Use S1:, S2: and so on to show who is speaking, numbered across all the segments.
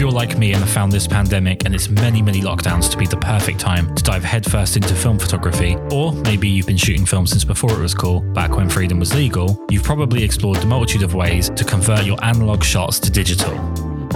S1: If you're like me and have found this pandemic and its many, many lockdowns to be the perfect time to dive headfirst into film photography, or maybe you've been shooting film since before it was cool, back when freedom was legal, you've probably explored the multitude of ways to convert your analog shots to digital.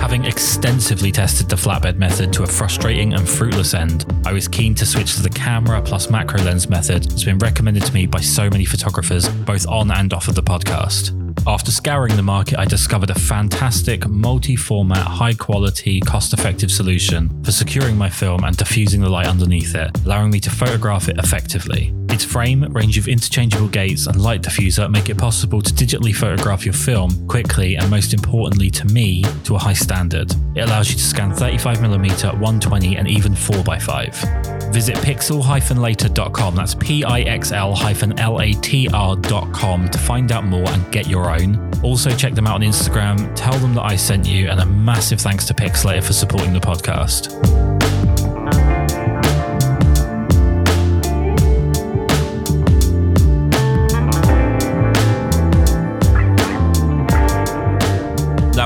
S1: Having extensively tested the flatbed method to a frustrating and fruitless end, I was keen to switch to the camera plus macro lens method that's been recommended to me by so many photographers, both on and off of the podcast. After scouring the market, I discovered a fantastic multi format, high quality, cost effective solution for securing my film and diffusing the light underneath it, allowing me to photograph it effectively. Its frame, range of interchangeable gates, and light diffuser make it possible to digitally photograph your film quickly and, most importantly to me, to a high standard. It allows you to scan 35mm, 120, and even 4x5. Visit pixl-latr.com, that's P-I-X-L-L-A-T-R.com to find out more and get your own. Also check them out on Instagram, tell them that I sent you, and a massive thanks to Pixl-latr for supporting the podcast.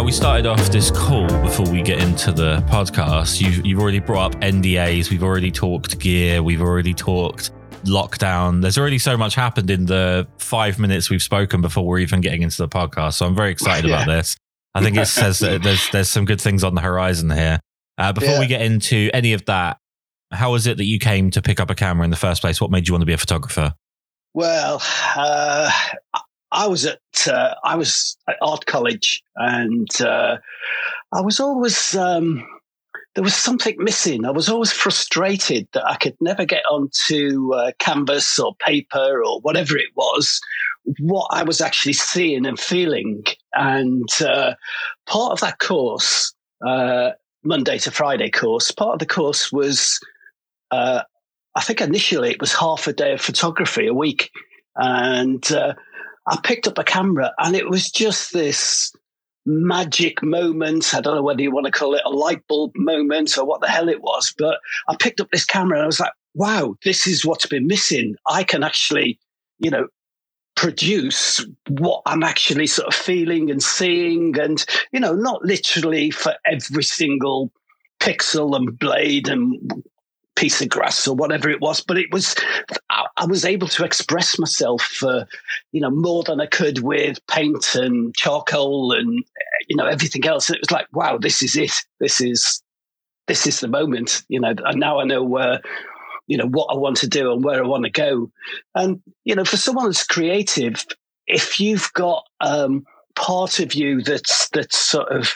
S1: We started off this call before we get into the podcast. You've you've already brought up NDAs. We've already talked gear. We've already talked lockdown. There's already so much happened in the five minutes we've spoken before we're even getting into the podcast. So I'm very excited yeah. about this. I think it says that there's there's some good things on the horizon here. Uh, before yeah. we get into any of that, how was it that you came to pick up a camera in the first place? What made you want to be a photographer?
S2: Well, uh, I was at uh, I was at art college, and uh, I was always um, there was something missing. I was always frustrated that I could never get onto uh, canvas or paper or whatever it was what I was actually seeing and feeling. And uh, part of that course, uh, Monday to Friday course, part of the course was. Uh, I think initially it was half a day of photography a week, and uh, I picked up a camera and it was just this magic moment. I don't know whether you want to call it a light bulb moment or what the hell it was, but I picked up this camera and I was like, wow, this is what's been missing. I can actually, you know, produce what I'm actually sort of feeling and seeing and, you know, not literally for every single pixel and blade and piece of grass or whatever it was. But it was, I, I was able to express myself, uh, you know, more than I could with paint and charcoal and, you know, everything else. And it was like, wow, this is it. This is, this is the moment, you know, and now I know where, you know, what I want to do and where I want to go. And, you know, for someone that's creative, if you've got, um, part of you that's, that's sort of,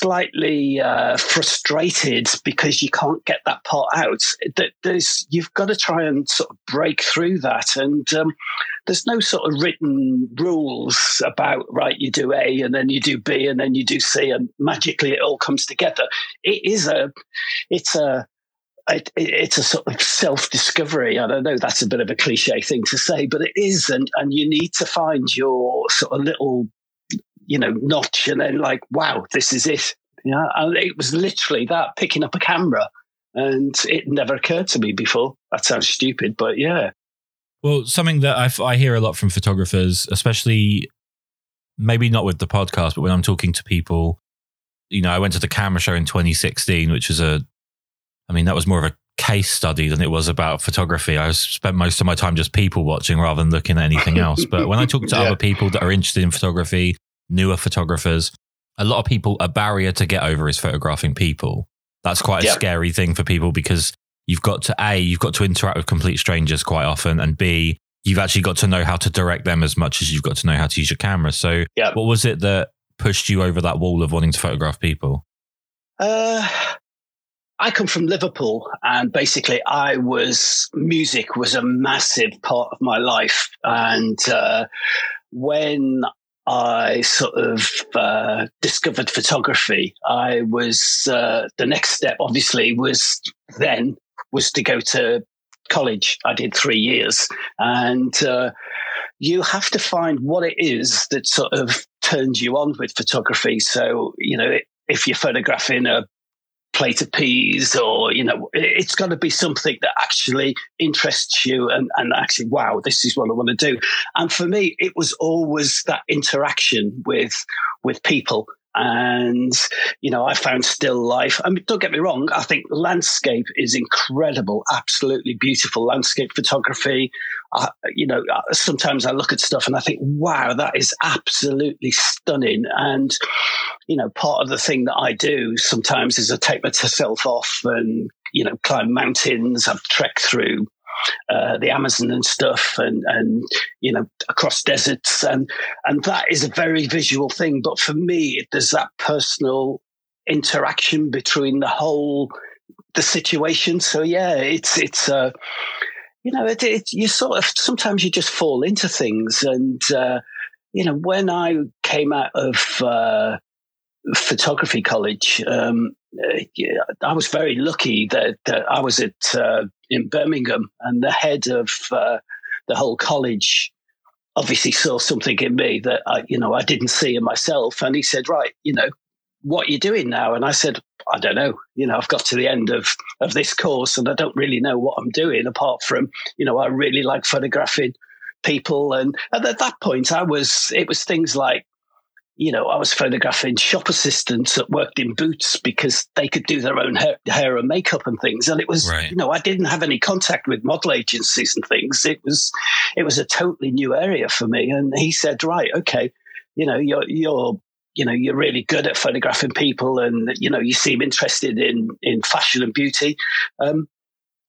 S2: slightly uh, frustrated because you can't get that part out. That there's you've got to try and sort of break through that, and um, there's no sort of written rules about right. You do A and then you do B and then you do C, and magically it all comes together. It is a, it's a. It, it's a sort of self-discovery. I don't know. That's a bit of a cliche thing to say, but it is, and and you need to find your sort of little you know, notch and then like, wow, this is it. Yeah. And it was literally that picking up a camera. And it never occurred to me before. That sounds stupid, but yeah.
S1: Well, something that I, I hear a lot from photographers, especially maybe not with the podcast, but when I'm talking to people, you know, I went to the camera show in 2016, which was a, I mean, that was more of a case study than it was about photography. I spent most of my time just people watching rather than looking at anything else. But when I talk to yeah. other people that are interested in photography, newer photographers. A lot of people, a barrier to get over is photographing people. That's quite a yep. scary thing for people because you've got to A, you've got to interact with complete strangers quite often, and B, you've actually got to know how to direct them as much as you've got to know how to use your camera. So, yep. what was it that pushed you over that wall of wanting to photograph people?
S2: Uh, I come from Liverpool, and basically, I was music was a massive part of my life, and uh, when I sort of uh, discovered photography. I was uh, the next step, obviously, was then was to go to college. I did three years, and uh, you have to find what it is that sort of turns you on with photography. So you know, if you're photographing a plate of peas or you know it's got to be something that actually interests you and, and actually wow this is what i want to do. And for me it was always that interaction with with people And, you know, I found still life. I mean, don't get me wrong. I think landscape is incredible, absolutely beautiful landscape photography. Uh, you know, sometimes I look at stuff and I think, wow, that is absolutely stunning. And, you know, part of the thing that I do sometimes is I take myself off and, you know, climb mountains. I've trekked through uh, the Amazon and stuff, and and you know across deserts, and and that is a very visual thing. But for me, there's that personal interaction between the whole the situation. So yeah, it's it's uh, you know it, it, you sort of sometimes you just fall into things, and uh, you know when I came out of uh, photography college. Um, I was very lucky that, that I was at uh, in Birmingham, and the head of uh, the whole college obviously saw something in me that I, you know, I didn't see in myself, and he said, "Right, you know, what are you doing now?" And I said, "I don't know. You know, I've got to the end of of this course, and I don't really know what I'm doing apart from, you know, I really like photographing." people and, and at that point i was it was things like you know, I was photographing shop assistants that worked in Boots because they could do their own hair, hair and makeup and things. And it was, right. you know, I didn't have any contact with model agencies and things. It was, it was a totally new area for me. And he said, right, okay, you know, you're, you're, you know, you're really good at photographing people and, you know, you seem interested in, in fashion and beauty. Um,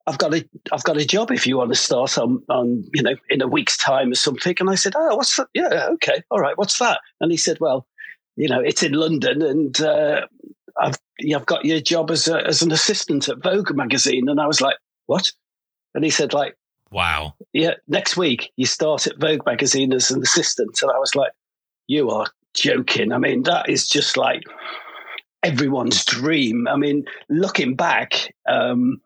S2: I've got a I've got a job if you want to start on on you know in a week's time or something. And I said, oh, what's that? Yeah, okay, all right, what's that? And he said, well, you know, it's in London, and uh, I've I've got your job as a, as an assistant at Vogue magazine. And I was like, what? And he said, like,
S1: wow,
S2: yeah, next week you start at Vogue magazine as an assistant. And I was like, you are joking. I mean, that is just like everyone's dream. I mean, looking back. Um,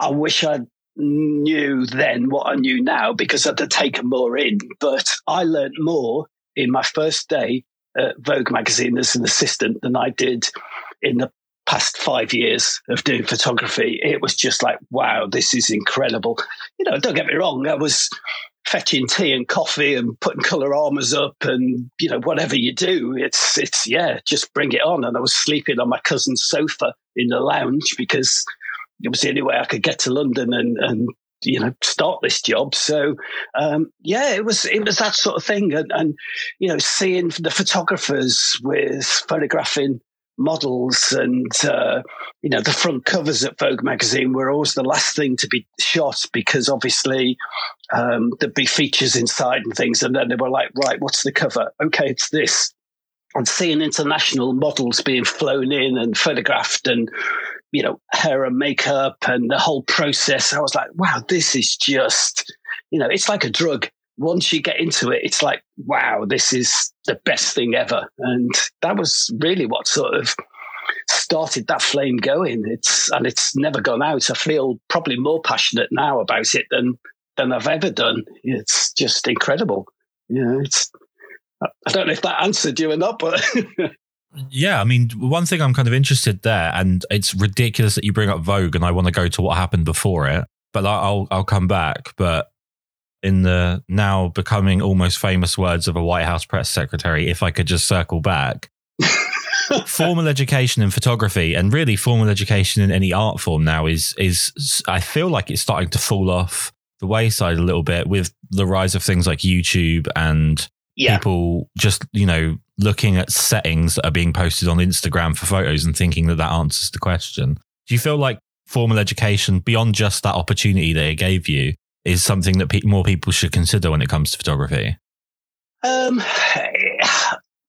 S2: I wish I knew then what I knew now because I'd have taken more in. But I learned more in my first day at Vogue magazine as an assistant than I did in the past five years of doing photography. It was just like, wow, this is incredible. You know, don't get me wrong, I was fetching tea and coffee and putting Coloramas up and you know whatever you do it's it's yeah just bring it on and i was sleeping on my cousin's sofa in the lounge because it was the only way I could get to London and, and you know start this job. So um, yeah it was it was that sort of thing. And, and you know seeing the photographers with photographing models and uh, you know the front covers at Vogue magazine were always the last thing to be shot because obviously um, there'd be features inside and things. And then they were like right what's the cover? Okay it's this. And seeing international models being flown in and photographed and you know, hair and makeup and the whole process. I was like, wow, this is just, you know, it's like a drug. Once you get into it, it's like, wow, this is the best thing ever. And that was really what sort of started that flame going. It's and it's never gone out. I feel probably more passionate now about it than than I've ever done. It's just incredible. You know, it's I don't know if that answered you or not, but
S1: Yeah, I mean, one thing I'm kind of interested there, and it's ridiculous that you bring up Vogue, and I want to go to what happened before it, but I'll I'll come back. But in the now becoming almost famous words of a White House press secretary, if I could just circle back, formal education in photography, and really formal education in any art form now is is I feel like it's starting to fall off the wayside a little bit with the rise of things like YouTube and yeah. people just you know looking at settings that are being posted on Instagram for photos and thinking that that answers the question. Do you feel like formal education, beyond just that opportunity that they gave you, is something that pe- more people should consider when it comes to photography?
S2: Um,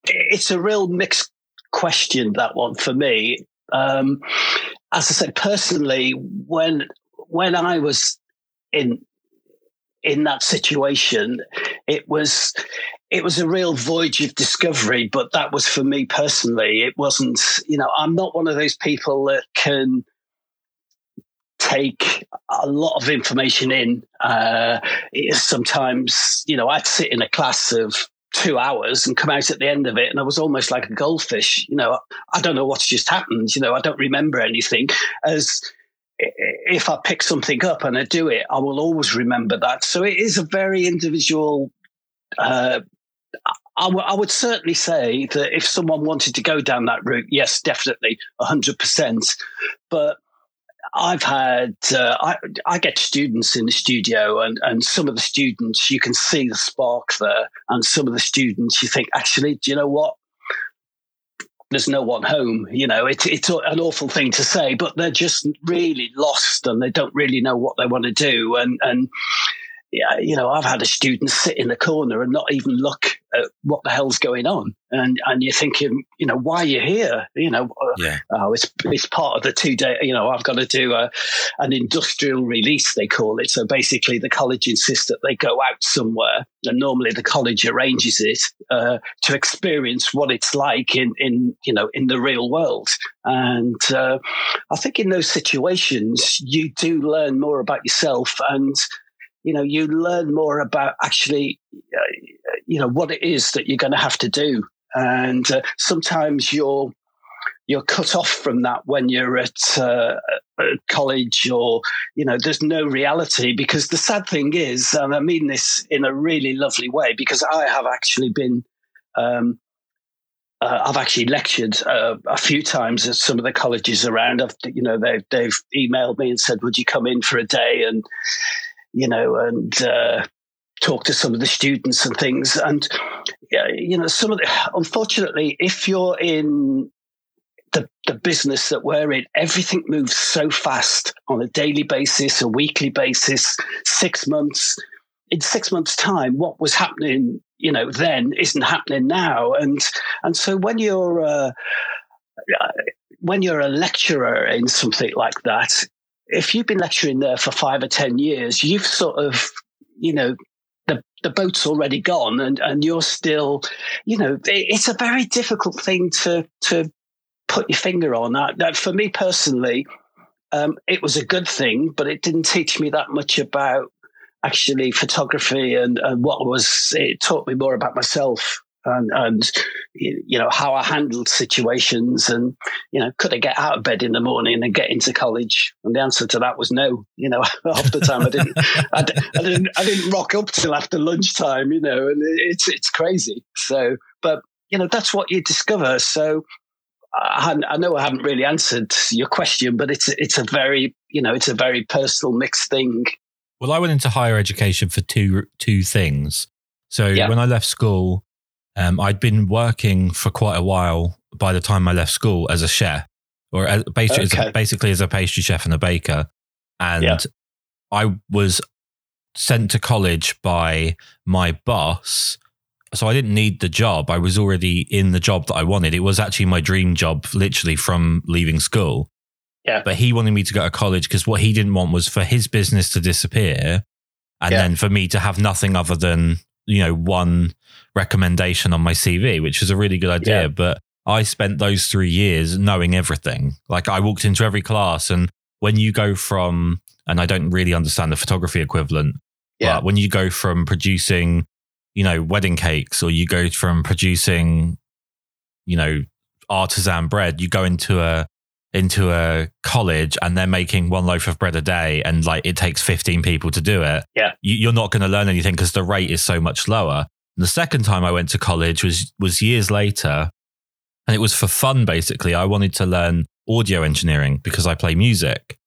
S2: it's a real mixed question that one for me. Um, as I said, personally, when when I was in in that situation, it was it was a real voyage of discovery, but that was for me personally. It wasn't, you know, I'm not one of those people that can take a lot of information in. Uh, sometimes, you know, I'd sit in a class of two hours and come out at the end of it, and I was almost like a goldfish. You know, I don't know what's just happened. You know, I don't remember anything. As if I pick something up and I do it, I will always remember that. So it is a very individual uh, I, w- I would certainly say that if someone wanted to go down that route, yes, definitely, 100%. But I've had, uh, I, I get students in the studio, and, and some of the students, you can see the spark there. And some of the students, you think, actually, do you know what? There's no one home. You know, it, it's an awful thing to say, but they're just really lost and they don't really know what they want to do. And, and, yeah, you know, I've had a student sit in the corner and not even look at what the hell's going on, and and you're thinking, you know, why are you here? You know, uh,
S1: yeah.
S2: oh, it's it's part of the two day. You know, I've got to do a, an industrial release, they call it. So basically, the college insists that they go out somewhere, and normally the college arranges it uh, to experience what it's like in in you know in the real world. And uh, I think in those situations, you do learn more about yourself and you know, you learn more about actually, uh, you know, what it is that you're going to have to do. And uh, sometimes you're you're cut off from that when you're at, uh, college or you know there's no reality because the sad thing is and i mean this in a really lovely way because i have actually been um, uh, I've actually lectured uh, a few times at some of the colleges around. I've, you know, they've they've emailed me and said, "Would you come in for a day?" And you know, and uh, talk to some of the students and things. And, you know, some of the, unfortunately, if you're in the, the business that we're in, everything moves so fast on a daily basis, a weekly basis, six months. In six months' time, what was happening, you know, then isn't happening now. And and so when you're uh, when you're a lecturer in something like that, if you've been lecturing there for five or 10 years, you've sort of, you know, the, the boat's already gone and, and you're still, you know, it's a very difficult thing to, to put your finger on. That for me personally, um, it was a good thing, but it didn't teach me that much about actually photography and, and what was, it taught me more about myself and, and you know how I handled situations, and you know could I get out of bed in the morning and get into college? And the answer to that was no. You know, half the time I didn't, I, I, didn't, I didn't rock up till after lunchtime. You know, and it's it's crazy. So, but you know that's what you discover. So. I, I know I haven't really answered your question, but it's it's a very you know it's a very personal mixed thing.
S1: Well, I went into higher education for two two things. So yeah. when I left school, um, I'd been working for quite a while by the time I left school as a chef, or as, basically, okay. as a, basically as a pastry chef and a baker. And yeah. I was sent to college by my boss. So I didn't need the job. I was already in the job that I wanted. It was actually my dream job, literally from leaving school.
S2: Yeah.
S1: But he wanted me to go to college because what he didn't want was for his business to disappear and yeah. then for me to have nothing other than you know, one recommendation on my CV, which is a really good idea. Yeah. But I spent those three years knowing everything. Like I walked into every class, and when you go from, and I don't really understand the photography equivalent, yeah. but when you go from producing, you know, wedding cakes, or you go from producing, you know, artisan bread, you go into a into a college and they're making one loaf of bread a day and like it takes 15 people to do it,
S2: yeah.
S1: you, are not going to learn anything because the rate is so much lower. The second time I went to college was was years later and it was for fun basically. I wanted to learn audio engineering because I play music.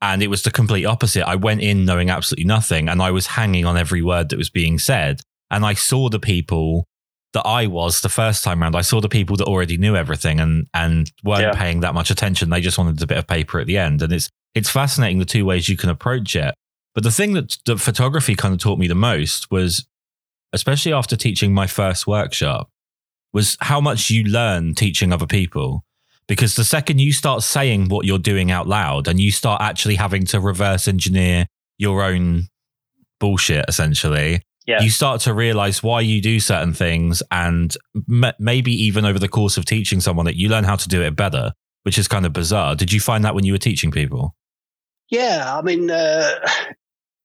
S1: And it was the complete opposite. I went in knowing absolutely nothing and I was hanging on every word that was being said. And I saw the people that I was the first time around. I saw the people that already knew everything and and weren't yeah. paying that much attention. They just wanted a bit of paper at the end. And it's it's fascinating the two ways you can approach it. But the thing that, that photography kind of taught me the most was, especially after teaching my first workshop, was how much you learn teaching other people. Because the second you start saying what you're doing out loud and you start actually having to reverse engineer your own bullshit, essentially, yeah. you start to realize why you do certain things and m- maybe even over the course of teaching someone that you learn how to do it better which is kind of bizarre. Did you find that when you were teaching people?
S2: Yeah i mean uh,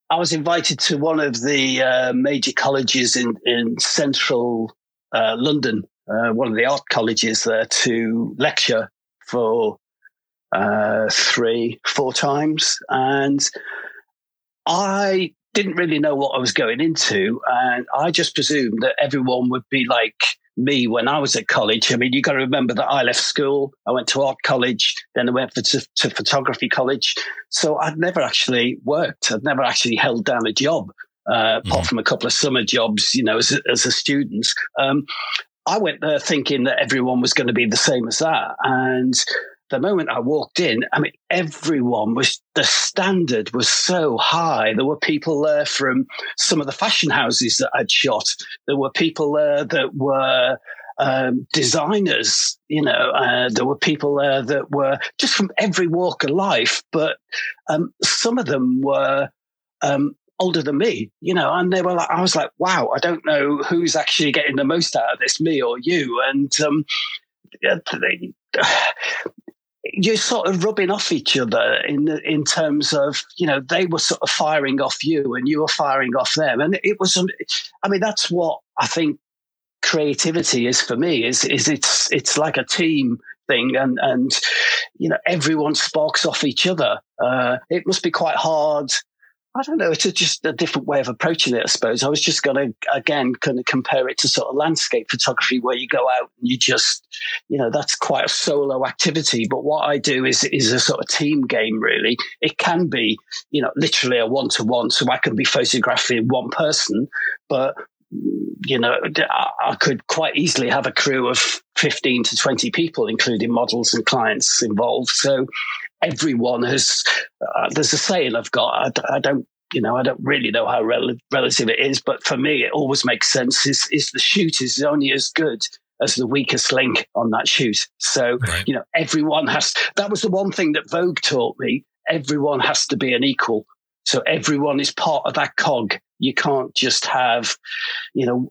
S2: i was invited to one of the uh, major colleges in, in central uh, london uh, one of the art colleges there to lecture for uh, three four times. And i didn't really know what I was going into. And I just presumed that everyone would be like me when I was at college. I mean, you got to remember that I left school, I went to art college, then I went for, to, to photography college. So I'd never actually worked, I'd never actually held down a job. Uh, apart mm. from a couple of summer jobs, you know, as a, as a student. Um, I went there thinking that everyone was going to be the same as that. And the moment I walked in, I mean, everyone was, the standard was so high. There were people there from some of the fashion houses that I'd shot. There were people there that were um, designers, you know, uh, there were people there that were just from every walk of life, but um, some of them were um, older than me, you know, and they were like, I was like, wow, I don't know who's actually getting the most out of this, me or you. And um, you're sort of rubbing off each other in in terms of you know they were sort of firing off you and you were firing off them, and it was. I mean, that's what I think creativity is for me. Is is it's it's like a team thing, and and you know everyone sparks off each other. Uh, it must be quite hard I don't know. It's a, just a different way of approaching it, I suppose. I was just going to, again, kind of compare it to sort of landscape photography where you go out and you just, you know, that's quite a solo activity. But what I do is, is a sort of team game, really. It can be, you know, literally a one to one. So I can be photographing one person, but you know, I could quite easily have a crew of 15 to 20 people, including models and clients involved. So everyone has, uh, there's a saying I've got, I, I, don't, you know, I don't really know how rel- relative it is, but for me, it always makes sense is, is the shoot is only as good as the weakest link on that shoot. So, right. you know, everyone has, that was the one thing that Vogue taught me. Everyone has to be an equal. So everyone is part of that cog. You can't just have, you know,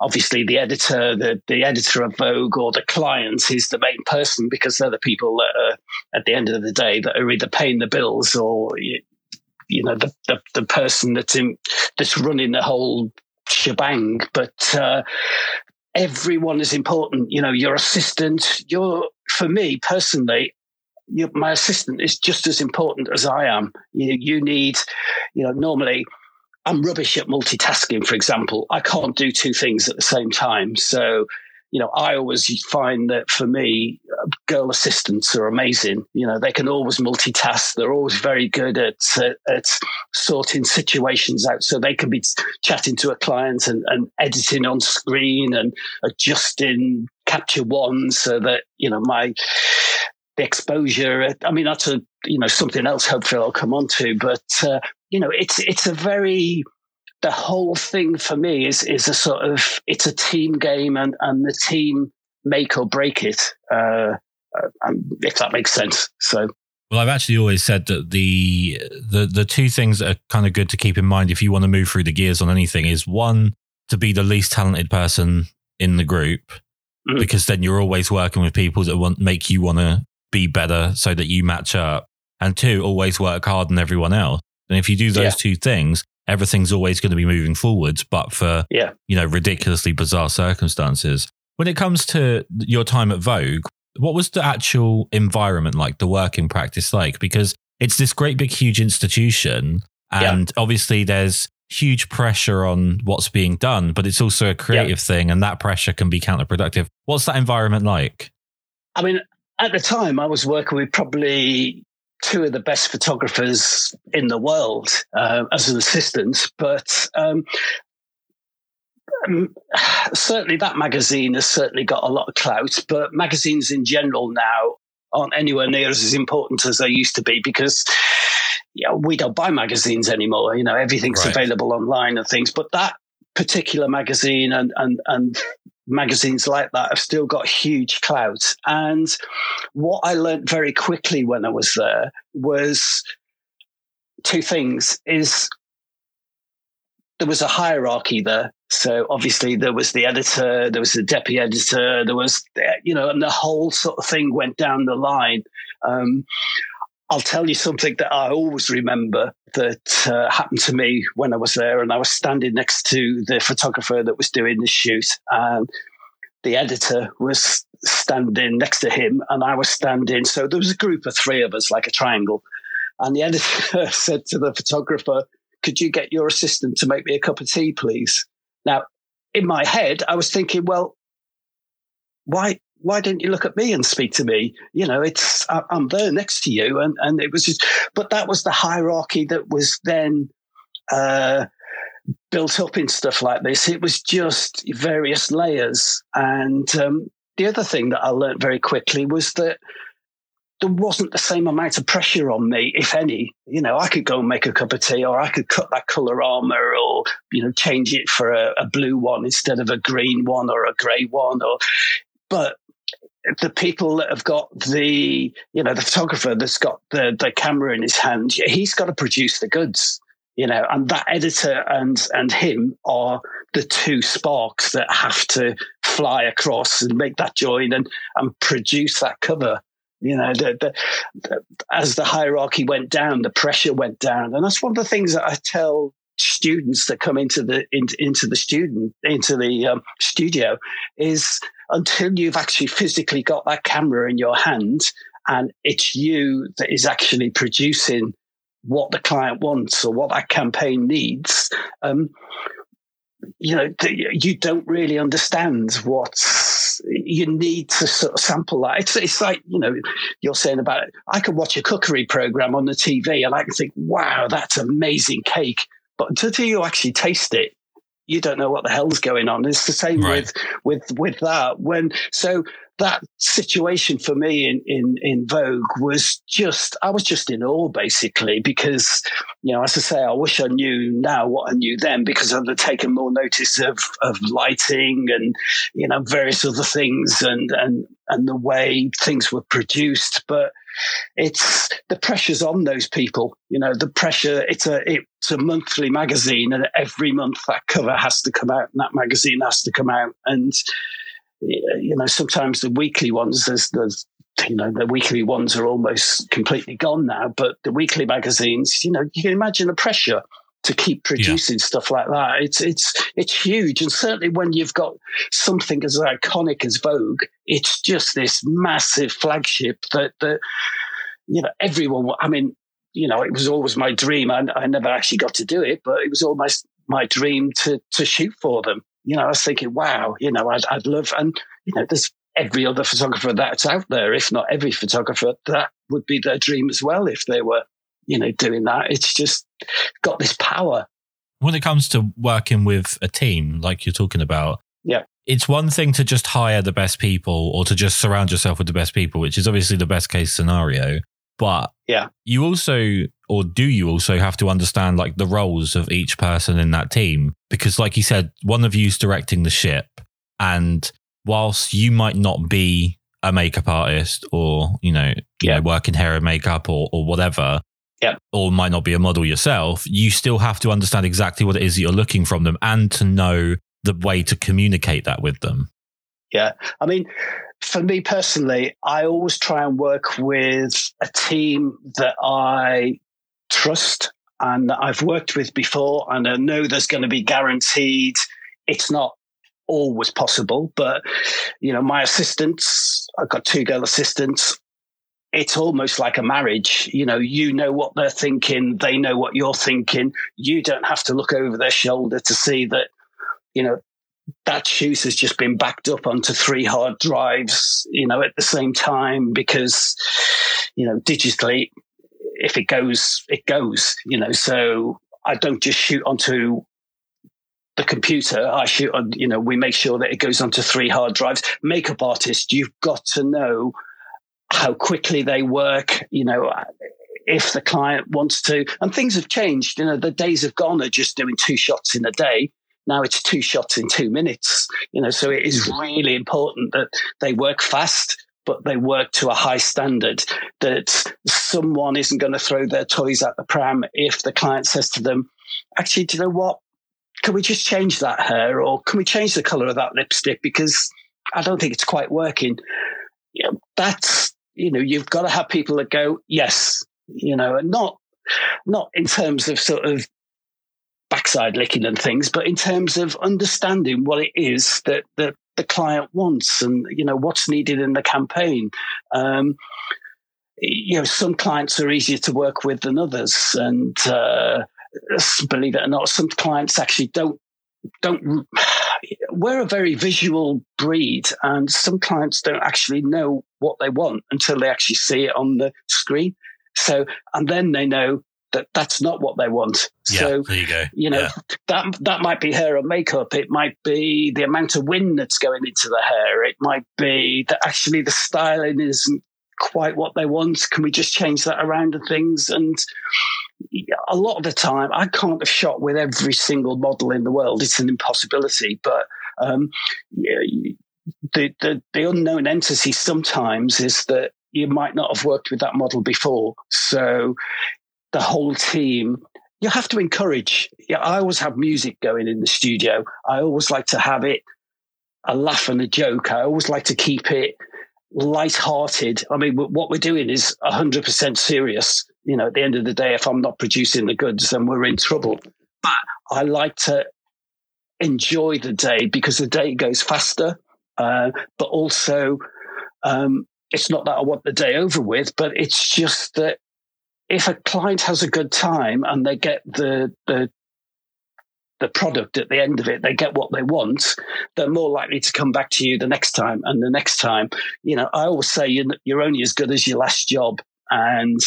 S2: obviously the editor, the, the editor of Vogue or the client is the main person because they're the people that are, at the end of the day, that are either paying the bills or, you know, the, the, the person that's in, that's running the whole shebang. But, uh, everyone is important. You know, your assistant, your, for me personally, you, my assistant is just as important as I am. You, you need, you know, normally I'm rubbish at multitasking, for example. I can't do two things at the same time. So, you know, I always find that for me, girl assistants are amazing. You know, they can always multitask. They're always very good at, at, at sorting situations out. So they can be chatting to a client and, and editing on screen and adjusting Capture One so that, you know, my, the exposure. I mean, that's a you know something else. Hopefully, I'll come on to. But uh, you know, it's it's a very the whole thing for me is is a sort of it's a team game, and and the team make or break it. Uh, um, if that makes sense. So.
S1: Well, I've actually always said that the the the two things that are kind of good to keep in mind if you want to move through the gears on anything is one to be the least talented person in the group mm. because then you're always working with people that want make you want to be better so that you match up. And two, always work hard on everyone else. And if you do those yeah. two things, everything's always going to be moving forwards, but for, yeah. you know, ridiculously bizarre circumstances. When it comes to your time at Vogue, what was the actual environment like, the working practice like? Because it's this great big huge institution and yeah. obviously there's huge pressure on what's being done, but it's also a creative yeah. thing and that pressure can be counterproductive. What's that environment like?
S2: I mean, at the time, I was working with probably two of the best photographers in the world uh, as an assistant, but um, um, certainly that magazine has certainly got a lot of clout. But magazines in general now aren't anywhere near as important as they used to be because yeah, we don't buy magazines anymore. You know, everything's right. available online and things. But that particular magazine and and and magazines like that have still got huge clout. And what I learned very quickly when I was there was two things is there was a hierarchy there. So obviously there was the editor, there was the deputy editor, there was, you know, and the whole sort of thing went down the line. Um, I'll tell you something that I always remember that uh, happened to me when I was there, and I was standing next to the photographer that was doing the shoot, and the editor was standing next to him, and I was standing. So there was a group of three of us, like a triangle, and the editor said to the photographer, could you get your assistant to make me a cup of tea, please? Now, in my head, I was thinking, well, why why didn't you look at me and speak to me? You know, it's I'm there next to you, and and it was just, but that was the hierarchy that was then uh, built up in stuff like this. It was just various layers, and um, the other thing that I learned very quickly was that there wasn't the same amount of pressure on me, if any. You know, I could go and make a cup of tea, or I could cut that Colorama, or you know, change it for a, a blue one instead of a green one or a grey one, or. But the people that have got the, you know, the photographer that's got the the camera in his hand, he's got to produce the goods you know, and that editor and and him are the two sparks that have to fly across and make that join and and produce that cover. You know, the, the, the, as the hierarchy went down, the pressure went down, and that's one of the things that I tell students that come into the into, into the student into the um, studio is until you've actually physically got that camera in your hand and it's you that is actually producing what the client wants or what that campaign needs, um, you know, you don't really understand what you need to sort of sample that. It's, it's like, you know, you're saying about, it. I could watch a cookery program on the TV and I can think, wow, that's amazing cake. But until you actually taste it, you don't know what the hell's going on. It's the same right. with, with, with that. When, so that situation for me in, in, in Vogue was just, I was just in awe basically because, you know, as I say, I wish I knew now what I knew then because I'd have taken more notice of, of lighting and, you know, various other things and, and, and the way things were produced. But it's the pressure's on those people. You know, the pressure, it's a, it's a monthly magazine and every month that cover has to come out and that magazine has to come out. And, you know, sometimes the weekly ones, there's, there's, you know, the weekly ones are almost completely gone now, but the weekly magazines, you know, you can imagine the pressure to keep producing yeah. stuff like that. It's, it's, it's huge. And certainly when you've got something as iconic as Vogue, it's just this massive flagship that, that, you know, everyone, I mean, you know, it was always my dream. I, I never actually got to do it, but it was almost my dream to, to shoot for them you know, I was thinking, wow, you know, I'd, I'd love, and, you know, there's every other photographer that's out there, if not every photographer, that would be their dream as well if they were, you know, doing that. It's just got this power.
S1: When it comes to working with a team, like you're talking about,
S2: yeah.
S1: It's one thing to just hire the best people or to just surround yourself with the best people, which is obviously the best case scenario. But
S2: yeah,
S1: you also, or do you also have to understand like the roles of each person in that team? Because, like you said, one of you's directing the ship. And whilst you might not be a makeup artist or, you know, you yeah. know working hair and makeup or, or whatever,
S2: yeah.
S1: or might not be a model yourself, you still have to understand exactly what it is that you're looking from them and to know the way to communicate that with them.
S2: Yeah. I mean, for me personally, I always try and work with a team that I trust and that I've worked with before, and I know there's going to be guaranteed. It's not always possible, but you know, my assistants, I've got two girl assistants. It's almost like a marriage. You know, you know what they're thinking, they know what you're thinking. You don't have to look over their shoulder to see that, you know, that shoot has just been backed up onto three hard drives, you know, at the same time because, you know, digitally, if it goes, it goes, you know. So I don't just shoot onto the computer. I shoot on, you know, we make sure that it goes onto three hard drives. Makeup artist, you've got to know how quickly they work, you know, uh, if the client wants to. And things have changed. You know, the days have gone of just doing two shots in a day. Now it's two shots in two minutes. You know, so it is mm. really important that they work fast, but they work to a high standard. That someone isn't going to throw their toys at the pram if the client says to them, "Actually, do you know what? Can we just change that hair, or can we change the color of that lipstick because I don't think it's quite working." You know, that's you know, you've got to have people that go, "Yes," you know, and not not in terms of sort of backside licking and things, but in terms of understanding what it is that, that the client wants and, you know, what's needed in the campaign. Um, you know, some clients are easier to work with than others. And, uh, believe it or not, some clients actually don't don't we're a very visual breed and some clients don't actually know what they want until they actually see it on the screen. So and then they know that that's not what they want.
S1: Yeah,
S2: so
S1: there you go.
S2: you know
S1: Yeah.
S2: that that might be hair and makeup. It might be the amount of wind that's going into the hair. It might be that actually the styling isn't quite what they want. Can we just change that around and things? And a lot of the time i can't have shot with every single model in the world. It's an impossibility but um, the, the the unknown entity sometimes is that you might not have worked with that model before so the whole team you have to encourage. Yeah, I always have music going in the studio. I always like to have it a laugh and a joke. I always like to keep it light-hearted. I mean, what we're doing is hundred percent serious. You know, at the end of the day, if I'm not producing the goods, then we're in trouble. But I like to enjoy the day because the day goes faster. Uh, but also, um, it's not that I want the day over with, but it's just that if a client has a good time and they get the the the product at the end of it, they get what they want, they're more likely to come back to you the next time and the next time. You know, I always say you're, you're only as good as your last job. And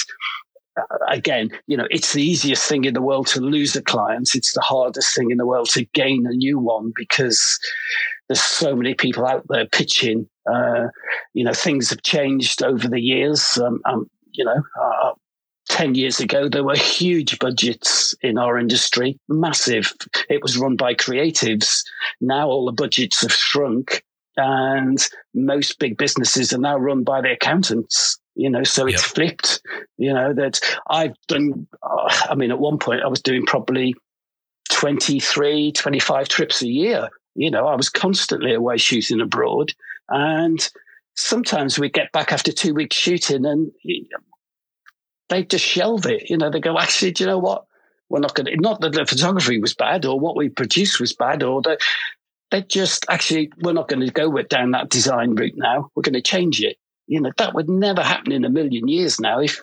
S2: again, you know, it's the easiest thing in the world to lose a client. It's the hardest thing in the world to gain a new one because there's so many people out there pitching. Uh, you know, things have changed over the years. Um, um, you know, uh, 10 years ago, there were huge budgets in our industry, massive. It was run by creatives. Now all the budgets have shrunk and most big businesses are now run by the accountants. You know, so it's
S1: Yep.
S2: flipped. You know, that I've done, uh, I mean, at one point I was doing probably 23, 25 trips a year. You know, I was constantly away shooting abroad. And sometimes we get back after two weeks shooting and they just shelve it. You know, they go, actually, do you know what? We're not going to, not that the photography was bad or what we produced was bad or that they just actually, we're not going to go with down that design route now. We're going to change it. You know, that would never happen in a million years now if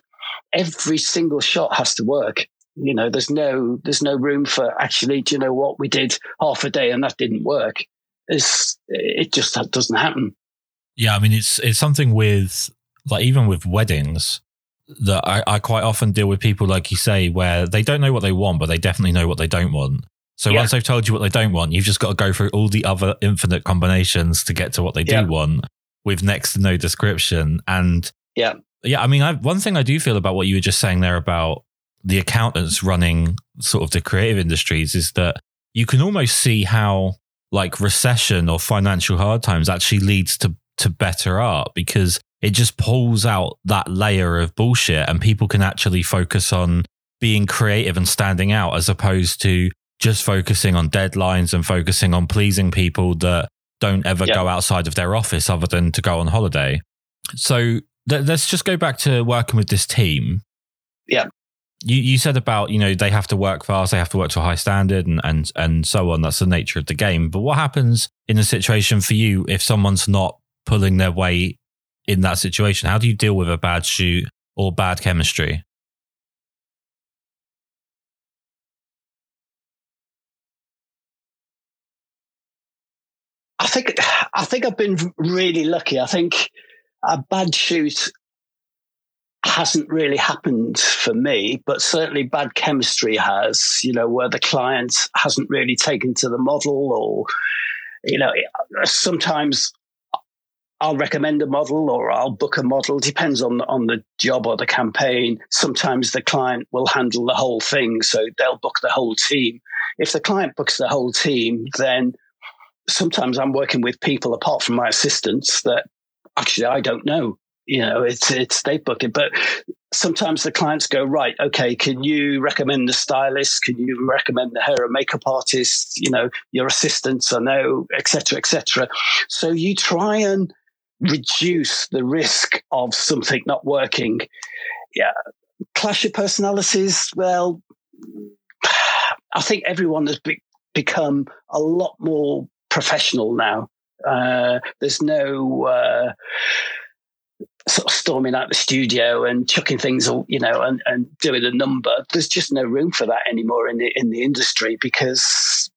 S2: every single shot has to work. You know, there's no, there's no room for actually, do you know what? We did half a day and that didn't work. It's, it just that doesn't happen.
S1: Yeah, I mean it's it's something with like even with weddings that I, I quite often deal with people like you say where they don't know what they want, but they definitely know what they don't want. So
S2: Yeah.
S1: once they've told you what they don't want, you've just got to go through all the other infinite combinations to get to what they
S2: Yeah.
S1: do want with next to no description. And
S2: Yeah.
S1: yeah, I mean, I, one thing I do feel about what you were just saying there about the accountants running sort of the creative industries is that you can almost see how like recession or financial hard times actually leads to to better art because it just pulls out that layer of bullshit and people can actually focus on being creative and standing out as opposed to just focusing on deadlines and focusing on pleasing people that don't ever
S2: Yeah.
S1: go outside of their office other than to go on holiday. So th- let's just go back to working with this team.
S2: Yeah.
S1: You, you said about you know they have to work fast, they have to work to a high standard, and and and so on. That's the nature of the game. But what happens in a situation for you if someone's not pulling their weight in that situation? How do you deal with a bad shoot or bad chemistry?
S2: Think I think I've been really lucky. I think a bad shoot hasn't really happened for me, but certainly bad chemistry has. You know, where the client hasn't really taken to the model, or you know, sometimes I'll recommend a model or I'll book a model. Depends on on the job or the campaign. Sometimes the client will handle the whole thing, so they'll book the whole team. If the client books the whole team, then sometimes I'm working with people apart from my assistants that actually I don't know. You know, it's it's they book it, but sometimes the clients go right. Okay, can you recommend the stylist? Can you recommend the hair and makeup artist? You know, your assistants. I know, etc., etc. So you try and reduce the risk of something not working. Yeah, clash of personalities. Well, I think everyone has be- become a lot more professional now. Uh, there's no uh, sort of storming out the studio and chucking things, you know, and, and doing a number. There's just no room for that anymore in the in the industry because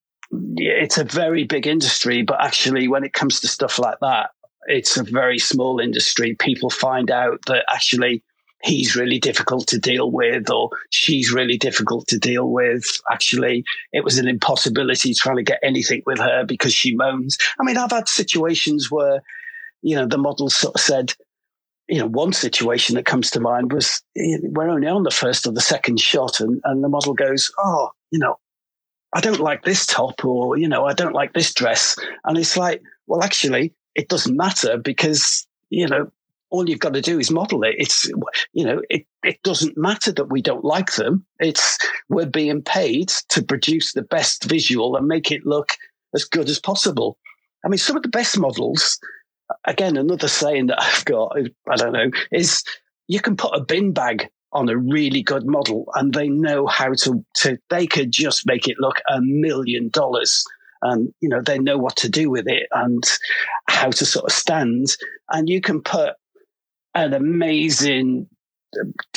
S2: it's a very big industry. But actually, when it comes to stuff like that, it's a very small industry. People find out that actually he's really difficult to deal with or she's really difficult to deal with. Actually, it was an impossibility trying to get anything with her because she moans. I mean, I've had situations where, you know, the model sort of said, you know, one situation that comes to mind was we're only on the first or the second shot, and, and the model goes, Oh, you know, I don't like this top, or, you know, I don't like this dress. And it's like, well, actually, it doesn't matter because, you know, all you've got to do is model it. It's, you know, it, it doesn't matter that we don't like them. It's, we're being paid to produce the best visual and make it look as good as possible. I mean, some of the best models, again, another saying that I've got, I don't know, is you can put a bin bag on a really good model and they know how to, to they could just make it look a million dollars and you know they know what to do with it and how to sort of stand and you can put an amazing,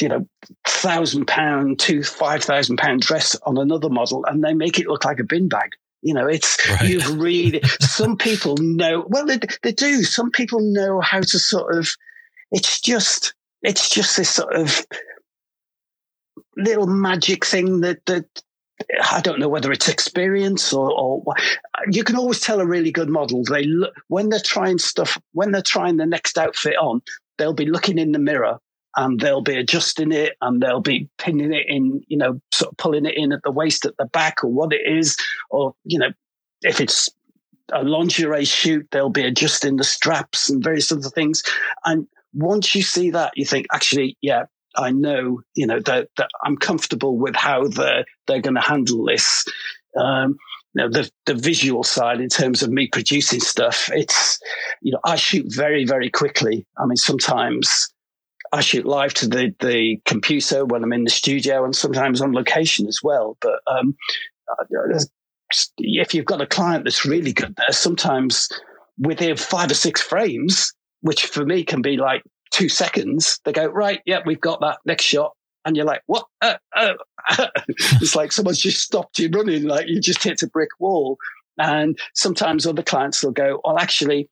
S2: you know, thousand pound to five thousand pound dress on another model, and they make it look like a bin bag. You know, it's right. you've really. some people know. Well, they, they do. Some people know how to sort of. It's just. It's just this sort of little magic thing that that I don't know whether it's experience or, or, you can always tell a really good model. They look when they're trying stuff, when they're trying the next outfit on, they'll be looking in the mirror and they'll be adjusting it and they'll be pinning it in, you know, sort of pulling it in at the waist at the back or what it is, or, you know, if it's a lingerie shoot, they'll be adjusting the straps and various other things. And once you see that, you think, actually, yeah, I know, you know, that, that I'm comfortable with how they're, they're going to handle this. Um, you know, the, the visual side in terms of me producing stuff, it's, you know, I shoot very, very quickly. I mean, sometimes I shoot live to the, the computer when I'm in the studio and sometimes on location as well. But, um, if you've got a client that's really good there, sometimes within five or six frames, which for me can be like two seconds, they go, right, yeah, we've got that next shot and you're like, what? Uh, uh. it's like someone's just stopped you running, like you just hit a brick wall. And sometimes other clients will go, well, actually,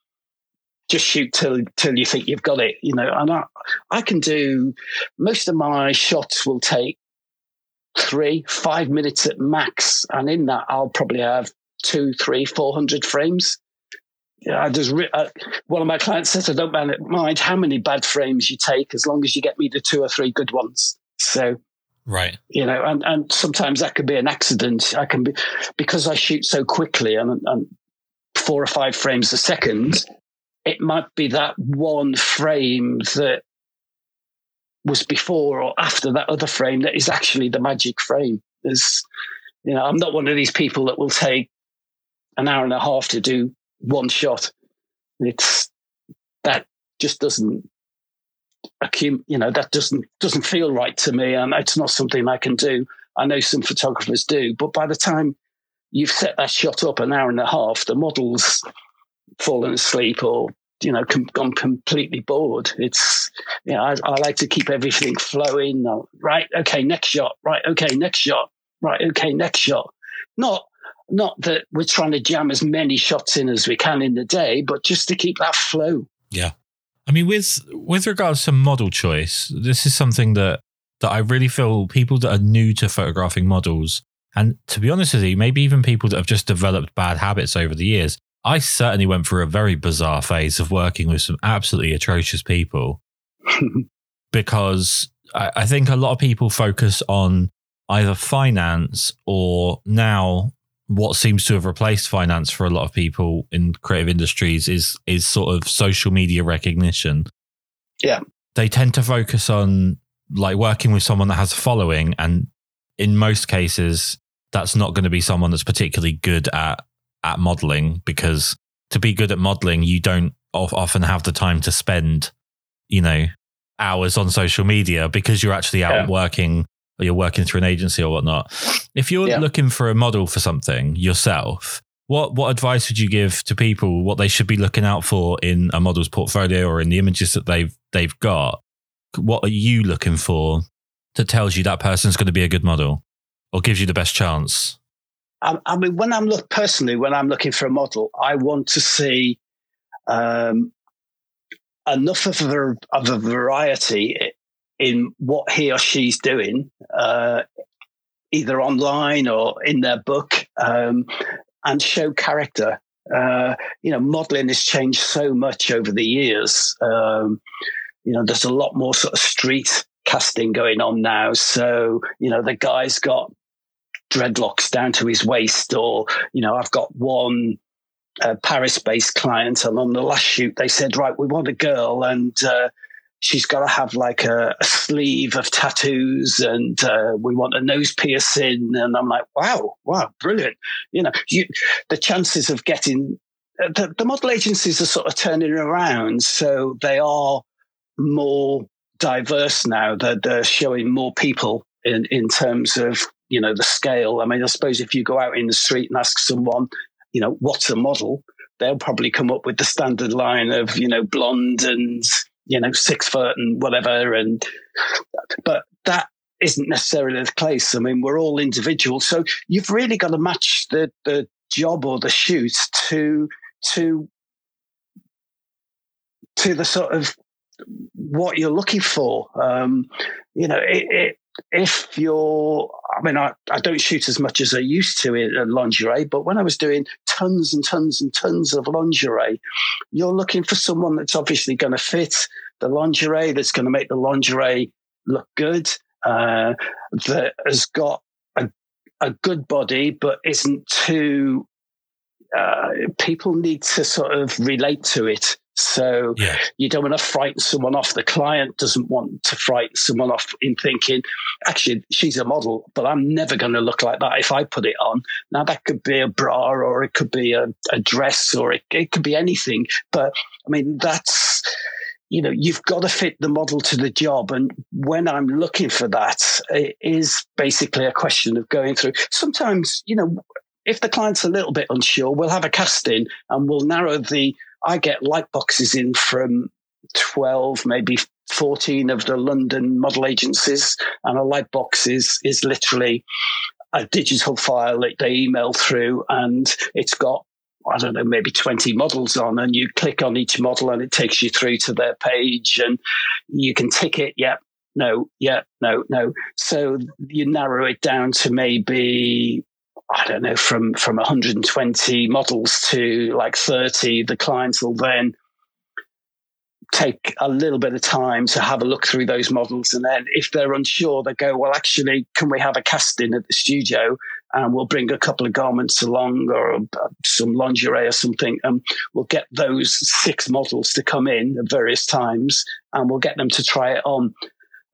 S2: just shoot till till you think you've got it, you know. And I, I can do most of my shots will take three, five minutes at max, and in that I'll probably have two, three, four hundred frames. I just uh, one of my clients says I don't mind how many bad frames you take as long as you get me the two or three good ones. So,
S1: right,
S2: you know, and, and sometimes that could be an accident. I can be because I shoot so quickly and, and four or five frames a second. It might be that one frame that was before or after that other frame that is actually the magic frame. There's, you know, I'm not one of these people that will take an hour and a half to do one shot. It's that just doesn't accum- you know that doesn't doesn't feel right to me and it's not something i can do. I know some photographers do but by the time you've set that shot up an hour and a half the model's fallen asleep or you know com- gone completely bored. It's you know I, I like to keep everything flowing. Right okay next shot right okay next shot right okay next shot. Not not that we're trying to jam as many shots in as we can in the day but just to keep that flow.
S1: Yeah I mean, with with regards to model choice, this is something that that I really feel people that are new to photographing models, and to be honest with you, maybe even people that have just developed bad habits over the years. I certainly went through a very bizarre phase of working with some absolutely atrocious people because I, I think a lot of people focus on either finance or now what seems to have replaced finance for a lot of people in creative industries is is sort of social media recognition.
S2: Yeah.
S1: They tend to focus on like working with someone that has a following and in most cases that's not going to be someone that's particularly good at at modeling because to be good at modeling you don't often have the time to spend you know hours on social media because you're actually out yeah. working or you're working through an agency or whatnot. If you're yeah. looking for a model for something yourself, what what advice would you give to people what they should be looking out for in a model's portfolio or in the images that they've they've got what are you looking for that tells you that person's going to be a good model or gives you the best chance?
S2: I, I mean, when I'm look personally, when I'm looking for a model, I want to see um, enough of a, of a variety in what he or she's doing, uh, either online or in their book, um, and show character. Uh, you know, modeling has changed so much over the years. Um, you know, there's a lot more sort of street casting going on now. So, you know, the guy's got dreadlocks down to his waist, or, you know, I've got one uh, Paris based client, and on the last shoot, they said, right, we want a girl, and uh, she's got to have like a, a, sleeve of tattoos, and uh, we want a nose piercing. And I'm like, wow, wow, brilliant. You know, you, the chances of getting uh, the, the model agencies are sort of turning around, so they are more diverse now. They're, they're showing more people in, in terms of you know the scale. I mean, I suppose if you go out in the street and ask someone, you know, what's a model, they'll probably come up with the standard line of you know blonde and you know six foot and whatever. And but that isn't necessarily the case. I mean, we're all individuals, so you've really got to match the the job or the shoot to to to the sort of what you're looking for. Um, you know, it, it, if you're, I mean, I, I don't shoot as much as I used to in, in lingerie, but when I was doing tons and tons and tons of lingerie, you're looking for someone that's obviously going to fit the lingerie, that's going to make the lingerie look good, uh, that has got a, a good body, but isn't too uh, people need to sort of relate to it. So yeah. you don't want to frighten someone off. The client doesn't want to frighten someone off in thinking, actually, she's a model, but I'm never going to look like that if I put it on. Now, that could be a bra or it could be a, a dress or it, it could be anything. But I mean, that's you know, you've got to fit the model to the job. And when I'm looking for that, it is basically a question of going through. Sometimes, you know, if the client's a little bit unsure, we'll have a casting and we'll narrow the. I get light boxes in from 12, maybe 14 of the London model agencies, and a light box is, is literally a digital file that they email through, and it's got I don't know, maybe 20 models on, and you click on each model and it takes you through to their page, and you can tick it, yeah, no, yeah, no, no. So you narrow it down to maybe I don't know, from from 120 models to like 30, the clients will then take a little bit of time to have a look through those models. And then if they're unsure, they go, well, actually, can we have a casting at the studio? And we'll bring a couple of garments along or uh, some lingerie or something. And we'll get those six models to come in at various times and we'll get them to try it on.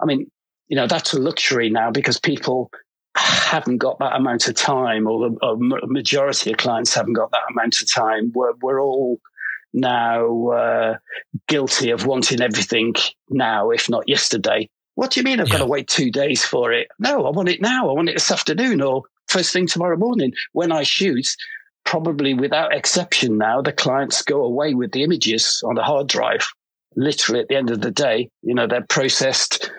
S2: I mean, you know, that's a luxury now because people haven't got that amount of time, or the or majority of clients haven't got that amount of time. We're, we're all now uh, guilty of wanting everything now, if not yesterday. What do you mean I've yeah. got to wait two days for it? No, I want it now. I want it this afternoon or first thing tomorrow morning. When I shoot, probably without exception now, the clients go away with the images on the hard drive. Literally at the end of the day, you know, they're processed.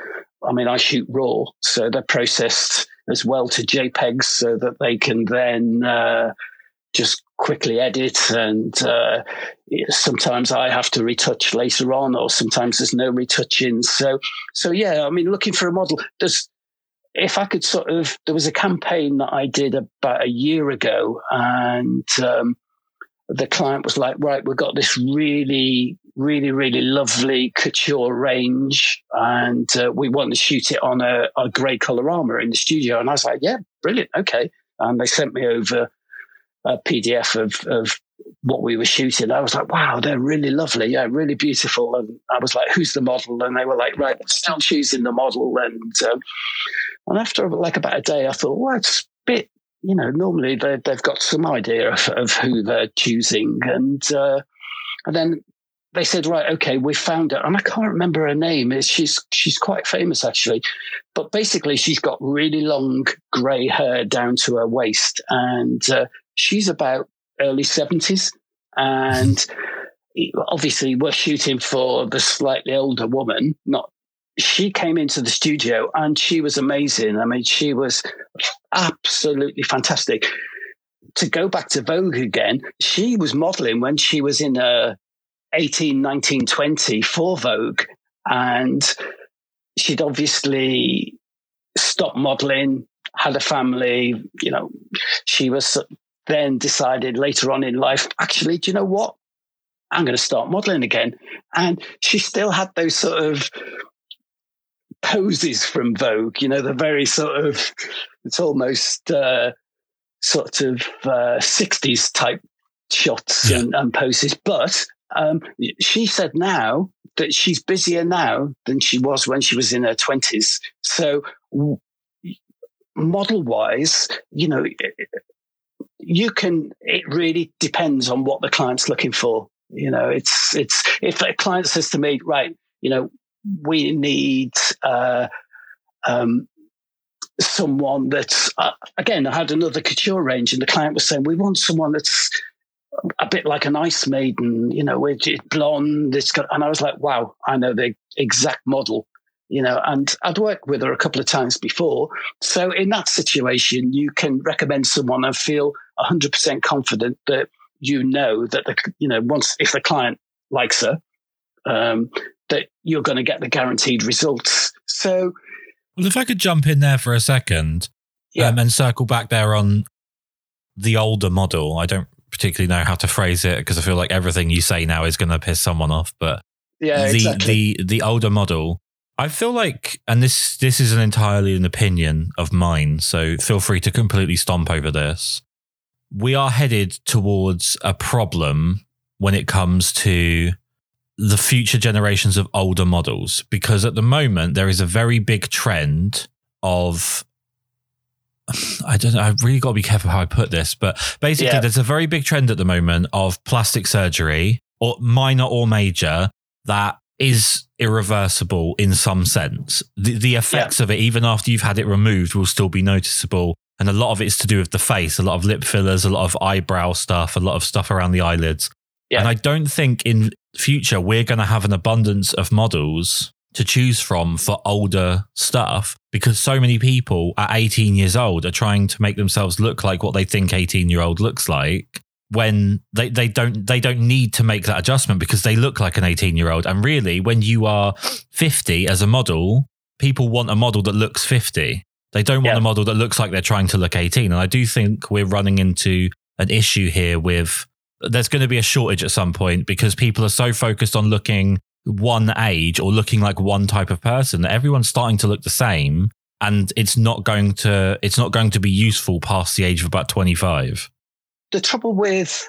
S2: I mean, I shoot raw, so they're processed as well to JPEGs so that they can then uh, just quickly edit. And uh, sometimes I have to retouch later on, or sometimes there's no retouching. So, so yeah, I mean, looking for a model. There's, if I could sort of, there was a campaign that I did about a year ago, and um, the client was like, right, we've got this really, really, really lovely couture range and uh, we want to shoot it on a, a grey colorama in the studio. And I was like, yeah, brilliant. Okay. And they sent me over a PDF of, of what we were shooting. I was like, wow, they're really lovely. Yeah, really beautiful. And I was like, who's the model? And they were like, right, still choosing the model. And, um, and after like about a day, I thought, well, it's a bit you know, normally they, they've got some idea of, of who they're choosing. And, uh, and then they said, right, okay, we found her. And I can't remember her name. She's, she's quite famous actually. But basically, she's got really long grey hair down to her waist. And uh, she's about early 70s. And obviously, we're shooting for the slightly older woman, not she came into the studio and she was amazing. I mean, she was absolutely fantastic. To go back to Vogue again, she was modeling when she was in uh, 18, 19, 20 for Vogue. And she'd obviously stopped modeling, had a family, you know, she was then decided later on in life, actually, do you know what? I'm going to start modeling again. And she still had those sort of poses from Vogue, you know, the very sort of, it's almost uh, sort of uh, 60s type shots yeah. and, and, poses. But um, she said now that she's busier now than she was when she was in her 20s. So, model wise, you know, you can, it really depends on what the client's looking for. You know, it's, it's, if a client says to me, right, you know, we need, uh, um, someone that's, uh, again, I had another couture range and the client was saying, we want someone that's a bit like an ice maiden, you know, which is blonde. It's got, and I was like, wow, I know the exact model, you know, and I'd worked with her a couple of times before. So in that situation, you can recommend someone and feel 100% confident that you know that the you know once if the client likes her, um, that you're going to get the guaranteed results. So,
S1: well, if I could jump in there for a second, yeah. Um, and circle back there on the older model. I don't particularly know how to phrase it because I feel like everything you say now is going to piss someone off. But
S2: yeah,
S1: the
S2: exactly.
S1: the the older model. I feel like, and this this is an entirely an opinion of mine, so feel free to completely stomp over this we are headed towards a problem when it comes to the future generations of older models because at the moment there is a very big trend of I don't know. I've really got to be careful how I put this, but basically, yeah. there's a very big trend at the moment of plastic surgery, or minor or major, that is irreversible in some sense. The, the effects yeah. of it, even after you've had it removed, will still be noticeable. And a lot of it's to do with the face, a lot of lip fillers, a lot of eyebrow stuff, a lot of stuff around the eyelids. Yeah. And I don't think in future we're going to have an abundance of models to choose from for older stuff because so many people at 18 years old are trying to make themselves look like what they think 18 year old looks like when they, they don't they don't need to make that adjustment because they look like an 18 year old and really when you are 50 as a model people want a model that looks 50 they don't want yeah. a model that looks like they're trying to look 18. And I do think we're running into an issue here with there's going to be a shortage at some point because people are so focused on looking one age or looking like one type of person. Everyone's starting to look the same and it's not going to it's not going to be useful past the age of about 25
S2: the trouble with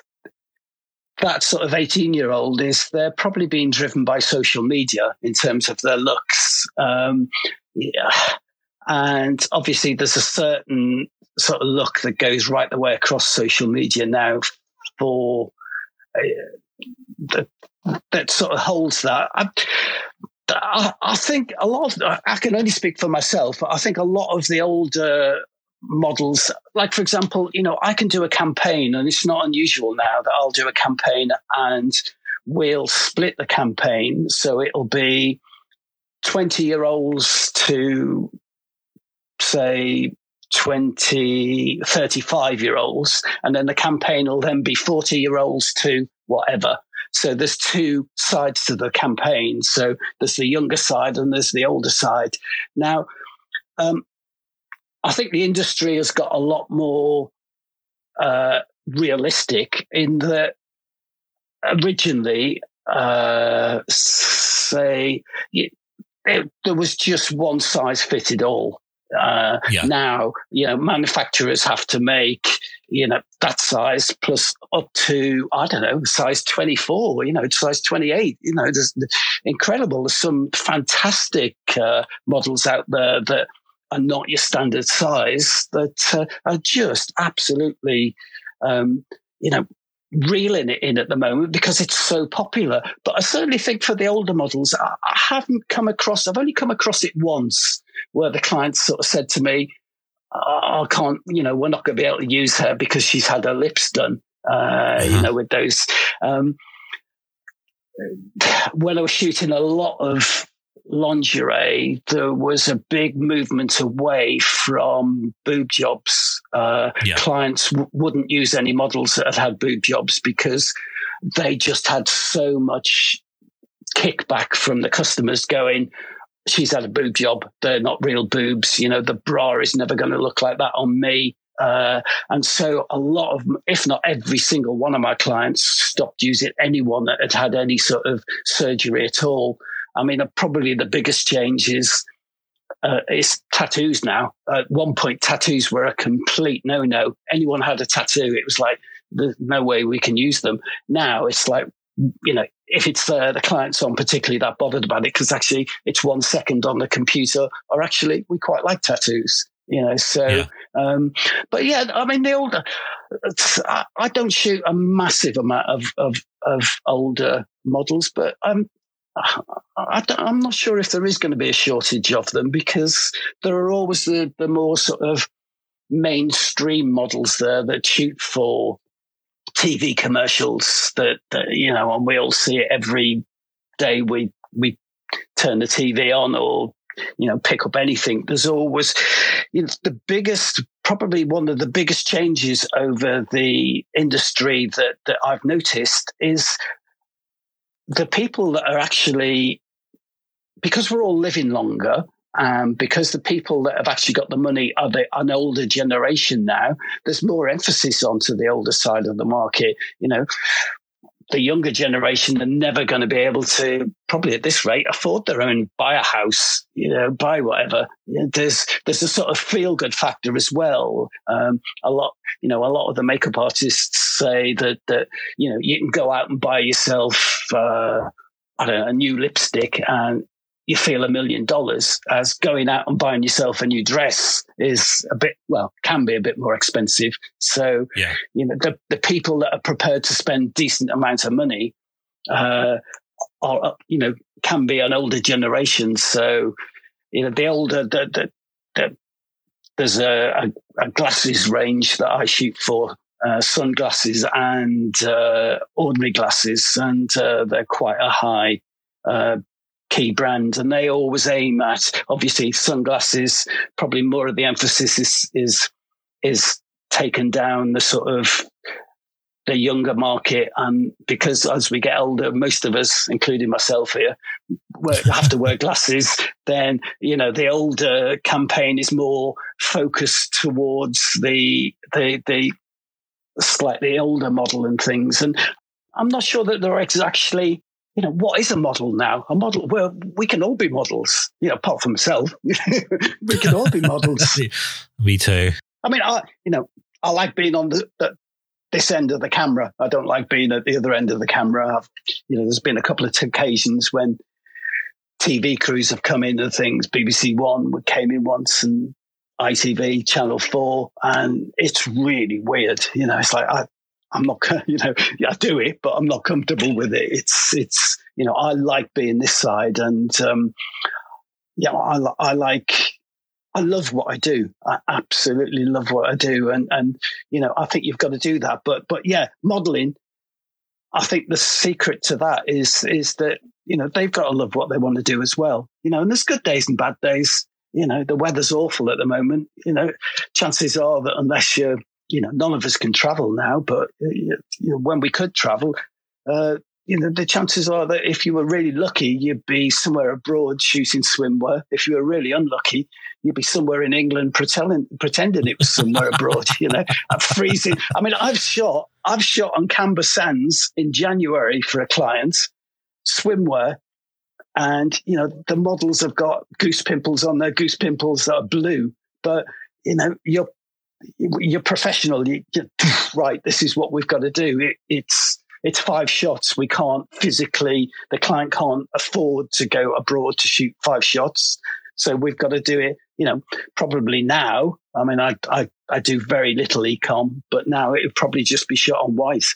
S2: that sort of 18 year old is they're probably being driven by social media in terms of their looks um, yeah. And obviously, there's a certain sort of look that goes right the way across social media now for uh, that, that sort of holds that. I, I, think a lot of, I can only speak for myself, but I think a lot of the older models, like for example, you know, I can do a campaign and it's not unusual now that I'll do a campaign and we'll split the campaign. So it'll be 20 year olds to say 20, 35 year olds. And then the campaign will then be 40 year olds to whatever. So there's two sides to the campaign. So there's the younger side and there's the older side. Now, um, I think the industry has got a lot more uh, realistic in that originally, uh, say, it, it, there was just one size fitted all. Uh, yeah. Now, you know, manufacturers have to make, you know, that size plus up to, I don't know, size 24, you know, size 28. You know, there's incredible. There's some fantastic uh, models out there that are not your standard size that uh, are just absolutely, um, you know, reeling it in at the moment because it's so popular. But I certainly think for the older models, I, haven't come across, I've only come across it once where the client sort of said to me, I can't, you know, we're not going to be able to use her because she's had her lips done, uh, you uh-huh. know, with those. Um, when I was shooting a lot of lingerie, there was a big movement away from boob jobs. Uh, yeah. Clients w- wouldn't use any models that had had boob jobs because they just had so much kickback from the customers going, she's had a boob job. They're not real boobs. You know, the bra is never going to look like that on me. Uh, and so a lot of, if not every single one of my clients stopped using anyone that had had any sort of surgery at all. I mean, uh, probably the biggest change is, uh, is tattoos now. At one point, tattoos were a complete no no. Anyone had a tattoo, it was like, there's no way we can use them. Now it's like, you know, if it's uh, the client's on particularly that bothered about it, because actually it's one second on the computer, or actually we quite like tattoos you know so yeah. um but yeah i mean the older I, I, don't shoot a massive amount of of, of older models but i'm I am not sure if there is going to be a shortage of them because there are always the, the more sort of mainstream models there that shoot for TV commercials that, that you know, and we all see it every day we we turn the TV on or you know pick up anything. There's always you know, the biggest, probably one of the biggest changes over the industry that, that I've noticed is the people that are actually, because we're all living longer, um, because the people that have actually got the money are the, an older generation now, there's more emphasis onto the older side of the market. You know, the younger generation are never going to be able to, probably at this rate, afford their own, buy a house, you know, buy whatever. There's there's a sort of feel good factor as well. Um, a lot, you know, a lot of the makeup artists say that that you know you can go out and buy yourself. Uh, I don't know, a new lipstick and you feel a million dollars as going out and buying yourself a new dress is a bit well can be a bit more expensive so yeah. you know the, the people that are prepared to spend decent amounts of money uh, are you know can be an older generation so you know the older the, the, the there's a, a, a, glasses range that I shoot for uh, sunglasses and uh, ordinary glasses and uh, they're quite a high uh, key brand and they always aim at obviously sunglasses probably more of the emphasis is is is taken down the sort of the younger market and because as we get older most of us including myself here have to wear glasses then you know the older campaign is more focused towards the the the slightly older model and things and i'm not sure that they're actually you know, what is a model now? A model, well, we can all be models, you know, apart from myself. we can all be models.
S1: Me too.
S2: I mean, I, you know, I like being on the, the, this end of the camera. I don't like being at the other end of the camera. I've, you know, there's been a couple of occasions when TV crews have come in and things. BBC One came in once and ITV, Channel 4, and it's really weird. You know, it's like, I, I'm not, you know, I do it, but I'm not comfortable with it. It's, it's, you know, I like being this side, and um, yeah, I, I like, I love what I do. I absolutely love what I do, and and you know, I think you've got to do that. But but yeah, modelling. I think the secret to that is is that you know they've got to love what they want to do as well. You know, and there's good days and bad days. You know, the weather's awful at the moment. You know, chances are that unless you're you know, none of us can travel now, but uh, you know, when we could travel, uh, you know, the chances are that if you were really lucky, you'd be somewhere abroad shooting swimwear. If you were really unlucky, you'd be somewhere in England pretending pretending it was somewhere abroad. You know, freezing. I mean, I've shot I've shot on Camber Sands in January for a client, swimwear, and you know the models have got goose pimples on their goose pimples that are blue, but you know you're you're professional. You, you, right, this is what we've got to do. It, it's it's five shots. We can't physically. The client can't afford to go abroad to shoot five shots. So we've got to do it. You know, probably now. I mean, I I, I do very little ecom, but now it would probably just be shot on white.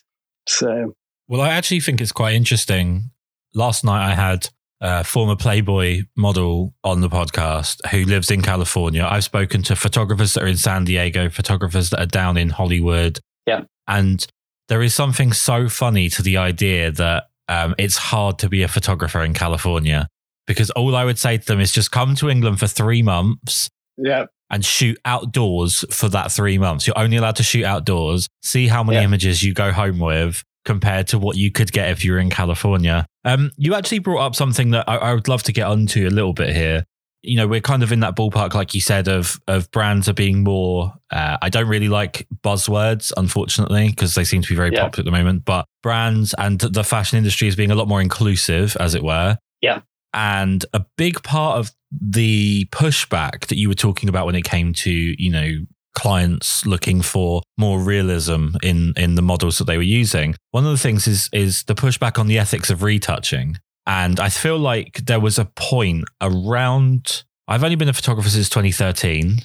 S2: So.
S1: Well, I actually think it's quite interesting. Last night I had uh, former Playboy model on the podcast who lives in California. I've spoken to photographers that are in San Diego, photographers that are down in Hollywood.
S2: Yeah.
S1: And there is something so funny to the idea that um, it's hard to be a photographer in California. because all I would say to them is just come to England for three months.
S2: Yeah.
S1: And shoot outdoors for that three months. You're only allowed to shoot outdoors. See how many yeah. images you go home with compared to what you could get if you're in California. Um, you actually brought up something that I, I would love to get onto a little bit here. You know, we're kind of in that ballpark, like you said, of of brands are being more. Uh, I don't really like buzzwords, unfortunately, because they seem to be very yeah. popular at the moment. But brands and the fashion industry is being a lot more inclusive, as it were.
S2: Yeah.
S1: And a big part of the pushback that you were talking about when it came to, you know, clients looking for more realism in in the models that they were using. One of the things is is the pushback on the ethics of retouching. And I feel like there was a point around I've only been a photographer since 2013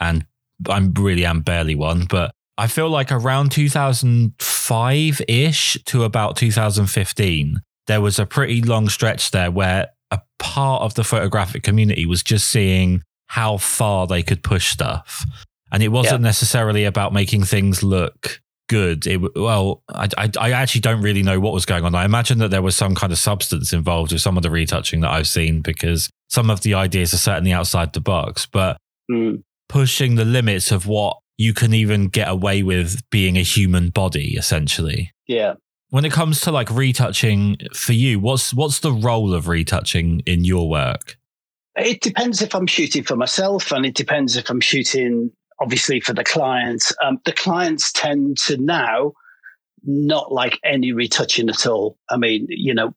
S1: and I'm really am barely one, but I feel like around 2005 ish to about 2015, there was a pretty long stretch there where a part of the photographic community was just seeing how far they could push stuff. And it wasn't yeah. necessarily about making things look good. It, well, I, I, I, actually don't really know what was going on. I imagine that there was some kind of substance involved with some of the retouching that I've seen because some of the ideas are certainly outside the box, but mm. pushing the limits of what you can even get away with being a human body, essentially.
S2: Yeah.
S1: When it comes to like retouching for you, what's what's the role of retouching in your work?
S2: It depends if I'm shooting for myself, and it depends if I'm shooting obviously for the clients. Um, the clients tend to now not like any retouching at all. I mean, you know,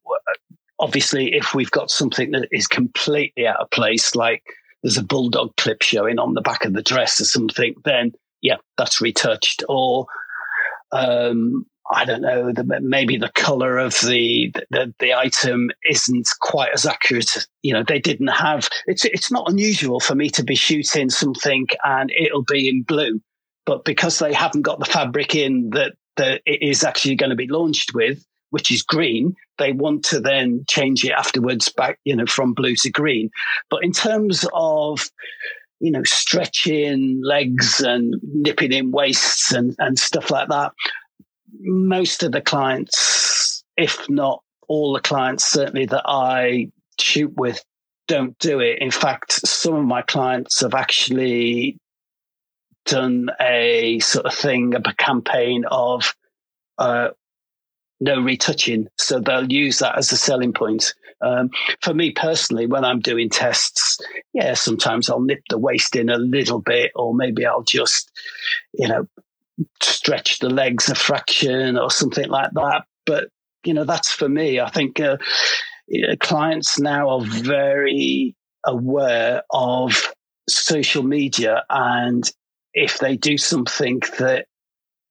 S2: obviously, if we've got something that is completely out of place, like there's a bulldog clip showing on the back of the dress or something, then yeah, that's retouched. Or um, I don't know, the, maybe the color of the, the, the item isn't quite as accurate. You know, they didn't have. It's it's not unusual for me to be shooting something and it'll be in blue, but because they haven't got the fabric in that that it is actually going to be launched with, which is green, they want to then change it afterwards back, you know, from blue to green. But in terms of you know, stretching legs and nipping in waists and, and stuff like that most of the clients, if not all the clients, certainly that I shoot with, don't do it. In fact, some of my clients have actually done a sort of thing, a campaign of uh, no retouching. So they'll use that as a selling point. Um, for me personally, when I'm doing tests, yeah, sometimes I'll nip the waist in a little bit, or maybe I'll just, you know, stretch the legs a fraction or something like that. But you know, that's for me. I think uh, clients now are very aware of social media, and if they do something that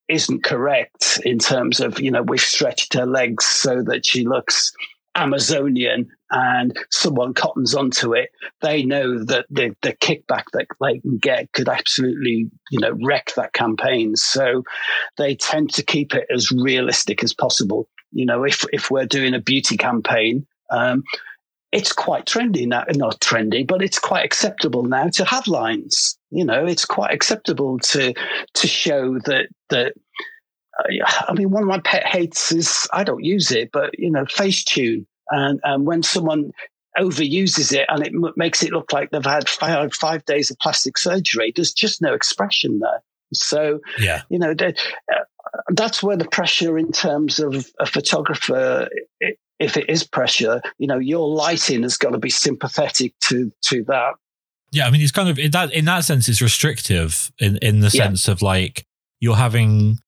S2: isn't correct in terms of you know we've stretched her legs so that she looks Amazonian and someone cottons onto it, they know that the, the kickback that they can get could absolutely, you know, wreck that campaign. So they tend to keep it as realistic as possible. You know, if if we're doing a beauty campaign, um, it's quite trendy now, not trendy, but it's quite acceptable now to have lines. You know, it's quite acceptable to to show that that I mean, one of my pet hates is I don't use it, but you know, Facetune. And, and when someone overuses it and it m- makes it look like they've had five, five days of plastic surgery, there's just no expression there. So,
S1: yeah.
S2: you know, uh, that's where the pressure in terms of a photographer, it, if it is pressure, you know, your lighting has got to be sympathetic to to that.
S1: Yeah, I mean, it's kind of in that in that sense, it's restrictive in in the yeah. sense of like you're having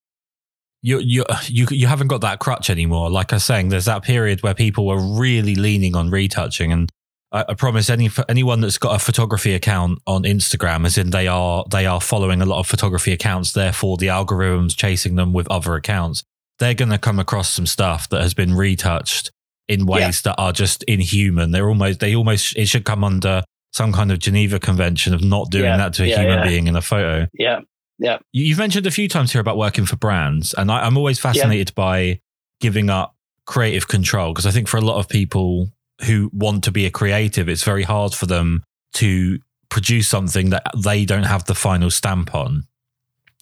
S1: you you you you haven't got that crutch anymore. Like I was saying, there's that period where people were really leaning on retouching, and I, I promise any anyone that's got a photography account on Instagram, as in they are they are following a lot of photography accounts, therefore the algorithms chasing them with other accounts, they're going to come across some stuff that has been retouched in ways yeah. that are just inhuman. They're almost they almost it should come under some kind of Geneva Convention of not doing yeah. that to a yeah, human being in a photo.
S2: Yeah. Yeah.
S1: You've mentioned a few times here about working for brands, and I, am always fascinated yeah. by giving up creative control because I think for a lot of people who want to be a creative, it's very hard for them to produce something that they don't have the final stamp on.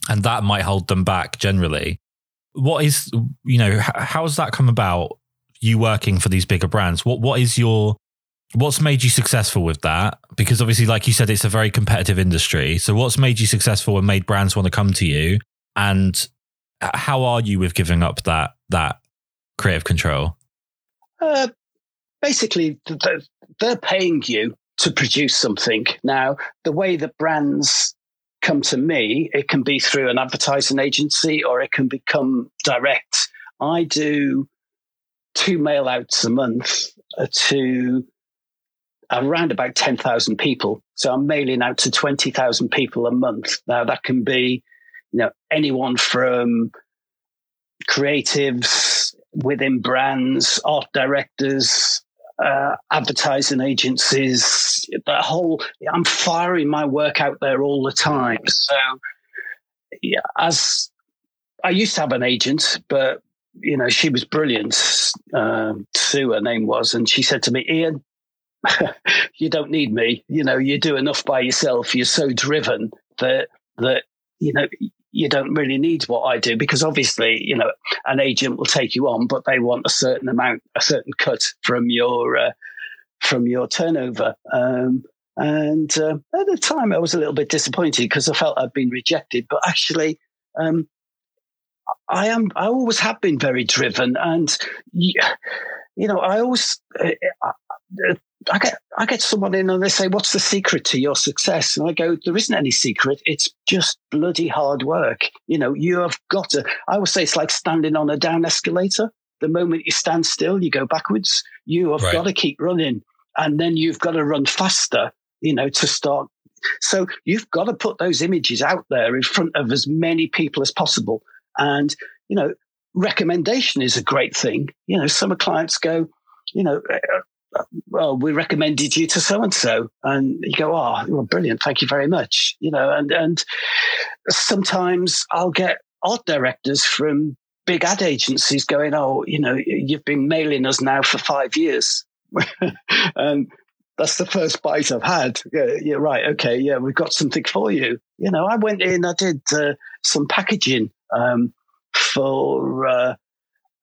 S1: And that might hold them back generally. What is, you know, how has that come about? You working for these bigger brands? What What is your what's made you successful with that? Because obviously, like you said, it's a very competitive industry. So, what's made you successful and made brands want to come to you? And how are you with giving up that that creative control?
S2: Uh, basically, they're paying you to produce something. Now, the way that brands come to me, it can be through an advertising agency or it can become direct. I do two mail outs a month to around about 10,000 people. So I'm mailing out to 20,000 people a month. Now that can be, you know, anyone from creatives within brands, art directors, uh, advertising agencies, the whole, I'm firing my work out there all the time. So yeah, as I used to have an agent, but you know, she was brilliant. Uh, Sue, her name was, and she said to me, Ian, you don't need me. You know, you do enough by yourself. You're so driven that that you know you don't really need what I do because obviously, you know, an agent will take you on, but they want a certain amount, a certain cut from your uh, from your turnover. Um, and uh, at the time, I was a little bit disappointed because I felt I'd been rejected. But actually, um, I am. I always have been very driven, and you know, I always. Uh, uh I get I get someone in and they say, "What's the secret to your success?" And I go, "There isn't any secret. It's just bloody hard work. You know, you have got to." I would say it's like standing on a down escalator. The moment you stand still, you go backwards. You have right. got to keep running, and then you've got to run faster. You know, to start. So you've got to put those images out there in front of as many people as possible. And you know, recommendation is a great thing. You know, some of clients go, you know, well, we recommended you to so and so, and you go, oh, well, brilliant, thank you very much. You know, and and sometimes I'll get art directors from big ad agencies going, oh, you know, you've been mailing us now for five years, and that's the first bite I've had. Yeah, yeah, right, okay, yeah, we've got something for you. You know, I went in, I did uh, some packaging um, for. Uh,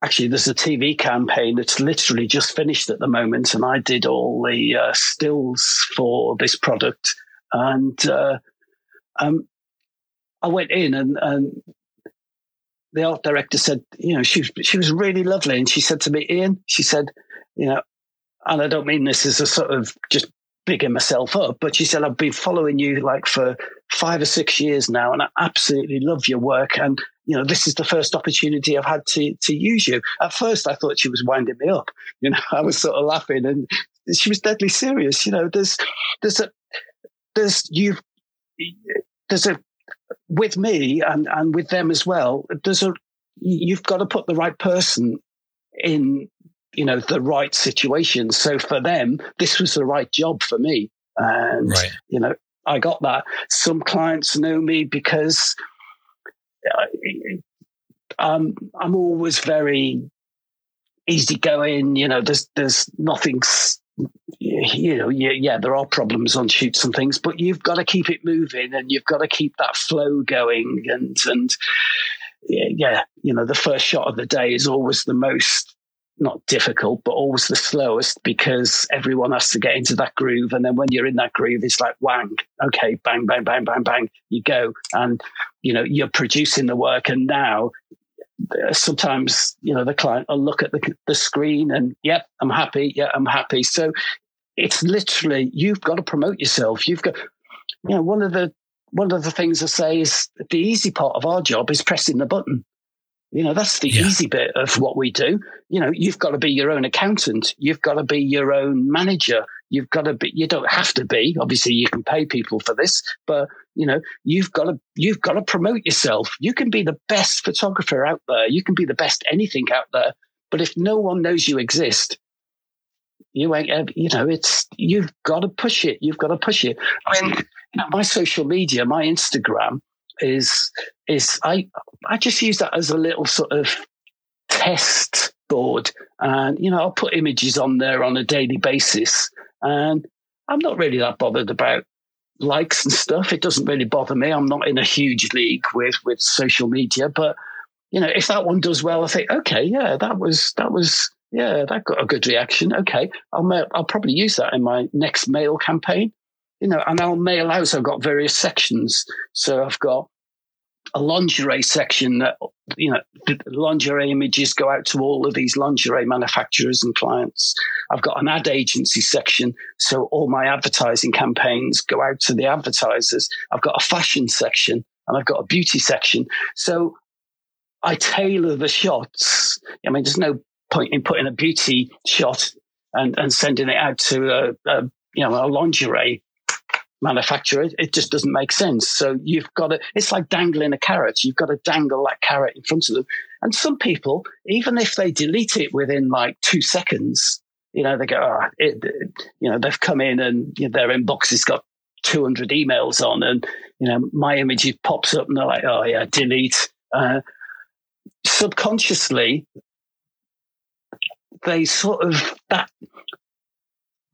S2: actually there's a TV campaign that's literally just finished at the moment, and I did all the uh, stills for this product, and uh, um, I went in and, and the art director said, you know, she she was really lovely, and she said to me, Ian, she said, you know, and I don't mean this as a sort of just bigging myself up, but she said, I've been following you like for five or six years now, and I absolutely love your work. And, you know, this is the first opportunity I've had to, to use you. At first, I thought she was winding me up. You know, I was sort of laughing and she was deadly serious. You know, there's, there's a, there's, you've, there's a, with me and, and with them as well, there's a, you've got to put the right person in you know the right situation so for them this was the right job for me and right. you know i got that some clients know me because um, i'm always very easygoing you know there's there's nothing you know yeah, yeah there are problems on shoots and things but you've got to keep it moving and you've got to keep that flow going and and yeah you know the first shot of the day is always the most not difficult, but always the slowest because everyone has to get into that groove. And then when you're in that groove, it's like wang, okay, bang, bang, bang, bang, bang, you go. And, you know, you're producing the work. And now uh, sometimes, you know, the client will look at the, the screen and, yep, I'm happy. Yeah, I'm happy. So it's literally, you've got to promote yourself. You've got, you know, one of the, one of the things I say is the easy part of our job is pressing the button. You know, that's the yeah. easy bit of what we do. You know, you've got to be your own accountant. You've got to be your own manager. You've got to be, you don't have to be. Obviously, you can pay people for this, but you know, you've got to, you've got to promote yourself. You can be the best photographer out there. You can be the best anything out there. But if no one knows you exist, you ain't, you know, it's, you've got to push it. You've got to push it. I mean, my social media, my Instagram, is is I I just use that as a little sort of test board, and you know I'll put images on there on a daily basis, and I'm not really that bothered about likes and stuff. It doesn't really bother me. I'm not in a huge league with with social media, but you know if that one does well, I think okay, yeah, that was that was yeah, that got a good reaction. Okay, I'll I'll probably use that in my next mail campaign. You know, and I'll mail out. So I've got various sections. So I've got a lingerie section that you know the lingerie images go out to all of these lingerie manufacturers and clients. I've got an ad agency section so all my advertising campaigns go out to the advertisers. I've got a fashion section and i've got a beauty section. So i tailor the shots. I mean there's no point in putting a beauty shot and, and sending it out to a, a you know a lingerie manufacturer. It just doesn't make sense. So you've got to, it's like dangling a carrot. You've got to dangle that carrot in front of them. And some people, even if they delete it within like two seconds, you know, they go, oh, it, you know, they've come in and you know, their inbox has got 200 emails on and, you know, my image pops up and they're like, oh yeah, delete. Uh, subconsciously, they sort of that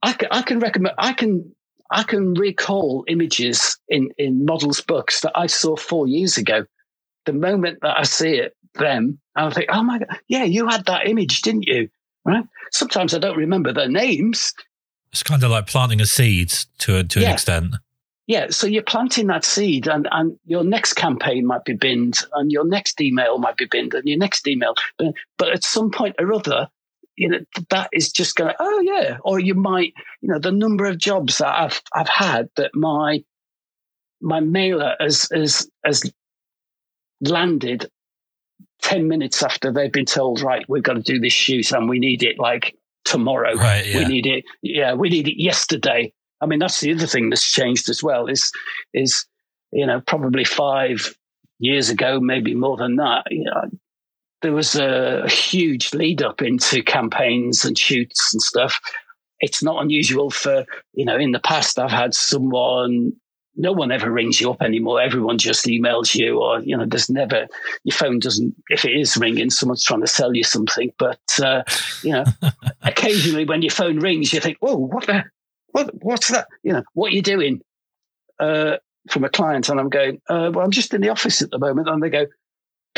S2: I can, I can recommend I can I can recall images in, in models' books that I saw four years ago. The moment that I see it, them, I think, oh my God, yeah, you had that image, didn't you? Right? Sometimes I don't remember their names.
S1: It's kind of like planting a seed to, a, to yeah. an extent.
S2: Yeah, so you're planting that seed, and, and your next campaign might be binned, and your next email might be binned, and your next email. But, but at some point or other, you know that is just going oh yeah. Or you might you know the number of jobs that i've i've had that my my mailer has has has landed 10 minutes after they've been told right we've got to do this shoot and we need it like tomorrow.
S1: Right yeah.
S2: we need it yeah we need it yesterday. I mean that's the other thing that's changed as well is is you know probably five years ago maybe more than that you know, there was a huge lead up into campaigns and shoots and stuff. It's not unusual for, you know, in the past, I've had someone, no one ever rings you up anymore. Everyone just emails you, or, you know, there's never, your phone doesn't, if it is ringing, someone's trying to sell you something. But, uh, you know, occasionally when your phone rings, you think, whoa, what the, what, what's that? You know, what are you doing? Uh, from a client, and I'm going, uh, well, I'm just in the office at the moment. And they go,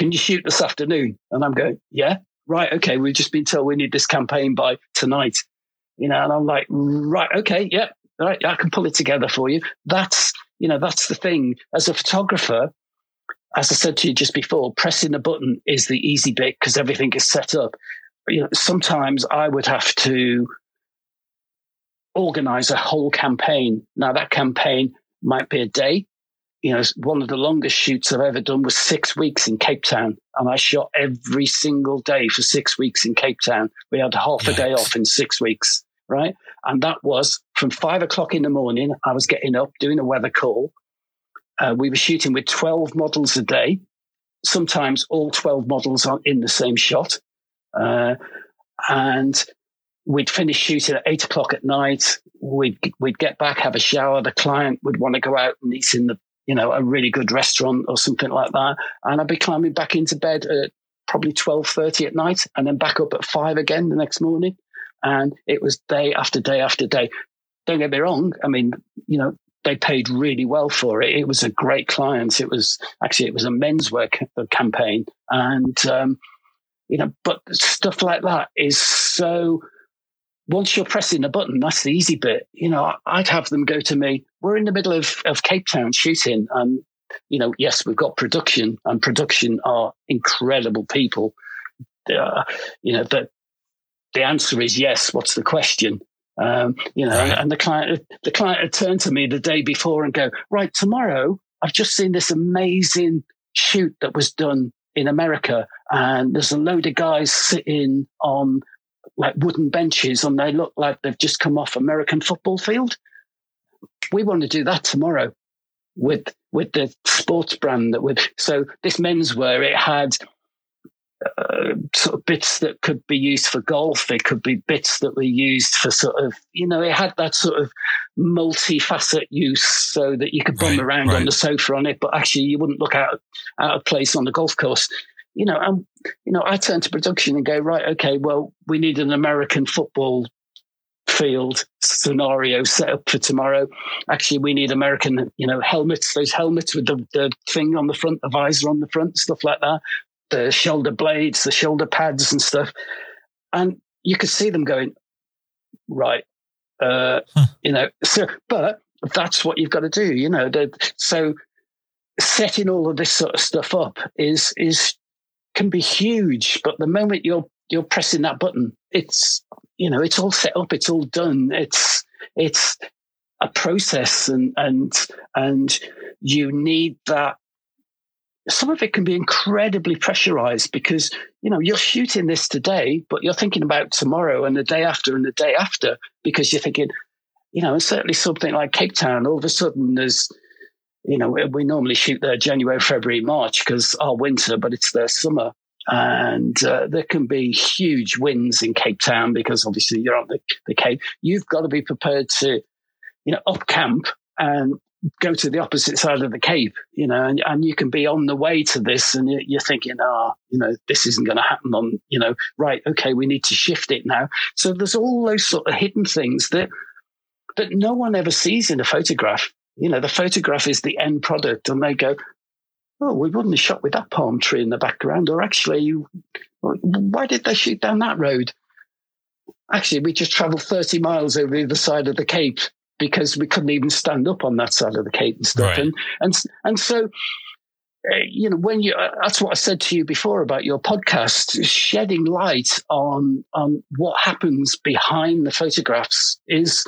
S2: can you shoot this afternoon? And I'm going, yeah, right. Okay. We've just been told we need this campaign by tonight, you know, and I'm like, right. Okay. Yeah. Right. I can pull it together for you. That's, you know, that's the thing as a photographer. As I said to you just before, pressing a button is the easy bit because everything is set up. You know, sometimes I would have to organize a whole campaign. Now that campaign might be a day, you know, one of the longest shoots I've ever done was six weeks in Cape Town. And I shot every single day for six weeks in Cape Town. We had half a day off in six weeks, right? And that was from five o'clock in the morning. I was getting up, doing a weather call. Uh, we were shooting with 12 models a day, sometimes all 12 models are in the same shot. Uh, and we'd finish shooting at eight o'clock at night. We'd, we'd get back, have a shower. The client would want to go out and eat in the you know, a really good restaurant or something like that. And I'd be climbing back into bed at probably 12.30 at night and then back up at five again the next morning. And it was day after day after day. Don't get me wrong. I mean, you know, they paid really well for it. It was a great client. It was actually, it was a menswear campaign. And, um, you know, but stuff like that is so once you're pressing a button, that's the easy bit. You know, I'd have them go to me. We're in the middle of, of Cape Town shooting, and you know, yes, we've got production, and production are incredible people. Uh, you know, but the answer is yes. What's the question? Um, you know, right. and the client, the client had turned to me the day before and go, right, tomorrow I've just seen this amazing shoot that was done in America, and there's a load of guys sitting on like wooden benches and they look like they've just come off American football field. We want to do that tomorrow with with the sports brand that would so this menswear it had uh, sort of bits that could be used for golf. It could be bits that were used for sort of, you know, it had that sort of multi-facet use so that you could bum right, around right. on the sofa on it, but actually you wouldn't look out, out of place on the golf course you know, and you know, I turn to production and go, right, okay, well, we need an American football field scenario set up for tomorrow. Actually, we need American, you know, helmets, those helmets with the, the thing on the front, the visor on the front, stuff like that, the shoulder blades, the shoulder pads and stuff. And you could see them going, right, uh, huh. you know, so, but that's what you've got to do, you know, so setting all of this sort of stuff up is, is, can be huge, but the moment you're, you're pressing that button, it's, you know, it's all set up, it's all done. It's, it's a process and, and, and you need that some of it can be incredibly pressurized because you know you're shooting this today but you're thinking about tomorrow and the day after and the day after because you're thinking you know and certainly something like cape town all of a sudden there's you know we normally shoot there january february march because our winter but it's their summer and uh, there can be huge winds in cape town because obviously you're on the, the cape you've got to be prepared to you know up camp and go to the opposite side of the Cape, you know, and, and you can be on the way to this and you're thinking, ah, oh, you know, this isn't going to happen on, you know, right. Okay. We need to shift it now. So there's all those sort of hidden things that, that no one ever sees in a photograph. You know, the photograph is the end product and they go, oh, we wouldn't have shot with that palm tree in the background. Or actually, why did they shoot down that road? Actually, we just traveled 30 miles over the other side of the Cape because we couldn't even stand up on that side of the Cape and stuff. Right. And, and, and so, uh, you know, when you, uh, that's what I said to you before about your podcast, shedding light on, on what happens behind the photographs is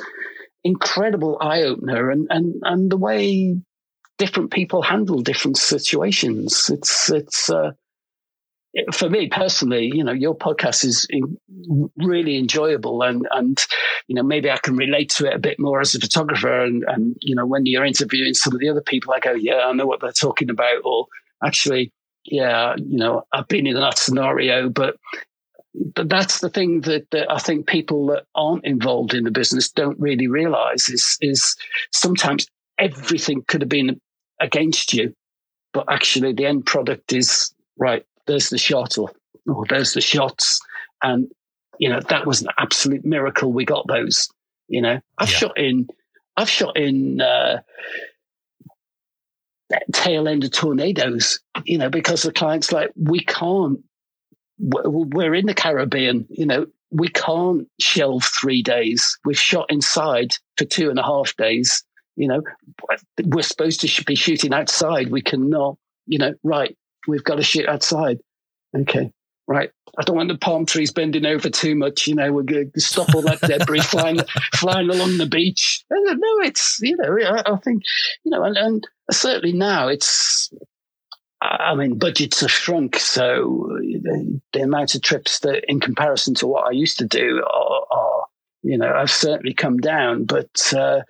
S2: incredible eye opener and, and, and the way different people handle different situations. It's, it's, uh, for me personally, you know, your podcast is really enjoyable and, and, you know, maybe I can relate to it a bit more as a photographer. And, and, you know, when you're interviewing some of the other people, I go, yeah, I know what they're talking about. Or actually, yeah, you know, I've been in that scenario, but, but that's the thing that, that I think people that aren't involved in the business don't really realize is, is sometimes everything could have been against you, but actually the end product is right there's the shot or, or there's the shots. And, you know, that was an absolute miracle. We got those, you know, I've yeah. shot in, I've shot in, uh, tail end of tornadoes, you know, because the client's like, we can't, we're in the Caribbean, you know, we can't shelve three days. We've shot inside for two and a half days. You know, we're supposed to be shooting outside. We cannot, you know, right we've got to shoot outside. Okay, right. I don't want the palm trees bending over too much. You know, we're going to stop all that debris flying flying along the beach. No, it's you know, I, I think you know, and, and certainly now it's. I mean, budgets have shrunk, so the, the amount of trips that, in comparison to what I used to do, are, are you know, I've certainly come down. But, uh,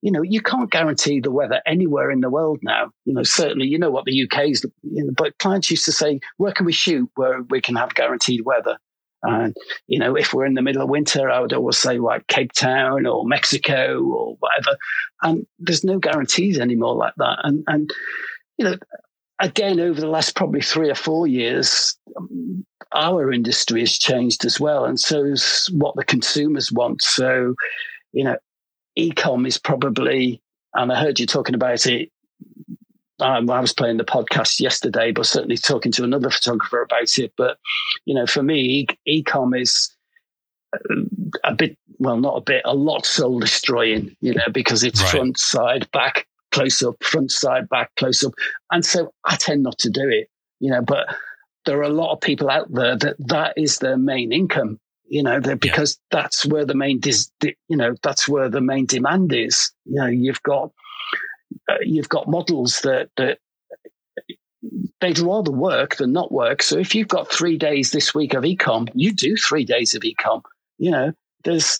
S2: you know, you can't guarantee the weather anywhere in the world now. You know, certainly, you know what the UK is, you know, but clients used to say, where can we shoot where we can have guaranteed weather? And, you know, if we're in the middle of winter, I would always say like Cape Town or Mexico or whatever. And there's no guarantees anymore like that. And, and, you know, again, over the last probably three or four years, our industry has changed as well. And so is what the consumers want. So, you know, ecom is probably, and I heard you talking about it. Um, I was playing the podcast yesterday, but certainly talking to another photographer about it. But, you know, for me, ecom is uh, a bit, well, not a bit, a lot soul destroying, you know, because it's right. front, side, back, close up, front, side, back, close up. And so I tend not to do it, you know, but there are a lot of people out there that that is their main income, you know, because yeah. that's where the main, dis, you know, that's where the main demand is. You know, you've got, uh, you've got models that, that they'd rather work than not work. So if you've got three days this week of ecom, you do three days of ecom. You know, there's,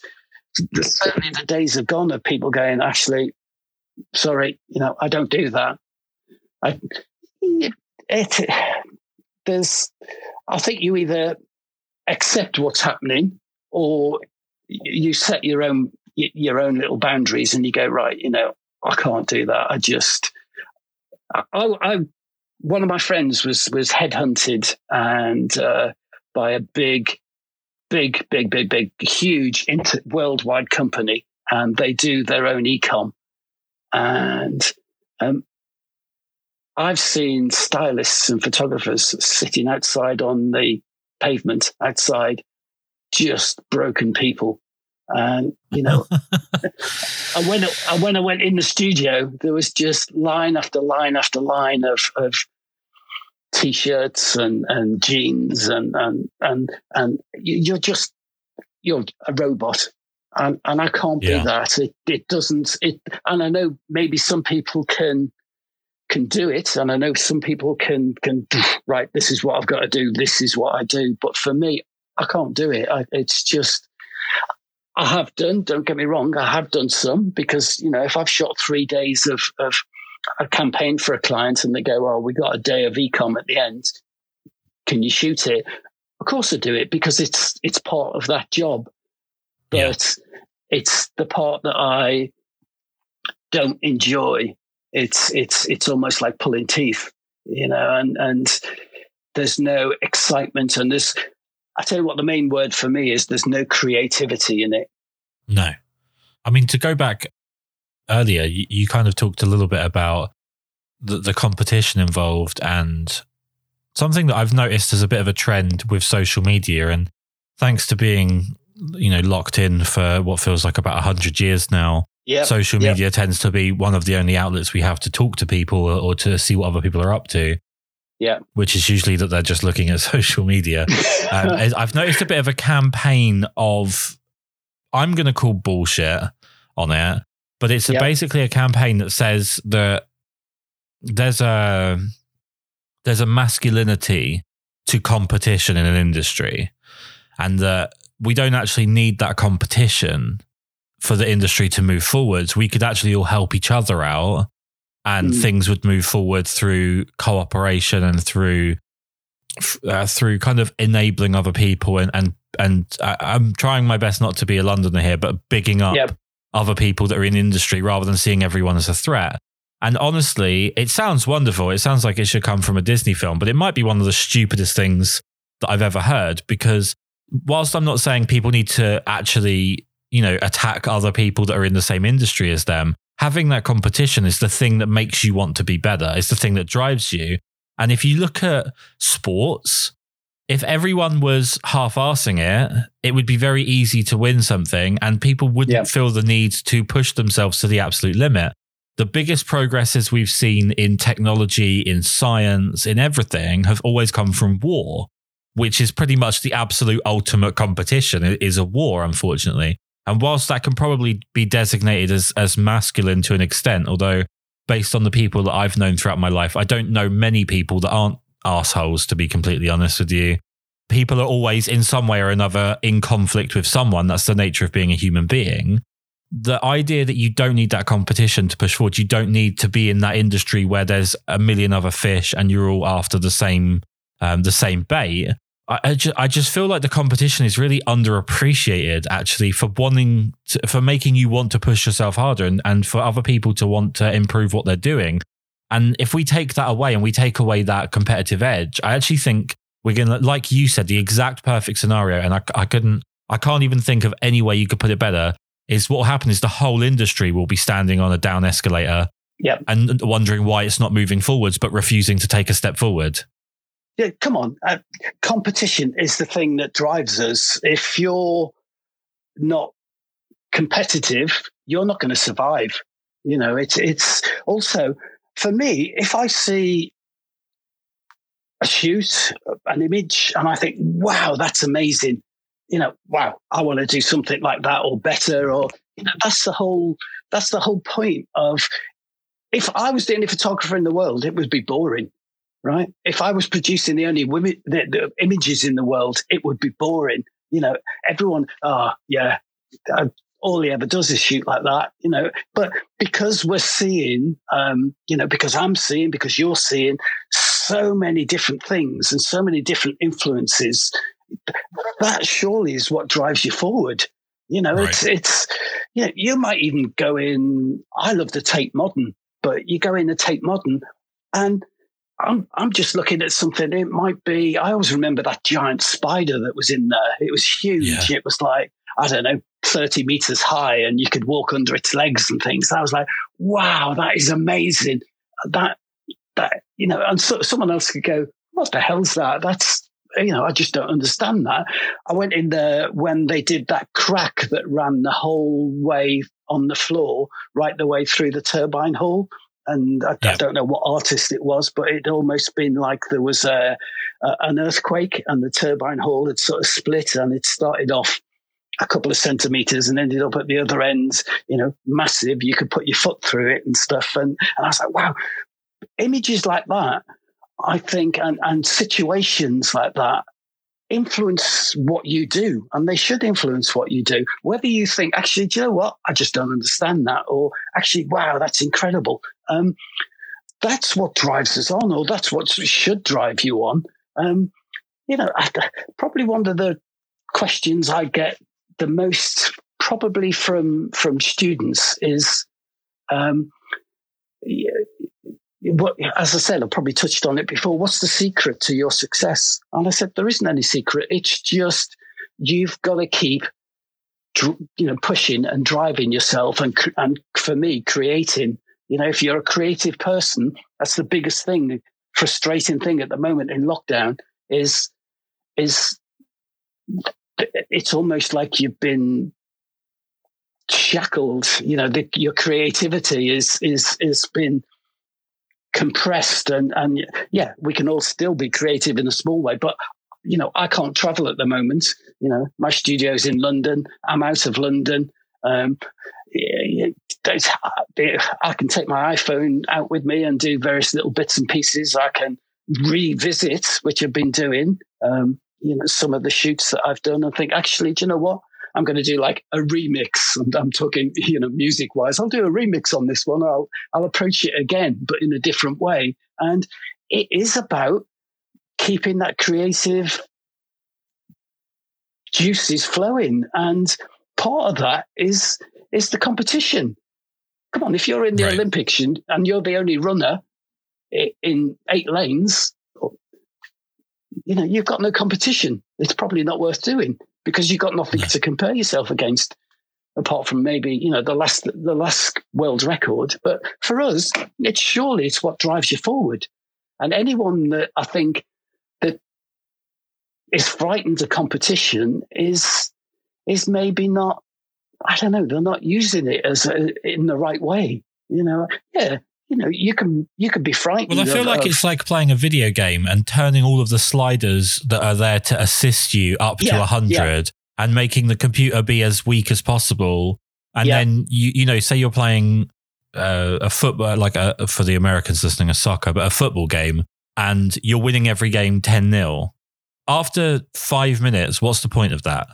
S2: there's certainly the days have gone of people going, actually, sorry, you know, I don't do that. I, it, it, there's, I think you either accept what's happening or you set your own your own little boundaries and you go right. You know, I can't do that. I just, I, I one of my friends was was headhunted and uh, by a big, big, big, big, big, huge inter- worldwide company, and they do their own ecom. And um, I've seen stylists and photographers sitting outside on the pavement outside just broken people. And you know, and when and when I went in the studio, there was just line after line after line of of t-shirts and and jeans and and and and you're just you're a robot and and I can't yeah. be that. It it doesn't it and I know maybe some people can can do it. And I know some people can can right this is what I've got to do this is what I do. But for me I can't do it. I, it's just I have done don't get me wrong I have done some because you know if I've shot 3 days of of a campaign for a client and they go oh we got a day of ecom at the end. Can you shoot it? Of course I do it because it's it's part of that job but yeah. it's the part that I don't enjoy. It's it's it's almost like pulling teeth, you know, and and there's no excitement and there's I tell you what the main word for me is there's no creativity in it.
S1: No. I mean to go back earlier, you, you kind of talked a little bit about the, the competition involved and something that I've noticed as a bit of a trend with social media and thanks to being you know locked in for what feels like about 100 years now yep. social media yep. tends to be one of the only outlets we have to talk to people or to see what other people are up to
S2: yeah
S1: which is usually that they're just looking at social media um, i've noticed a bit of a campaign of i'm going to call bullshit on it but it's yep. basically a campaign that says that there's a there's a masculinity to competition in an industry and that we don't actually need that competition for the industry to move forwards. We could actually all help each other out and mm. things would move forward through cooperation and through uh, through kind of enabling other people and and and I, am trying my best not to be a Londoner here, but bigging up yep. other people that are in the industry rather than seeing everyone as a threat. And honestly, it sounds wonderful. It sounds like it should come from a Disney film, but it might be one of the stupidest things that I've ever heard because whilst I'm not saying people need to actually, you know, attack other people that are in the same industry as them, having that competition is the thing that makes you want to be better. It's the thing that drives you. And if you look at sports, if everyone was half arsing it, it would be very easy to win something and people wouldn't yeah. feel the need to push themselves to the absolute limit. The biggest progresses we've seen in technology, in science, in everything have always come from war which is pretty much the absolute ultimate competition, it is a war, unfortunately. And whilst that can probably be designated as, as masculine to an extent, although based on the people that I've known throughout my life, I don't know many people that aren't assholes, to be completely honest with you. People are always, in some way or another, in conflict with someone. That's the nature of being a human being. The idea that you don't need that competition to push forward, you don't need to be in that industry where there's a million other fish and you're all after the same um, the same bait. I, I, just, I just feel like the competition is really underappreciated actually for wanting to, for making you want to push yourself harder and, and for other people to want to improve what they're doing. And if we take that away and we take away that competitive edge, I actually think we're going to, like you said, the exact perfect scenario. And I, I couldn't, I can't even think of any way you could put it better. Is what will happen is the whole industry will be standing on a down escalator
S2: yep.
S1: and wondering why it's not moving forwards, but refusing to take a step forward
S2: yeah, come on. Uh, competition is the thing that drives us. If you're not competitive, you're not going to survive. You know, it's it's also for me. If I see a shoot, an image, and I think, "Wow, that's amazing," you know, "Wow, I want to do something like that or better," or you know, that's the whole that's the whole point of. If I was the only photographer in the world, it would be boring right? If I was producing the only women, the, the images in the world, it would be boring. You know, everyone, oh, yeah, uh, all he ever does is shoot like that, you know. But because we're seeing, um, you know, because I'm seeing, because you're seeing so many different things and so many different influences, that surely is what drives you forward. You know, right. it's, it's, you know, you might even go in, I love the Tate Modern, but you go in the Tate Modern and I'm I'm just looking at something. It might be. I always remember that giant spider that was in there. It was huge. Yeah. It was like I don't know, thirty meters high, and you could walk under its legs and things. I was like, wow, that is amazing. That that you know, and so, someone else could go, what the hell's that? That's you know, I just don't understand that. I went in there when they did that crack that ran the whole way on the floor, right the way through the turbine hall. And I, yeah. I don't know what artist it was, but it almost been like there was a, a, an earthquake and the turbine hall had sort of split and it started off a couple of centimeters and ended up at the other end, you know, massive. You could put your foot through it and stuff. And, and I was like, wow, images like that, I think, and, and situations like that influence what you do and they should influence what you do. Whether you think, actually, do you know what? I just don't understand that. Or actually, wow, that's incredible. Um, that's what drives us on, or that's what should drive you on. Um, you know, probably one of the questions I get the most probably from from students is um, what, as I said, I probably touched on it before. What's the secret to your success? And I said there isn't any secret. It's just you've got to keep, you know, pushing and driving yourself, and and for me, creating. You know, if you're a creative person, that's the biggest thing, frustrating thing at the moment in lockdown is is it's almost like you've been shackled. You know, the, your creativity is is is been compressed, and and yeah, we can all still be creative in a small way, but you know, I can't travel at the moment. You know, my studio's in London. I'm out of London. Um, I can take my iPhone out with me and do various little bits and pieces. I can revisit, which I've been doing. Um, you know some of the shoots that I've done and think actually do you know what? I'm going to do like a remix. And I'm talking you know music wise I'll do a remix on this one. I'll I'll approach it again but in a different way. And it is about keeping that creative juices flowing. And part of that is is the competition come on if you're in the right. olympics and you're the only runner in eight lanes you know, you've got no competition. It's probably not worth doing because you've got nothing to compare yourself against apart from maybe, you know, the last, the last world record. But for us, it's surely it's what drives you forward. And anyone that I think that is frightened of competition is, is maybe not, I don't know, they're not using it as a, in the right way. You know, yeah, you know, you can you can be frightened.
S1: Well, I feel
S2: of,
S1: like it's like playing a video game and turning all of the sliders that are there to assist you up yeah, to hundred, yeah. and making the computer be as weak as possible. And yeah. then you you know, say you're playing uh, a football like a, for the Americans listening, a soccer, but a football game, and you're winning every game ten 0 After five minutes, what's the point of that?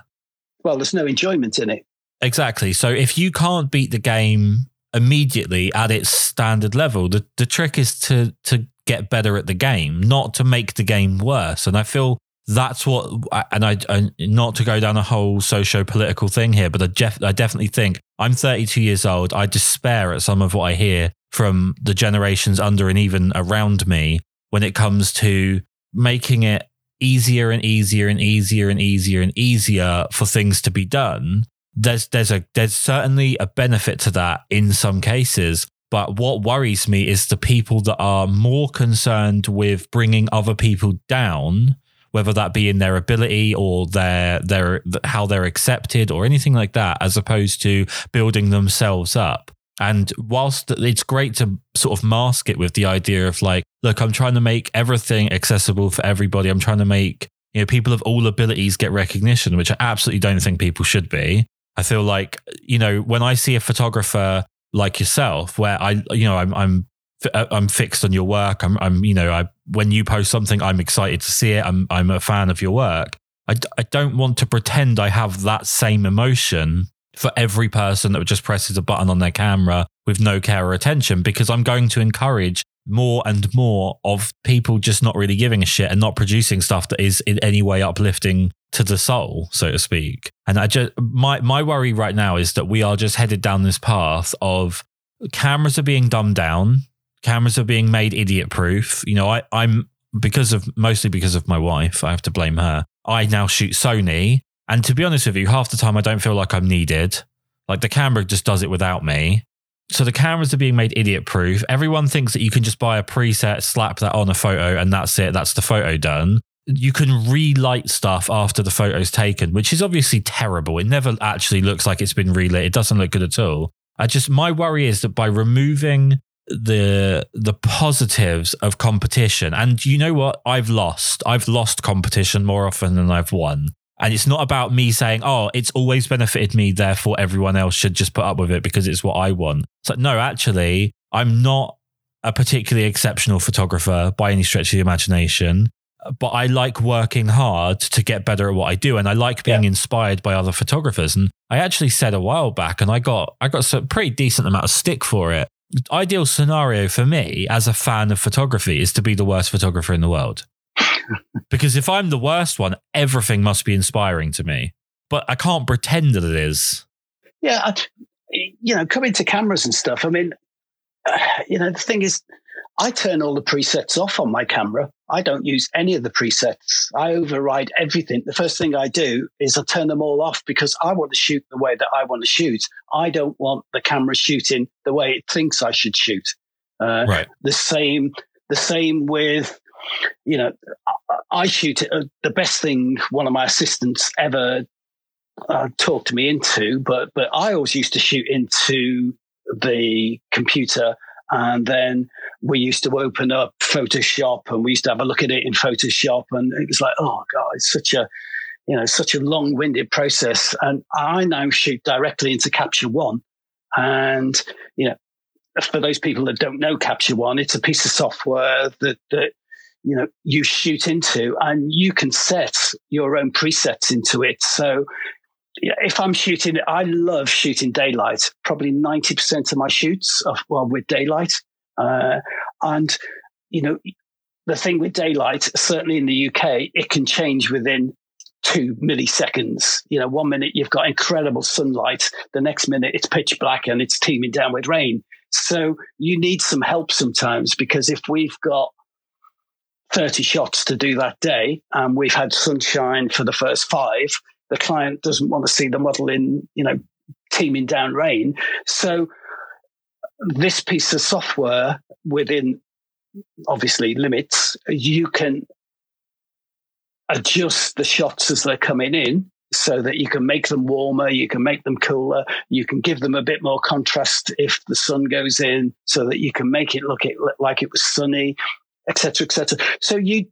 S2: Well, there's no enjoyment in it.
S1: Exactly. So if you can't beat the game immediately at its standard level. The the trick is to to get better at the game, not to make the game worse. And I feel that's what, and I, not to go down a whole socio political thing here, but I, def, I definitely think I'm 32 years old. I despair at some of what I hear from the generations under and even around me when it comes to making it easier and easier and easier and easier and easier for things to be done there's there's a there's certainly a benefit to that in some cases but what worries me is the people that are more concerned with bringing other people down whether that be in their ability or their their how they're accepted or anything like that as opposed to building themselves up. And whilst it's great to sort of mask it with the idea of like look i'm trying to make everything accessible for everybody. I'm trying to make you know people of all abilities get recognition which i absolutely don't think people should be I feel like, you know, when I see a photographer like yourself, where I, you know, I'm, I'm, uh, I'm fixed on your work. I'm, I'm, you know, I, when you post something, I'm excited to see it. I'm, I'm a fan of your work. I, I don't want to pretend I have that same emotion for every person that just presses a button on their camera with no care or attention because I'm going to encourage more and more of people just not really giving a shit and not producing stuff that is in any way uplifting to the soul, so to speak. And I just my my worry right now is that we are just headed down this path of cameras are being dumbed down, cameras are being made idiot proof. You know, I, I'm because of mostly because of my wife, I have to blame her. I now shoot Sony. And to be honest with you, half the time I don't feel like I'm needed. Like the camera just does it without me. So the cameras are being made idiot proof. Everyone thinks that you can just buy a preset, slap that on a photo, and that's it. That's the photo done. You can relight stuff after the photo's taken, which is obviously terrible. It never actually looks like it's been relit. It doesn't look good at all. I just my worry is that by removing the the positives of competition, and you know what, I've lost. I've lost competition more often than I've won. And it's not about me saying, oh, it's always benefited me, therefore everyone else should just put up with it because it's what I want. It's like, no, actually, I'm not a particularly exceptional photographer by any stretch of the imagination but I like working hard to get better at what I do, and I like being yeah. inspired by other photographers. And I actually said a while back, and I got I got a pretty decent amount of stick for it. Ideal scenario for me as a fan of photography is to be the worst photographer in the world. because if I'm the worst one, everything must be inspiring to me. But I can't pretend that it is.
S2: Yeah, I, you know, coming to cameras and stuff. I mean, uh, you know, the thing is, I turn all the presets off on my camera. I don't use any of the presets. I override everything. The first thing I do is I turn them all off because I want to shoot the way that I want to shoot. I don't want the camera shooting the way it thinks I should shoot. Uh, right. The same, the same with, you know, I shoot uh, the best thing one of my assistants ever uh, talked me into, but but I always used to shoot into the computer and then we used to open up Photoshop and we used to have a look at it in Photoshop. And it was like, oh God, it's such a, you know, such a long winded process. And I now shoot directly into Capture One. And, you know, for those people that don't know Capture One, it's a piece of software that, that, you know, you shoot into and you can set your own presets into it. So if I'm shooting, I love shooting daylight. Probably 90% of my shoots are well, with daylight. Uh, and, you know, the thing with daylight, certainly in the UK, it can change within two milliseconds. You know, one minute you've got incredible sunlight, the next minute it's pitch black and it's teeming down with rain. So you need some help sometimes because if we've got 30 shots to do that day and we've had sunshine for the first five, the client doesn't want to see the model in, you know, teeming down rain. So this piece of software within obviously limits, you can adjust the shots as they're coming in so that you can make them warmer, you can make them cooler, you can give them a bit more contrast if the sun goes in, so that you can make it look like it was sunny, etc., etc. So you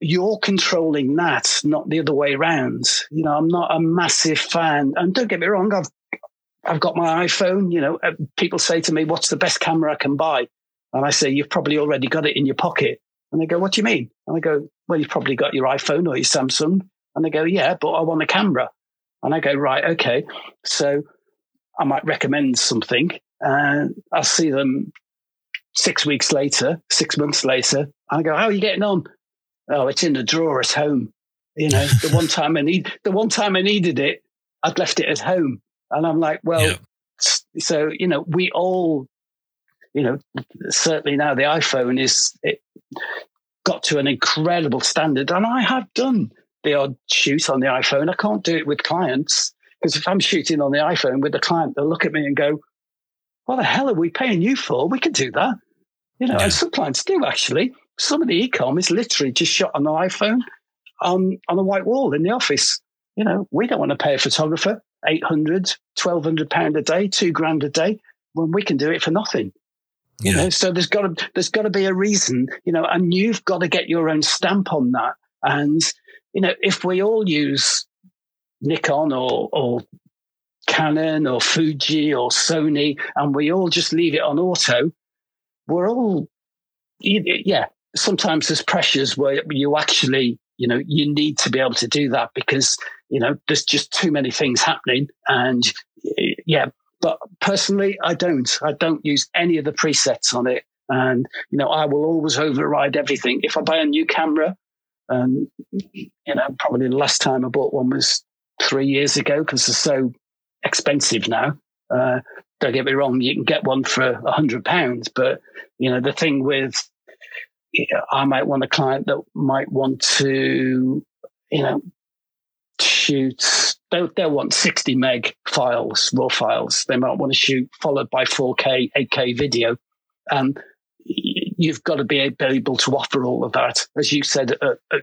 S2: you're controlling that, not the other way around. You know, I'm not a massive fan, and don't get me wrong, I've I've got my iPhone. You know, uh, people say to me, "What's the best camera I can buy?" And I say, "You've probably already got it in your pocket." And they go, "What do you mean?" And I go, "Well, you've probably got your iPhone or your Samsung." And they go, "Yeah, but I want a camera." And I go, "Right, okay." So I might recommend something, and I'll see them six weeks later, six months later. And I go, "How are you getting on?" Oh, it's in the drawer at home. You know, the one time I need the one time I needed it, I'd left it at home. And I'm like, well, yeah. so, you know, we all, you know, certainly now the iPhone is it got to an incredible standard. And I have done the odd shoot on the iPhone. I can't do it with clients because if I'm shooting on the iPhone with the client, they'll look at me and go, what the hell are we paying you for? We can do that. You know, yeah. and some clients do actually. Some of the ecom is literally just shot on the iPhone on, on a white wall in the office. You know, we don't want to pay a photographer 800, 1200 pound a day, two grand a day, when we can do it for nothing. You know, so there's got to there's got to be a reason, you know, and you've got to get your own stamp on that. And you know, if we all use Nikon or or Canon or Fuji or Sony, and we all just leave it on auto, we're all, yeah. Sometimes there's pressures where you actually, you know, you need to be able to do that because you know, there's just too many things happening. And yeah, but personally, I don't. I don't use any of the presets on it. And, you know, I will always override everything. If I buy a new camera, um, you know, probably the last time I bought one was three years ago because they're so expensive now. Uh, don't get me wrong, you can get one for a hundred pounds, but you know, the thing with, you know, I might want a client that might want to, you know, shoot, they'll, they'll want 60 meg files, raw files. They might want to shoot followed by 4K, 8K video. And you've got to be able to offer all of that. As you said uh, uh,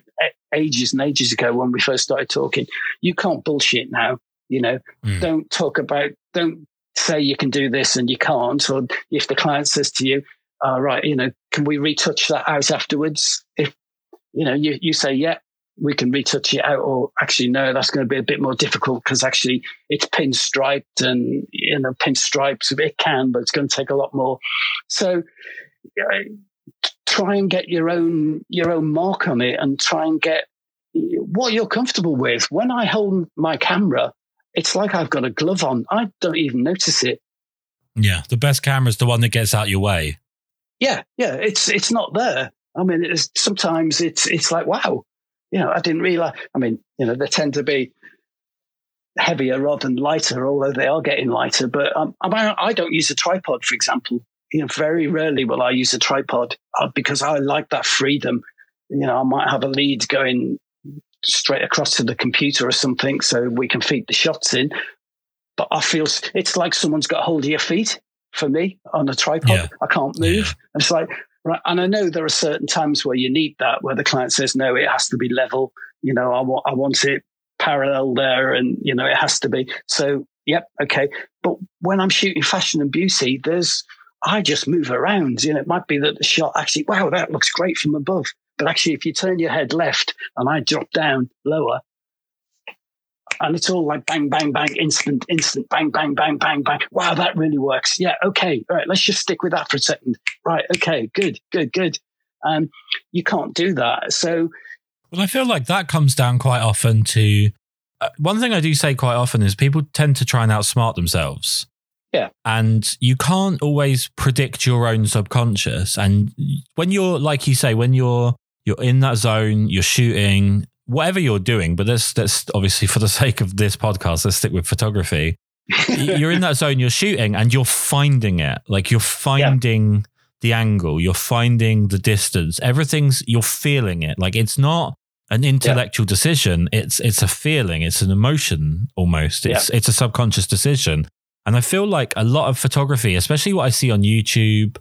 S2: ages and ages ago when we first started talking, you can't bullshit now. You know, mm. don't talk about, don't say you can do this and you can't. Or if the client says to you, all right, you know, can we retouch that out afterwards? If, you know, you, you say, yeah, we can retouch it out or actually no that's going to be a bit more difficult because actually it's pinstriped and you know pinstripes it can but it's going to take a lot more. So try and get your own your own mark on it and try and get what you're comfortable with. When i hold my camera it's like i've got a glove on. I don't even notice it.
S1: Yeah the best camera is the one that gets out your way
S2: yeah yeah it's it's not there i mean it's sometimes it's it's like wow you know, I didn't realize. I mean, you know, they tend to be heavier rather than lighter, although they are getting lighter. But um, I don't use a tripod, for example. You know, very rarely will I use a tripod uh, because I like that freedom. You know, I might have a lead going straight across to the computer or something so we can feed the shots in. But I feel it's like someone's got hold of your feet for me on a tripod. Yeah. I can't move. Yeah. And it's like, Right. And I know there are certain times where you need that, where the client says, no, it has to be level. You know, I want, I want it parallel there and, you know, it has to be. So, yep. Okay. But when I'm shooting fashion and beauty, there's, I just move around. You know, it might be that the shot actually, wow, that looks great from above. But actually, if you turn your head left and I drop down lower, and it's all like bang, bang, bang, instant, instant, bang, bang, bang, bang, bang. Wow, that really works. Yeah, okay, all right, let's just stick with that for a second. Right, okay, good, good, good. Um, you can't do that. So,
S1: well, I feel like that comes down quite often to uh, one thing I do say quite often is people tend to try and outsmart themselves.
S2: Yeah.
S1: And you can't always predict your own subconscious. And when you're, like you say, when you're you're in that zone, you're shooting, whatever you're doing, but let's let's obviously for the sake of this podcast, let's stick with photography. you're in that zone, you're shooting, and you're finding it. Like you're finding yeah. the angle, you're finding the distance. Everything's you're feeling it. Like it's not an intellectual yeah. decision. It's it's a feeling. It's an emotion almost. It's yeah. it's a subconscious decision. And I feel like a lot of photography, especially what I see on YouTube,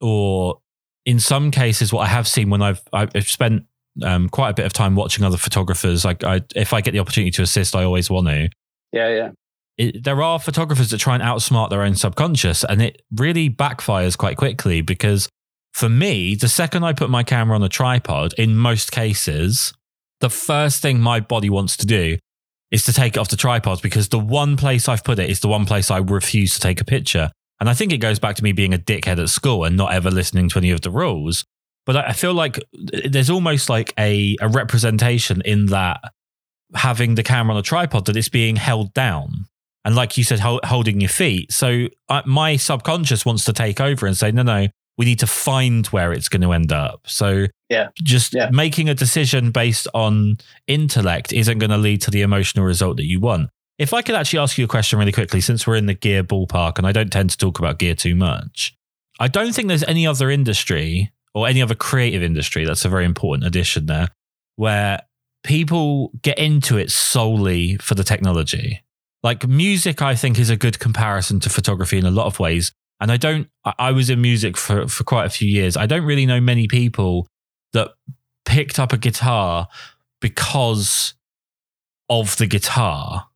S1: or in some cases, what I have seen when I've I've spent um, quite a bit of time watching other photographers. Like, I, if I get the opportunity to assist, I always want to.
S2: Yeah, yeah.
S1: It, there are photographers that try and outsmart their own subconscious, and it really backfires quite quickly because for me, the second I put my camera on a tripod, in most cases, the first thing my body wants to do is to take it off the tripod because the one place I've put it is the one place I refuse to take a picture. And I think it goes back to me being a dickhead at school and not ever listening to any of the rules. But I feel like there's almost like a, a representation in that having the camera on a tripod that it's being held down. And like you said, holding your feet. So uh, my subconscious wants to take over and say, no, no, we need to find where it's going to end up. So
S2: yeah,
S1: just
S2: yeah.
S1: making a decision based on intellect isn't going to lead to the emotional result that you want. If I could actually ask you a question really quickly, since we're in the gear ballpark and I don't tend to talk about gear too much, I don't think there's any other industry or any other creative industry, that's a very important addition there, where people get into it solely for the technology. Like music, I think is a good comparison to photography in a lot of ways. And I don't, I was in music for, for quite a few years. I don't really know many people that picked up a guitar because of the guitar.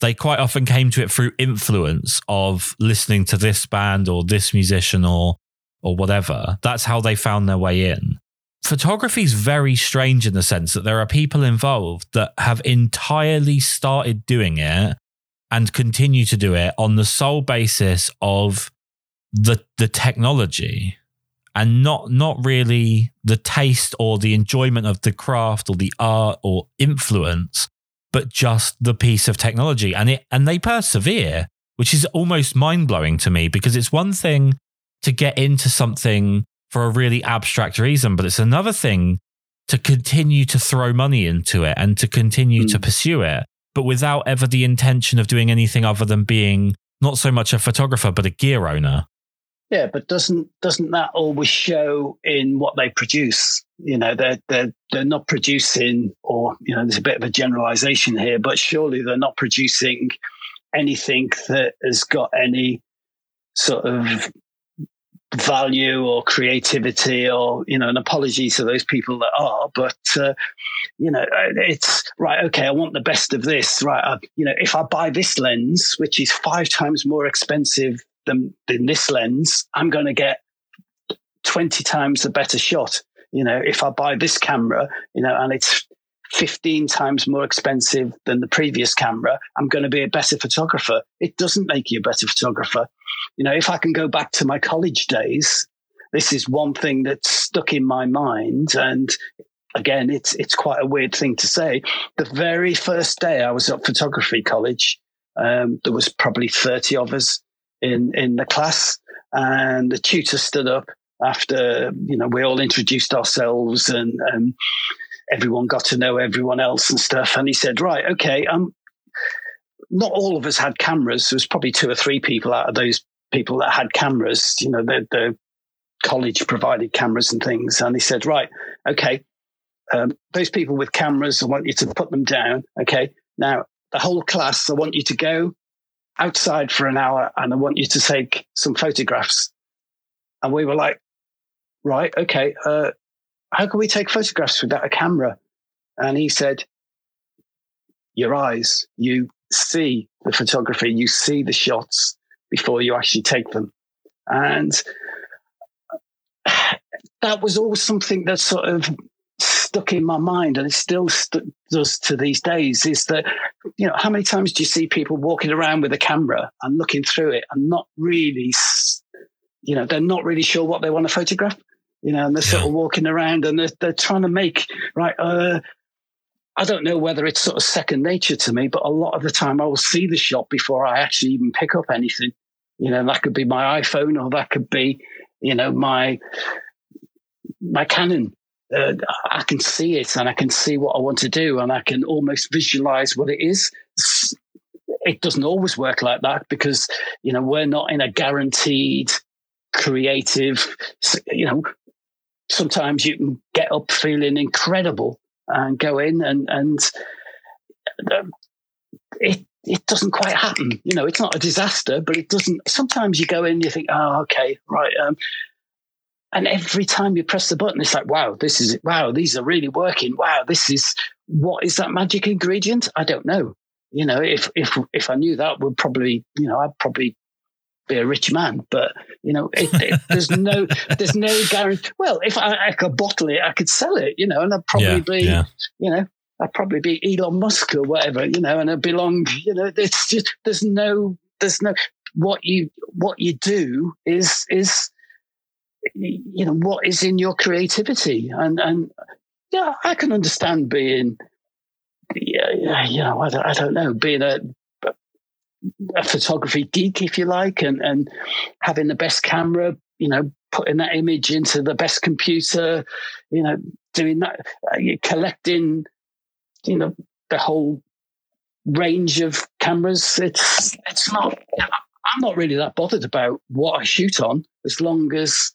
S1: They quite often came to it through influence of listening to this band or this musician or or whatever. That's how they found their way in. Photography is very strange in the sense that there are people involved that have entirely started doing it and continue to do it on the sole basis of the the technology and not not really the taste or the enjoyment of the craft or the art or influence but just the piece of technology and it and they persevere which is almost mind-blowing to me because it's one thing to get into something for a really abstract reason, but it's another thing to continue to throw money into it and to continue mm. to pursue it, but without ever the intention of doing anything other than being not so much a photographer, but a gear owner.
S2: Yeah, but doesn't doesn't that always show in what they produce? You know, they're they're they're not producing, or you know, there's a bit of a generalization here, but surely they're not producing anything that has got any sort of value or creativity or you know an apology to those people that are but uh, you know it's right okay i want the best of this right I, you know if i buy this lens which is five times more expensive than, than this lens i'm going to get 20 times the better shot you know if i buy this camera you know and it's 15 times more expensive than the previous camera, I'm going to be a better photographer. It doesn't make you a better photographer. You know, if I can go back to my college days, this is one thing that's stuck in my mind. And again, it's, it's quite a weird thing to say. The very first day I was at photography college, um, there was probably 30 of us in, in the class and the tutor stood up after, you know, we all introduced ourselves and, and everyone got to know everyone else and stuff. And he said, right, okay, um, not all of us had cameras. There was probably two or three people out of those people that had cameras. You know, the, the college provided cameras and things. And he said, right, okay, um, those people with cameras, I want you to put them down. Okay, now the whole class, I want you to go outside for an hour and I want you to take some photographs. And we were like, right, okay, uh, how can we take photographs without a camera? And he said, your eyes, you see the photography, you see the shots before you actually take them. And that was always something that sort of stuck in my mind and it still st- does to these days is that, you know, how many times do you see people walking around with a camera and looking through it and not really, you know, they're not really sure what they want to photograph? you know, and they're sort of walking around and they're, they're trying to make, right, uh, I don't know whether it's sort of second nature to me, but a lot of the time I will see the shot before I actually even pick up anything. You know, that could be my iPhone or that could be, you know, my, my Canon. Uh, I can see it and I can see what I want to do and I can almost visualize what it is. It doesn't always work like that because, you know, we're not in a guaranteed creative, you know, sometimes you can get up feeling incredible and go in and and um, it it doesn't quite happen. You know, it's not a disaster, but it doesn't. Sometimes you go in, you think, oh, okay, right. Um, and every time you press the button, it's like, wow, this is wow, these are really working. Wow, this is what is that magic ingredient? I don't know. You know, if if if I knew that, would probably, you know, I'd probably be a rich man, but you know, it, it, there's no, there's no guarantee. Well, if I, I, could bottle it, I could sell it, you know, and I'd probably yeah, be, yeah. you know, I'd probably be Elon Musk or whatever, you know, and I'd belong, you know, it's just, there's no, there's no, what you, what you do is, is, you know, what is in your creativity. And, and, yeah, I can understand being, yeah, you know, I don't, I don't know, being a, a photography geek, if you like, and, and having the best camera, you know, putting that image into the best computer, you know, doing that, uh, collecting, you know, the whole range of cameras. It's it's not. I'm not really that bothered about what I shoot on, as long as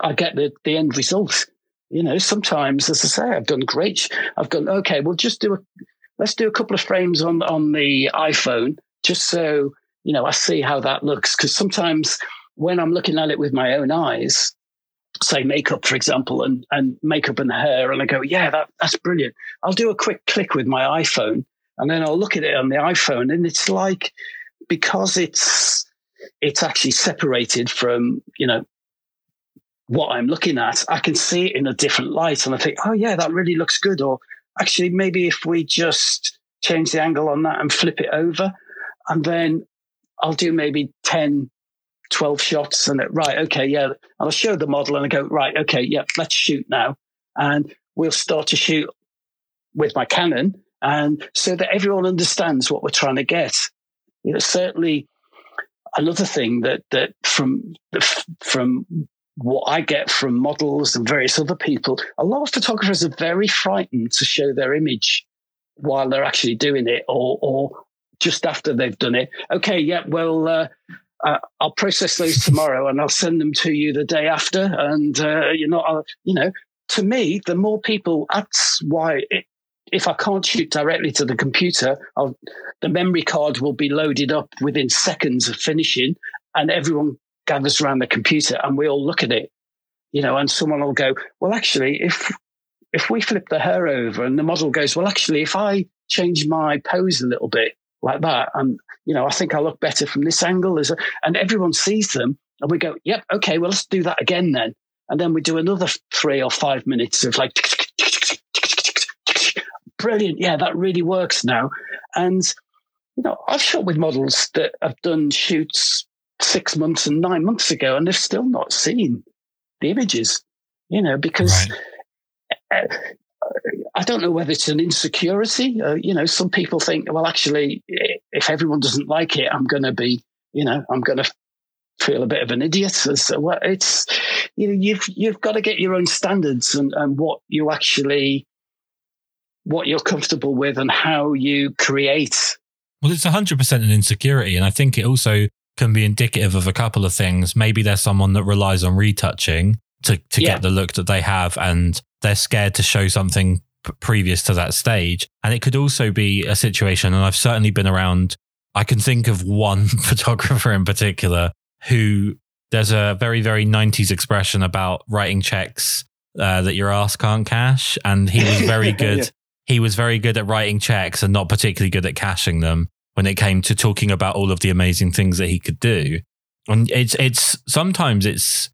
S2: I get the the end result. You know, sometimes, as I say, I've done great. I've gone okay. We'll just do a let's do a couple of frames on on the iPhone just so, you know, I see how that looks. Because sometimes when I'm looking at it with my own eyes, say makeup, for example, and, and makeup and hair, and I go, yeah, that, that's brilliant. I'll do a quick click with my iPhone and then I'll look at it on the iPhone and it's like, because it's, it's actually separated from, you know, what I'm looking at, I can see it in a different light. And I think, oh, yeah, that really looks good. Or actually, maybe if we just change the angle on that and flip it over, and then I'll do maybe 10, 12 shots and it, right, okay, yeah. And I'll show the model and I go, right, okay, yeah, let's shoot now. And we'll start to shoot with my Canon And so that everyone understands what we're trying to get. You know, certainly another thing that, that from, from what I get from models and various other people, a lot of photographers are very frightened to show their image while they're actually doing it or, or just after they've done it. Okay, yeah, well, uh, uh, I'll process those tomorrow and I'll send them to you the day after. And uh, you know, I'll, you know, to me, the more people, that's why. It, if I can't shoot directly to the computer, I'll, the memory card will be loaded up within seconds of finishing, and everyone gathers around the computer and we all look at it, you know, and someone will go, well, actually, if, if we flip the hair over and the model goes, well, actually, if I change my pose a little bit like that, and, you know, I think I look better from this angle, a, and everyone sees them and we go, yep, okay, well, let's do that again then. And then we do another three or five minutes of like, brilliant. Yeah, that really works now. And, you know, I've shot with models that have done shoots six months and nine months ago, and they've still not seen the images, you know, because right. I don't know whether it's an insecurity. Uh, you know, some people think, well, actually, if everyone doesn't like it, I'm going to be, you know, I'm going to feel a bit of an idiot. So well, it's you know you've you've got to get your own standards and, and what you actually what you're comfortable with and how you create.
S1: Well, it's hundred percent an insecurity, and I think it also can be indicative of a couple of things. Maybe there's someone that relies on retouching to to yeah. get the look that they have, and they're scared to show something previous to that stage. And it could also be a situation, and I've certainly been around. I can think of one photographer in particular who there's a very, very 90s expression about writing checks uh, that your ass can't cash. And he was very good. yeah. He was very good at writing checks and not particularly good at cashing them when it came to talking about all of the amazing things that he could do. And it's, it's sometimes it's,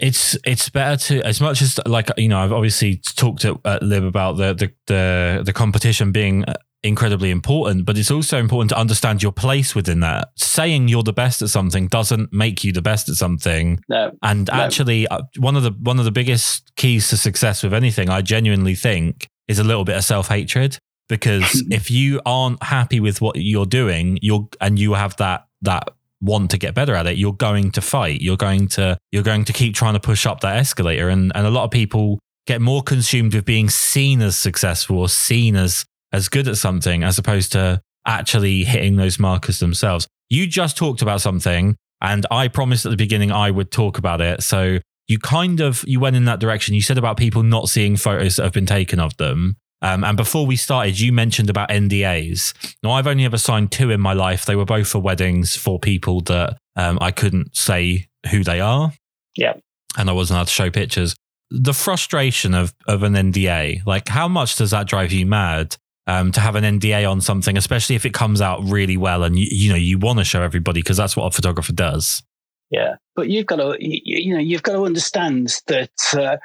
S1: it's it's better to as much as like you know I've obviously talked at, at Lib about the, the the the competition being incredibly important, but it's also important to understand your place within that. Saying you're the best at something doesn't make you the best at something.
S2: No,
S1: and
S2: no.
S1: actually, uh, one of the one of the biggest keys to success with anything, I genuinely think, is a little bit of self hatred. Because if you aren't happy with what you're doing, you're and you have that that want to get better at it, you're going to fight. You're going to you're going to keep trying to push up that escalator. And and a lot of people get more consumed with being seen as successful or seen as as good at something as opposed to actually hitting those markers themselves. You just talked about something and I promised at the beginning I would talk about it. So you kind of you went in that direction. You said about people not seeing photos that have been taken of them. Um, and before we started, you mentioned about NDAs. Now, I've only ever signed two in my life. They were both for weddings for people that um, I couldn't say who they are.
S2: Yeah.
S1: And I wasn't allowed to show pictures. The frustration of, of an NDA, like how much does that drive you mad? um, to have an NDA on something, especially if it comes out really well and you, you know you want to show everybody because that's what a photographer does.
S2: Yeah, but you've got to you, you know you've got to understand that uh,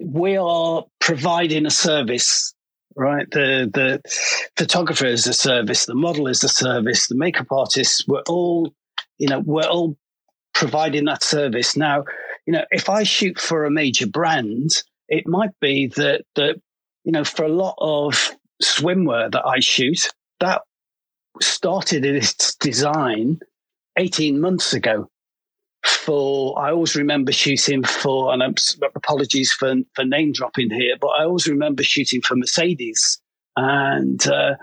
S2: we are providing a service. Right, the the photographer is a service, the model is a service, the makeup artists. We're all, you know, we're all providing that service. Now, you know, if I shoot for a major brand, it might be that that you know for a lot of swimwear that I shoot, that started in its design 18 months ago. For I always remember shooting for, and I'm, apologies for for name dropping here, but I always remember shooting for Mercedes, and uh,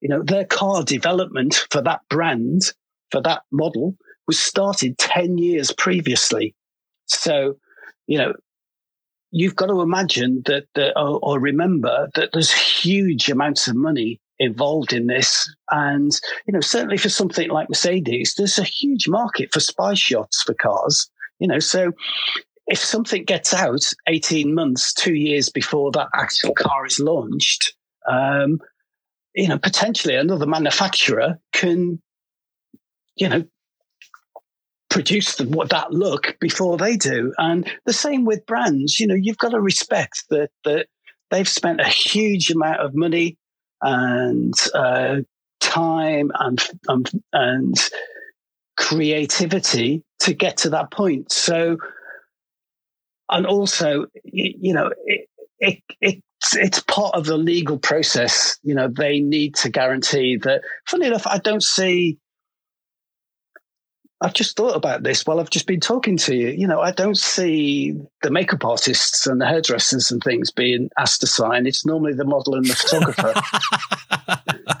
S2: you know their car development for that brand for that model was started 10 years previously. So, you know, you've got to imagine that, that or, or, remember that there's huge amounts of money involved in this. And, you know, certainly for something like Mercedes, there's a huge market for spy shots for cars, you know, so if something gets out 18 months, two years before that actual car is launched, um, you know, potentially another manufacturer can, you know, produce the, what that look before they do. And the same with brands. You know, you've got to respect that that they've spent a huge amount of money and uh, time and, and and creativity to get to that point. So, and also, you know, it, it, it it's part of the legal process. You know, they need to guarantee that. Funny enough, I don't see I've just thought about this while I've just been talking to you. You know, I don't see the makeup artists and the hairdressers and things being asked to sign. It's normally the model and the photographer.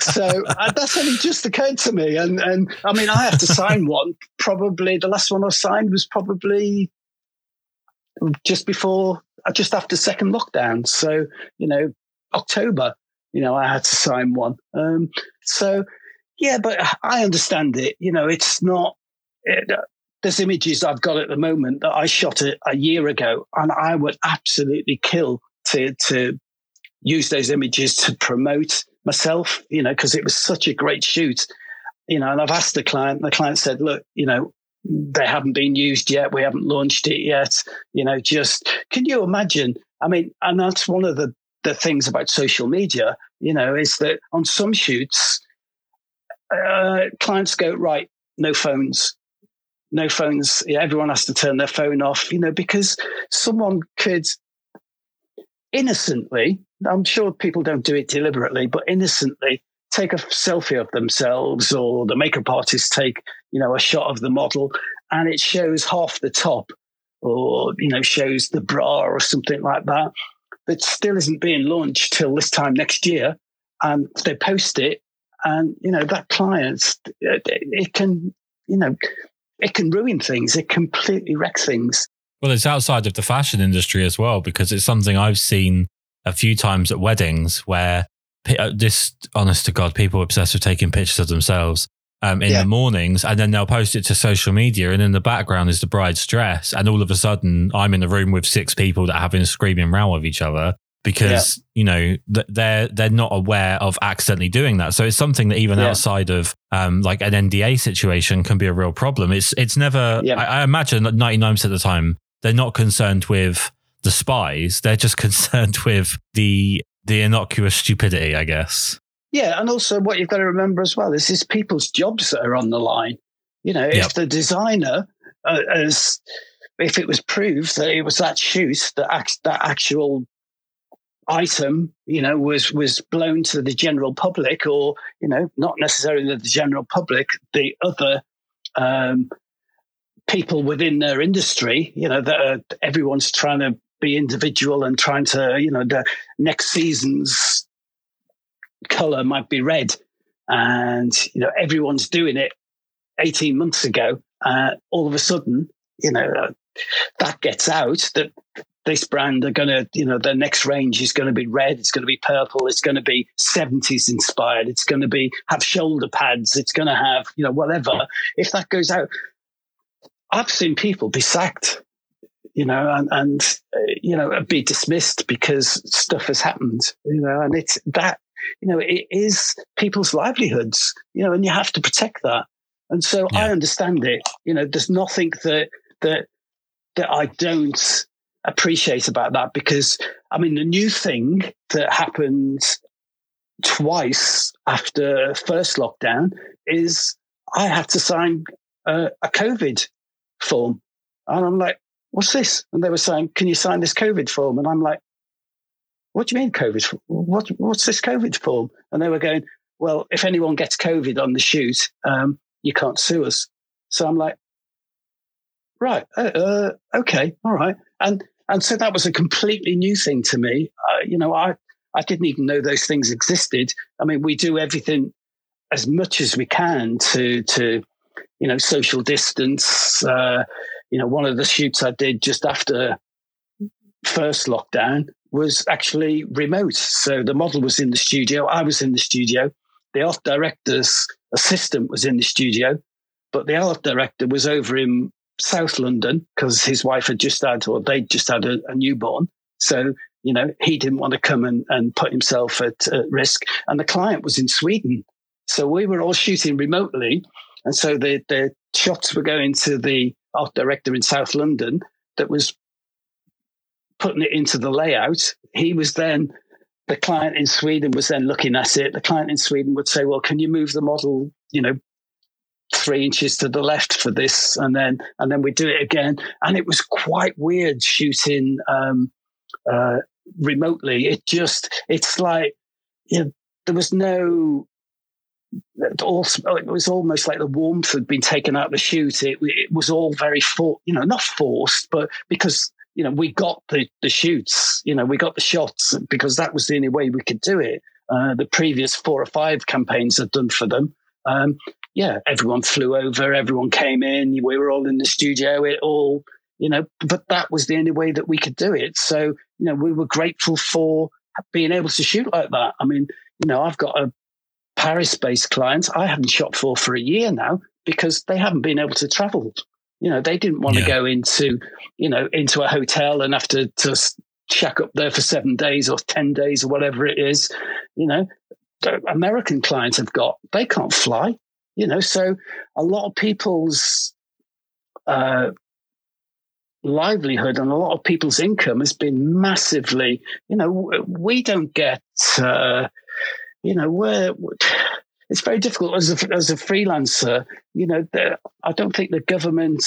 S2: so uh, that's only just occurred to me. And, and I mean, I have to sign one. Probably the last one I signed was probably just before, uh, just after second lockdown. So, you know, October, you know, I had to sign one. Um, so, yeah, but I understand it. You know, it's not. It, uh, there's images I've got at the moment that I shot a, a year ago, and I would absolutely kill to to use those images to promote myself. You know, because it was such a great shoot. You know, and I've asked the client. The client said, "Look, you know, they haven't been used yet. We haven't launched it yet. You know, just can you imagine? I mean, and that's one of the the things about social media. You know, is that on some shoots, uh, clients go right, no phones, no phones. Everyone has to turn their phone off. You know, because someone could innocently. I'm sure people don't do it deliberately, but innocently take a selfie of themselves or the makeup artist take, you know, a shot of the model and it shows half the top or, you know, shows the bra or something like that. That still isn't being launched till this time next year. And they post it and, you know, that client, it can, you know, it can ruin things. It completely wrecks things.
S1: Well, it's outside of the fashion industry as well, because it's something I've seen a few times at weddings where uh, this honest to God, people obsessed with taking pictures of themselves um, in yeah. the mornings, and then they'll post it to social media, and in the background is the bride's dress, and all of a sudden I'm in a room with six people that are having a screaming row of each other because yeah. you know they're they're not aware of accidentally doing that. So it's something that even yeah. outside of um, like an NDA situation can be a real problem. It's it's never. I, I imagine that ninety nine percent of the time they're not concerned with the spies; they're just concerned with the the innocuous stupidity, I guess.
S2: Yeah, and also what you've got to remember as well is it's people's jobs that are on the line. You know, if the designer, uh, as if it was proved that it was that shoot that act, that actual item, you know, was was blown to the general public, or you know, not necessarily the general public, the other um, people within their industry, you know, that everyone's trying to be individual and trying to, you know, the next season's color might be red. And, you know, everyone's doing it 18 months ago. Uh, all of a sudden, you know, uh, that gets out that this brand are going to, you know, their next range is going to be red. It's going to be purple. It's going to be 70s inspired. It's going to be have shoulder pads. It's going to have, you know, whatever. If that goes out, I've seen people be sacked you know, and, and uh, you know, be dismissed because stuff has happened, you know, and it's that, you know, it is people's livelihoods, you know, and you have to protect that. And so yeah. I understand it. You know, there's nothing that that that I don't appreciate about that because I mean the new thing that happened twice after first lockdown is I had to sign a, a COVID form, and I'm like, what's this? And they were saying, can you sign this COVID form? And I'm like, what do you mean COVID? What, what's this COVID form? And they were going, well, if anyone gets COVID on the shoot, um, you can't sue us. So I'm like, right, uh, uh, okay, all right. And, and so that was a completely new thing to me. Uh, you know, I, I didn't even know those things existed. I mean, we do everything as much as we can to, to, you know, social distance, uh, you know, one of the shoots I did just after first lockdown was actually remote. So the model was in the studio, I was in the studio, the art director's assistant was in the studio, but the art director was over in South London because his wife had just had, or they'd just had a, a newborn. So, you know, he didn't want to come and, and put himself at, at risk. And the client was in Sweden. So we were all shooting remotely. And so the, the shots were going to the art director in South London that was putting it into the layout. He was then the client in Sweden was then looking at it. The client in Sweden would say, "Well, can you move the model, you know, three inches to the left for this?" And then and then we do it again. And it was quite weird shooting um, uh, remotely. It just it's like you know, there was no it was almost like the warmth had been taken out of the shoot. It, it was all very for, you know, not forced, but because you know we got the the shoots, you know, we got the shots because that was the only way we could do it. Uh, the previous four or five campaigns had done for them. Um, yeah, everyone flew over, everyone came in, we were all in the studio, it all, you know, but that was the only way that we could do it. So, you know, we were grateful for being able to shoot like that. I mean, you know, I've got a Paris-based clients I haven't shot for for a year now because they haven't been able to travel. You know, they didn't want yeah. to go into, you know, into a hotel and have to, to shack up there for seven days or 10 days or whatever it is. You know, American clients have got, they can't fly, you know, so a lot of people's uh, livelihood and a lot of people's income has been massively, you know, we don't get, uh, you know, we're, it's very difficult as a, as a freelancer. You know, the, I don't think the government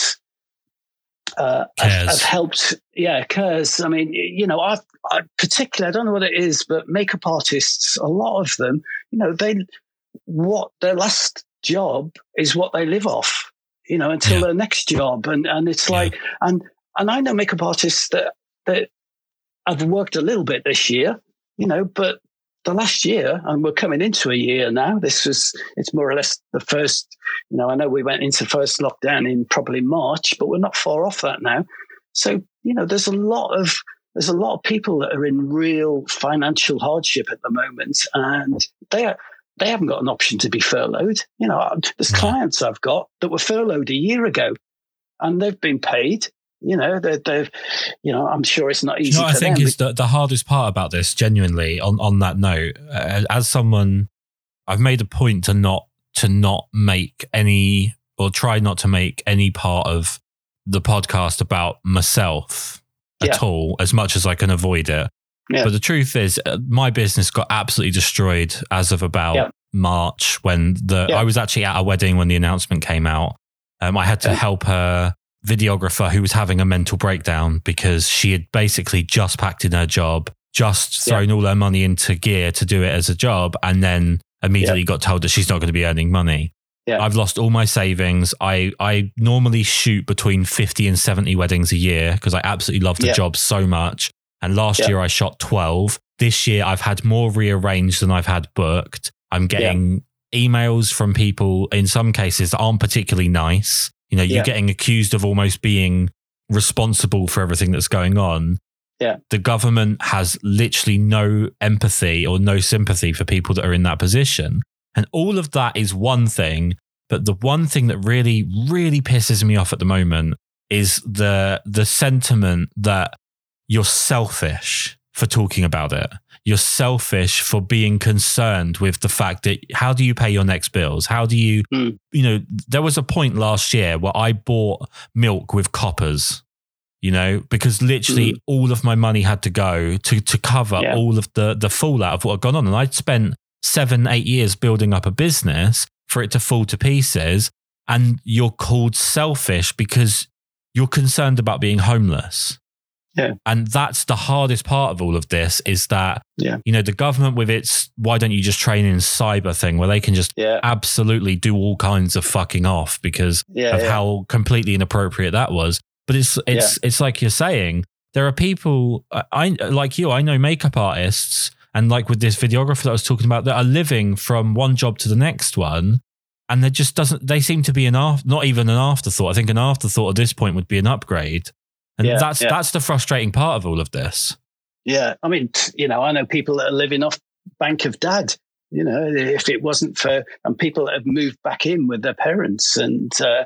S2: uh, have, have, helped. Yeah, cares. I mean, you know, I've I particularly I don't know what it is, but makeup artists, a lot of them, you know, they what their last job is what they live off. You know, until yeah. their next job, and and it's like, and and I know makeup artists that that I've worked a little bit this year, you know, but the last year, and we're coming into a year now. This was it's more or less the first. You know, I know we went into first lockdown in probably March, but we're not far off that now. So you know, there's a lot of there's a lot of people that are in real financial hardship at the moment, and they are they haven't got an option to be furloughed. You know, there's clients I've got that were furloughed a year ago, and they've been paid you know, they they've, you know, I'm sure it's not easy. You know,
S1: I think
S2: them.
S1: is the, the hardest part about this, genuinely, on, on that note, uh, as someone, I've made a point to not, to not make any, or try not to make any part of the podcast about myself at all, as much as I can avoid it. Yeah. But the truth is, uh, my business got absolutely destroyed as of about yeah. March when the, I was actually at a wedding when the announcement came out. Um, I had to help her videographer who was having a mental breakdown because she had basically just packed in her job, just thrown yeah. all her money into gear to do it as a job, and then immediately yeah. got told that she's not going to be earning money. Yeah. I've lost all my savings. I, I normally shoot between 50 and 70 weddings a year because I absolutely love the yeah. job so much. And last year I shot 12. This year I've had more rearranged than I've had booked. I'm getting emails from people in some cases that aren't particularly nice you know, you're yeah. getting accused of almost being responsible for everything that's going on.
S2: Yeah.
S1: The government has literally no empathy or no sympathy for people that are in that position. And all of that is one thing. But the one thing that really, really pisses me off at the moment is the the sentiment that you're selfish for talking about it you're selfish for being concerned with the fact that how do you pay your next bills? How do you, mm. you know, there was a point last year where I bought milk with coppers, you know, because literally mm. all of my money had to go to, to cover yeah. all of the, the fallout of what had gone on. And I'd spent seven, eight years building up a business for it to fall to pieces. And you're called selfish because you're concerned about being homeless.
S2: Yeah.
S1: And that's the hardest part of all of this is that,
S2: yeah.
S1: you know, the government with its why don't you just train in cyber thing where they can just
S2: yeah.
S1: absolutely do all kinds of fucking off because
S2: yeah,
S1: of how completely inappropriate that was. But it's, it's, it's like you're saying, there are people, I like you, I know makeup artists and like with this videographer that I was talking about that are living from one job to the next one. And there just doesn't, they seem to be an after, not even an afterthought. I think an afterthought at this point would be an upgrade and yeah, that's yeah. that's the frustrating part of all of this.
S2: Yeah, I mean, you know, I know people that are living off Bank of Dad. You know, if it wasn't for and people that have moved back in with their parents, and uh,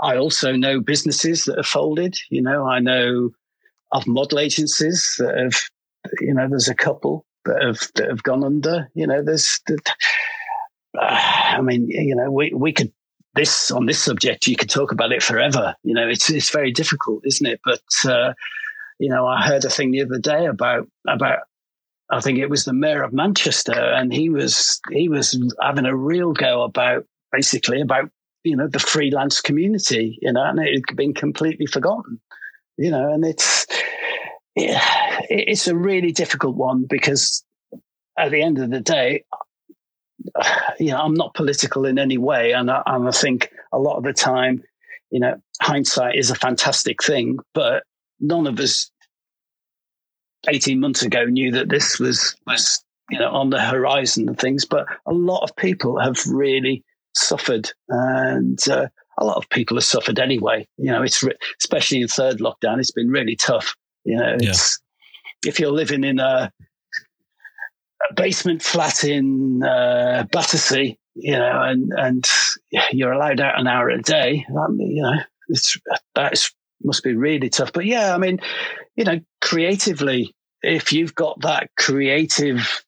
S2: I also know businesses that have folded. You know, I know of model agencies that have, you know, there's a couple that have that have gone under. You know, there's. Uh, I mean, you know, we we could this on this subject, you could talk about it forever. You know, it's it's very difficult, isn't it? But uh, you know, I heard a thing the other day about about I think it was the mayor of Manchester, and he was he was having a real go about basically about you know the freelance community, you know, and it had been completely forgotten, you know, and it's it's a really difficult one because at the end of the day, you know, I'm not political in any way, and I, and I think a lot of the time, you know, hindsight is a fantastic thing, but none of us 18 months ago knew that this was was you know on the horizon and things. But a lot of people have really suffered, and uh, a lot of people have suffered anyway. You know, it's re- especially in third lockdown, it's been really tough. You know, it's yeah. if you're living in a basement flat in uh, Battersea, you know, and and you're allowed out an hour a day. That, you know, it's that must be really tough. But yeah, I mean, you know, creatively, if you've got that creative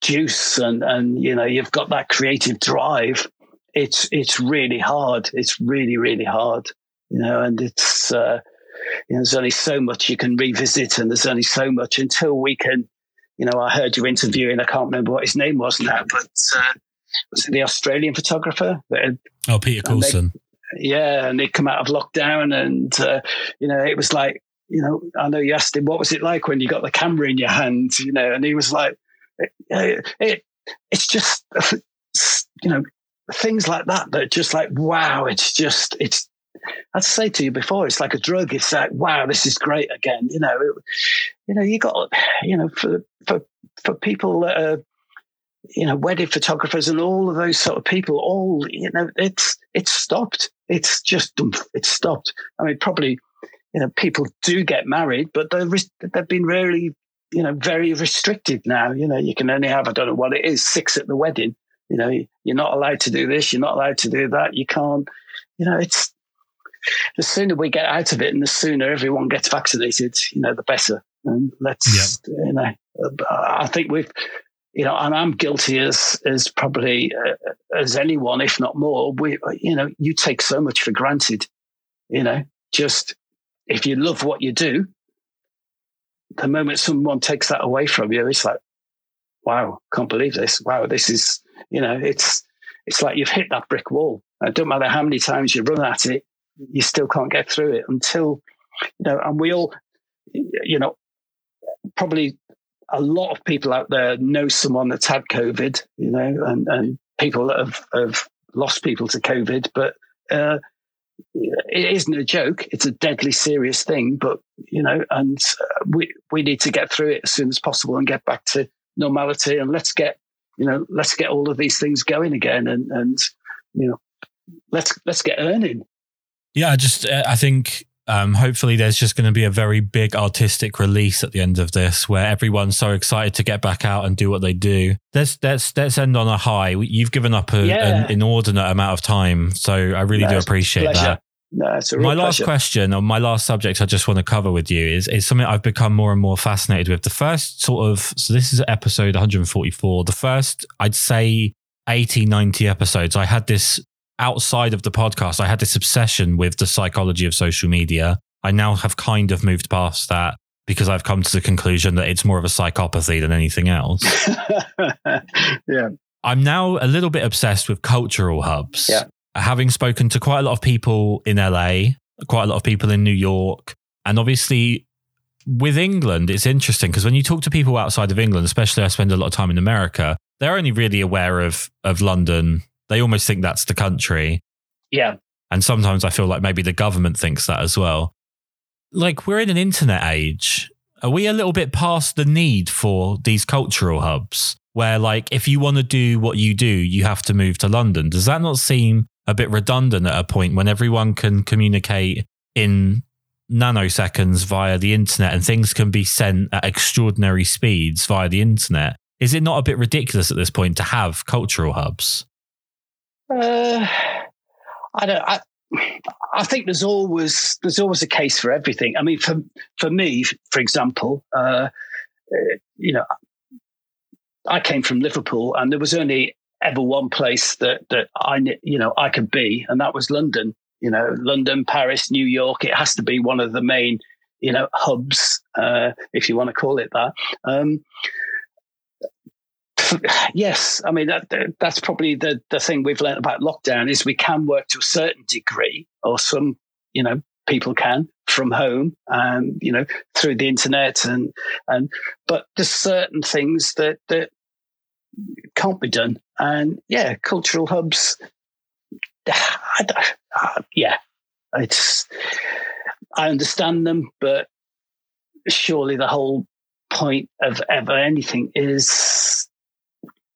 S2: juice and and you know you've got that creative drive, it's it's really hard. It's really really hard, you know, and it's. Uh, you know, there's only so much you can revisit, and there's only so much until we can you know, I heard you interviewing, I can't remember what his name was now, but uh, was it the Australian photographer?
S1: Had, oh, Peter Coulson.
S2: yeah, and they'd come out of lockdown, and, uh, you know, it was like, you know, I know you asked him, what was it like when you got the camera in your hand, you know, and he was like, it, it it's just, you know, things like that that just like, wow, it's just, it's, I'd say to you before, it's like a drug. It's like, wow, this is great again. You know, it, you know, you got, you know, for for for people that are, you know, wedding photographers and all of those sort of people, all you know, it's it's stopped. It's just it's stopped. I mean, probably, you know, people do get married, but they're they've been really, you know, very restricted now. You know, you can only have I don't know what it is, six at the wedding. You know, you're not allowed to do this. You're not allowed to do that. You can't. You know, it's the sooner we get out of it and the sooner everyone gets vaccinated, you know, the better. And let's, yeah. you know, I think we've, you know, and I'm guilty as as probably uh, as anyone, if not more. We, you know, you take so much for granted. You know, just if you love what you do, the moment someone takes that away from you, it's like, wow, can't believe this. Wow, this is, you know, it's it's like you've hit that brick wall. It don't matter how many times you run at it, you still can't get through it until, you know, and we all, you know, probably a lot of people out there know someone that's had COVID, you know, and, and people that have, have lost people to COVID, but uh, it isn't a joke. It's a deadly serious thing, but, you know, and uh, we, we need to get through it as soon as possible and get back to normality and let's get, you know, let's get all of these things going again and, and, you know, let's, let's get earning.
S1: Yeah, I just uh, I think um, hopefully there's just going to be a very big artistic release at the end of this where everyone's so excited to get back out and do what they do. Let's let's let's end on a high. You've given up a, yeah. an inordinate amount of time, so I really no, do appreciate that.
S2: No,
S1: my
S2: pleasure.
S1: last question or my last subject I just want to cover with you is, is something I've become more and more fascinated with. The first sort of, so this is episode 144. The first, I'd say 80, 90 episodes, I had this outside of the podcast, I had this obsession with the psychology of social media. I now have kind of moved past that because I've come to the conclusion that it's more of a psychopathy than anything else.
S2: yeah.
S1: I'm now a little bit obsessed with cultural hubs.
S2: Yeah.
S1: Having spoken to quite a lot of people in LA, quite a lot of people in New York, and obviously with England, it's interesting because when you talk to people outside of England, especially I spend a lot of time in America, they're only really aware of of London they almost think that's the country.
S2: Yeah.
S1: And sometimes I feel like maybe the government thinks that as well. Like we're in an internet age. Are we a little bit past the need for these cultural hubs where like if you want to do what you do, you have to move to London? Does that not seem a bit redundant at a point when everyone can communicate in nanoseconds via the internet and things can be sent at extraordinary speeds via the internet? Is it not a bit ridiculous at this point to have cultural hubs?
S2: Uh, I don't. I, I think there's always there's always a case for everything. I mean, for for me, for example, uh, you know, I came from Liverpool, and there was only ever one place that that I you know I could be, and that was London. You know, London, Paris, New York. It has to be one of the main you know hubs, uh, if you want to call it that. Um, yes, I mean that, that's probably the the thing we've learned about lockdown is we can work to a certain degree, or some you know people can from home and you know through the internet and and but there's certain things that that can't be done. And yeah cultural hubs yeah it's i understand them but surely the whole point of ever anything is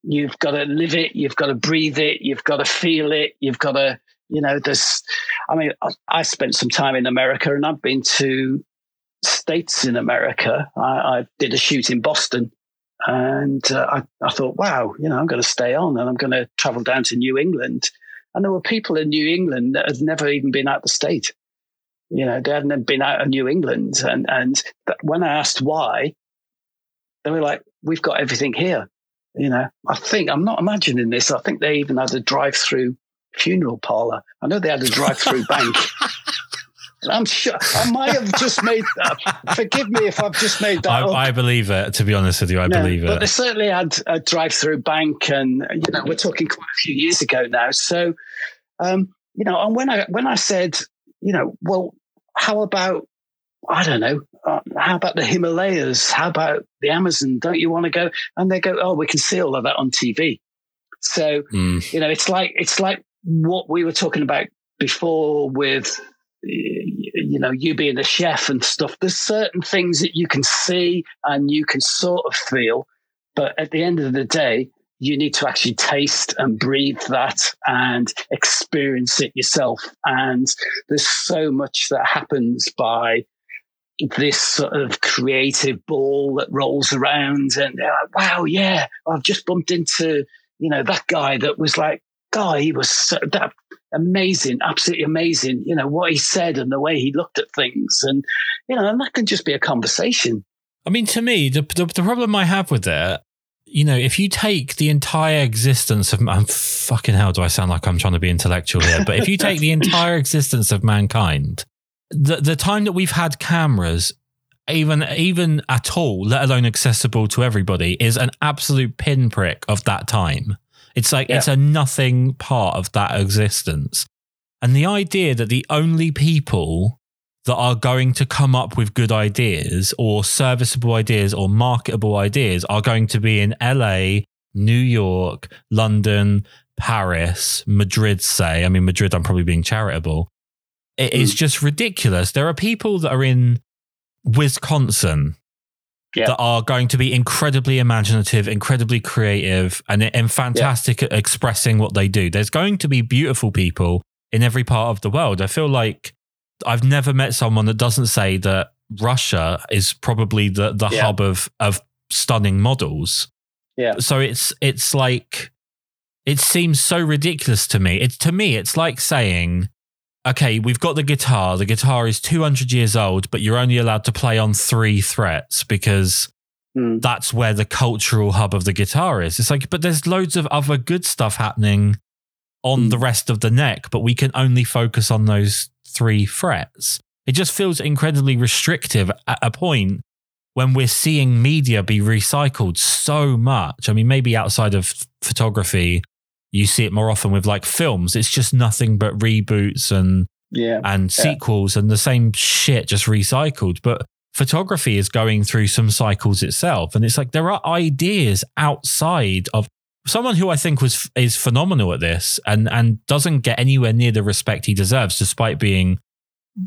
S2: You've got to live it. You've got to breathe it. You've got to feel it. You've got to, you know, there's, I mean, I, I spent some time in America and I've been to states in America. I, I, did a shoot in Boston And uh, I, I thought, wow, you know, I'm going to stay on and I'm going to travel down to New England. And there were people in New England that had never even been out the state. You know, they hadn't been out of New England. And, and when I asked why, they were like, we've got everything here. You know, I think, I'm not imagining this. I think they even had a drive through funeral parlor. I know they had a drive through bank. I'm sure I might have just made that. Forgive me if I've just made that.
S1: I, I believe it. To be honest with you, I no, believe it.
S2: But they certainly had a drive-through bank, and you know, we're talking quite a few years ago now. So, um, you know, and when I when I said, you know, well, how about I don't know, uh, how about the Himalayas? How about the Amazon? Don't you want to go? And they go, oh, we can see all of that on TV. So, mm. you know, it's like it's like what we were talking about before with you know, you being a chef and stuff, there's certain things that you can see and you can sort of feel. But at the end of the day, you need to actually taste and breathe that and experience it yourself. And there's so much that happens by this sort of creative ball that rolls around and they're like, wow, yeah, I've just bumped into, you know, that guy that was like, guy, he was so, that amazing, absolutely amazing. You know, what he said and the way he looked at things. And, you know, and that can just be a conversation.
S1: I mean, to me, the, the, the problem I have with it, you know, if you take the entire existence of I'm fucking hell, do I sound like I'm trying to be intellectual here? But if you take the entire existence of mankind, the the time that we've had cameras, even even at all, let alone accessible to everybody, is an absolute pinprick of that time. It's like yeah. it's a nothing part of that existence. And the idea that the only people that are going to come up with good ideas or serviceable ideas or marketable ideas are going to be in LA, New York, London, Paris, Madrid, say. I mean, Madrid, I'm probably being charitable. It is hmm. just ridiculous. There are people that are in Wisconsin that are going to be incredibly imaginative, incredibly creative, and, and fantastic at expressing what they do. There's going to be beautiful people in every part of the world. I feel like I've never met someone that doesn't say that Russia is probably the, the yeah. hub of, of stunning models.
S2: Yeah.
S1: So it's it's like it seems so ridiculous to me. It's to me, it's like saying okay, we've got the guitar. The guitar is 200 years old, but you're only allowed to play on three frets because mm. that's where the cultural hub of the guitar is. It's like, but there's loads of other good stuff happening on mm. the rest of the neck, but we can only focus on those three frets. It just feels incredibly restrictive at a point when we're seeing media be recycled so much. I mean, maybe outside of photography, you see it more often with like films. It's just nothing but reboots and
S2: yeah,
S1: and sequels yeah. and the same shit just recycled. But photography is going through some cycles itself, and it's like there are ideas outside of someone who I think was is phenomenal at this and and doesn't get anywhere near the respect he deserves, despite being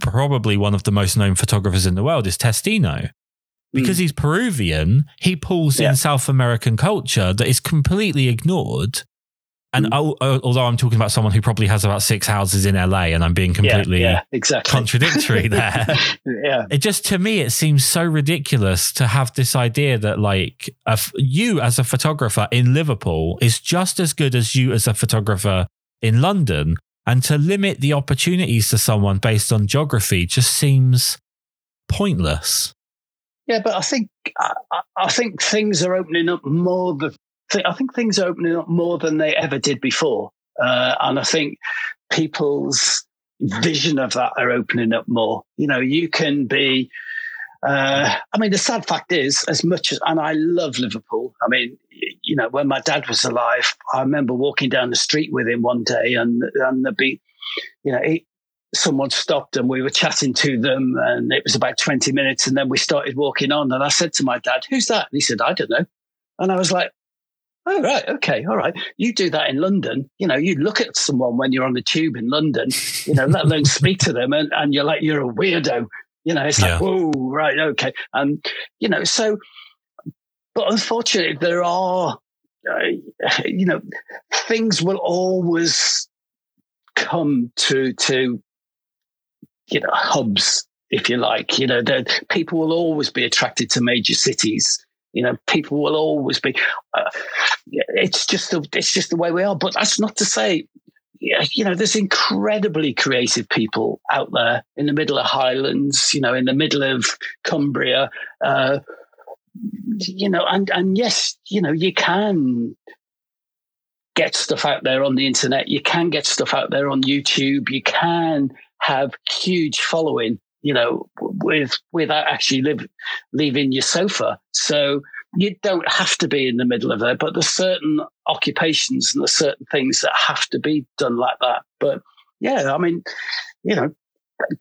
S1: probably one of the most known photographers in the world. Is Testino because mm. he's Peruvian, he pulls yeah. in South American culture that is completely ignored and mm. although I'm talking about someone who probably has about six houses in LA, and I'm being completely
S2: yeah, yeah, exactly.
S1: contradictory there.
S2: yeah,
S1: it just to me it seems so ridiculous to have this idea that like you as a photographer in Liverpool is just as good as you as a photographer in London, and to limit the opportunities to someone based on geography just seems pointless.
S2: Yeah, but I think I, I think things are opening up more I think things are opening up more than they ever did before. Uh, and I think people's vision of that are opening up more. You know, you can be, uh, I mean, the sad fact is, as much as, and I love Liverpool. I mean, you know, when my dad was alive, I remember walking down the street with him one day and, and there'd be, you know, he, someone stopped and we were chatting to them and it was about 20 minutes and then we started walking on and I said to my dad, who's that? And he said, I don't know. And I was like, Oh, right. Okay. All right. You do that in London. You know, you look at someone when you're on the tube in London, you know, let alone speak to them and, and you're like, you're a weirdo. You know, it's yeah. like, whoa, right. Okay. And, you know, so, but unfortunately, there are, uh, you know, things will always come to, to, you know, hubs, if you like. You know, that people will always be attracted to major cities You know, people will always be. Uh, it's just the, it's just the way we are. But that's not to say you know, there's incredibly creative people out there in the middle of Highlands, you know, in the middle of Cumbria, uh, you know, and, and yes, you know, you can get stuff out there on the internet. You can get stuff out there on YouTube. You can have huge following, you know, with, without actually live, leaving your sofa. So, you don't have to be in the middle of there, but there's certain occupations and there's certain things that have to be done like that. But yeah, I mean, you know,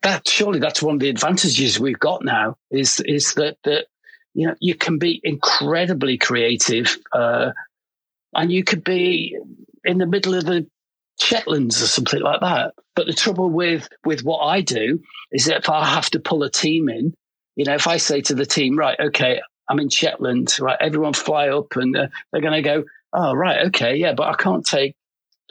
S2: that surely that's one of the advantages we've got now is is that that you know you can be incredibly creative, uh, and you could be in the middle of the Shetlands or something like that. But the trouble with with what I do is that if I have to pull a team in, you know, if I say to the team, right, okay, I'm in Shetland, right? Everyone fly up and uh, they're going to go, oh, right, okay, yeah, but I can't take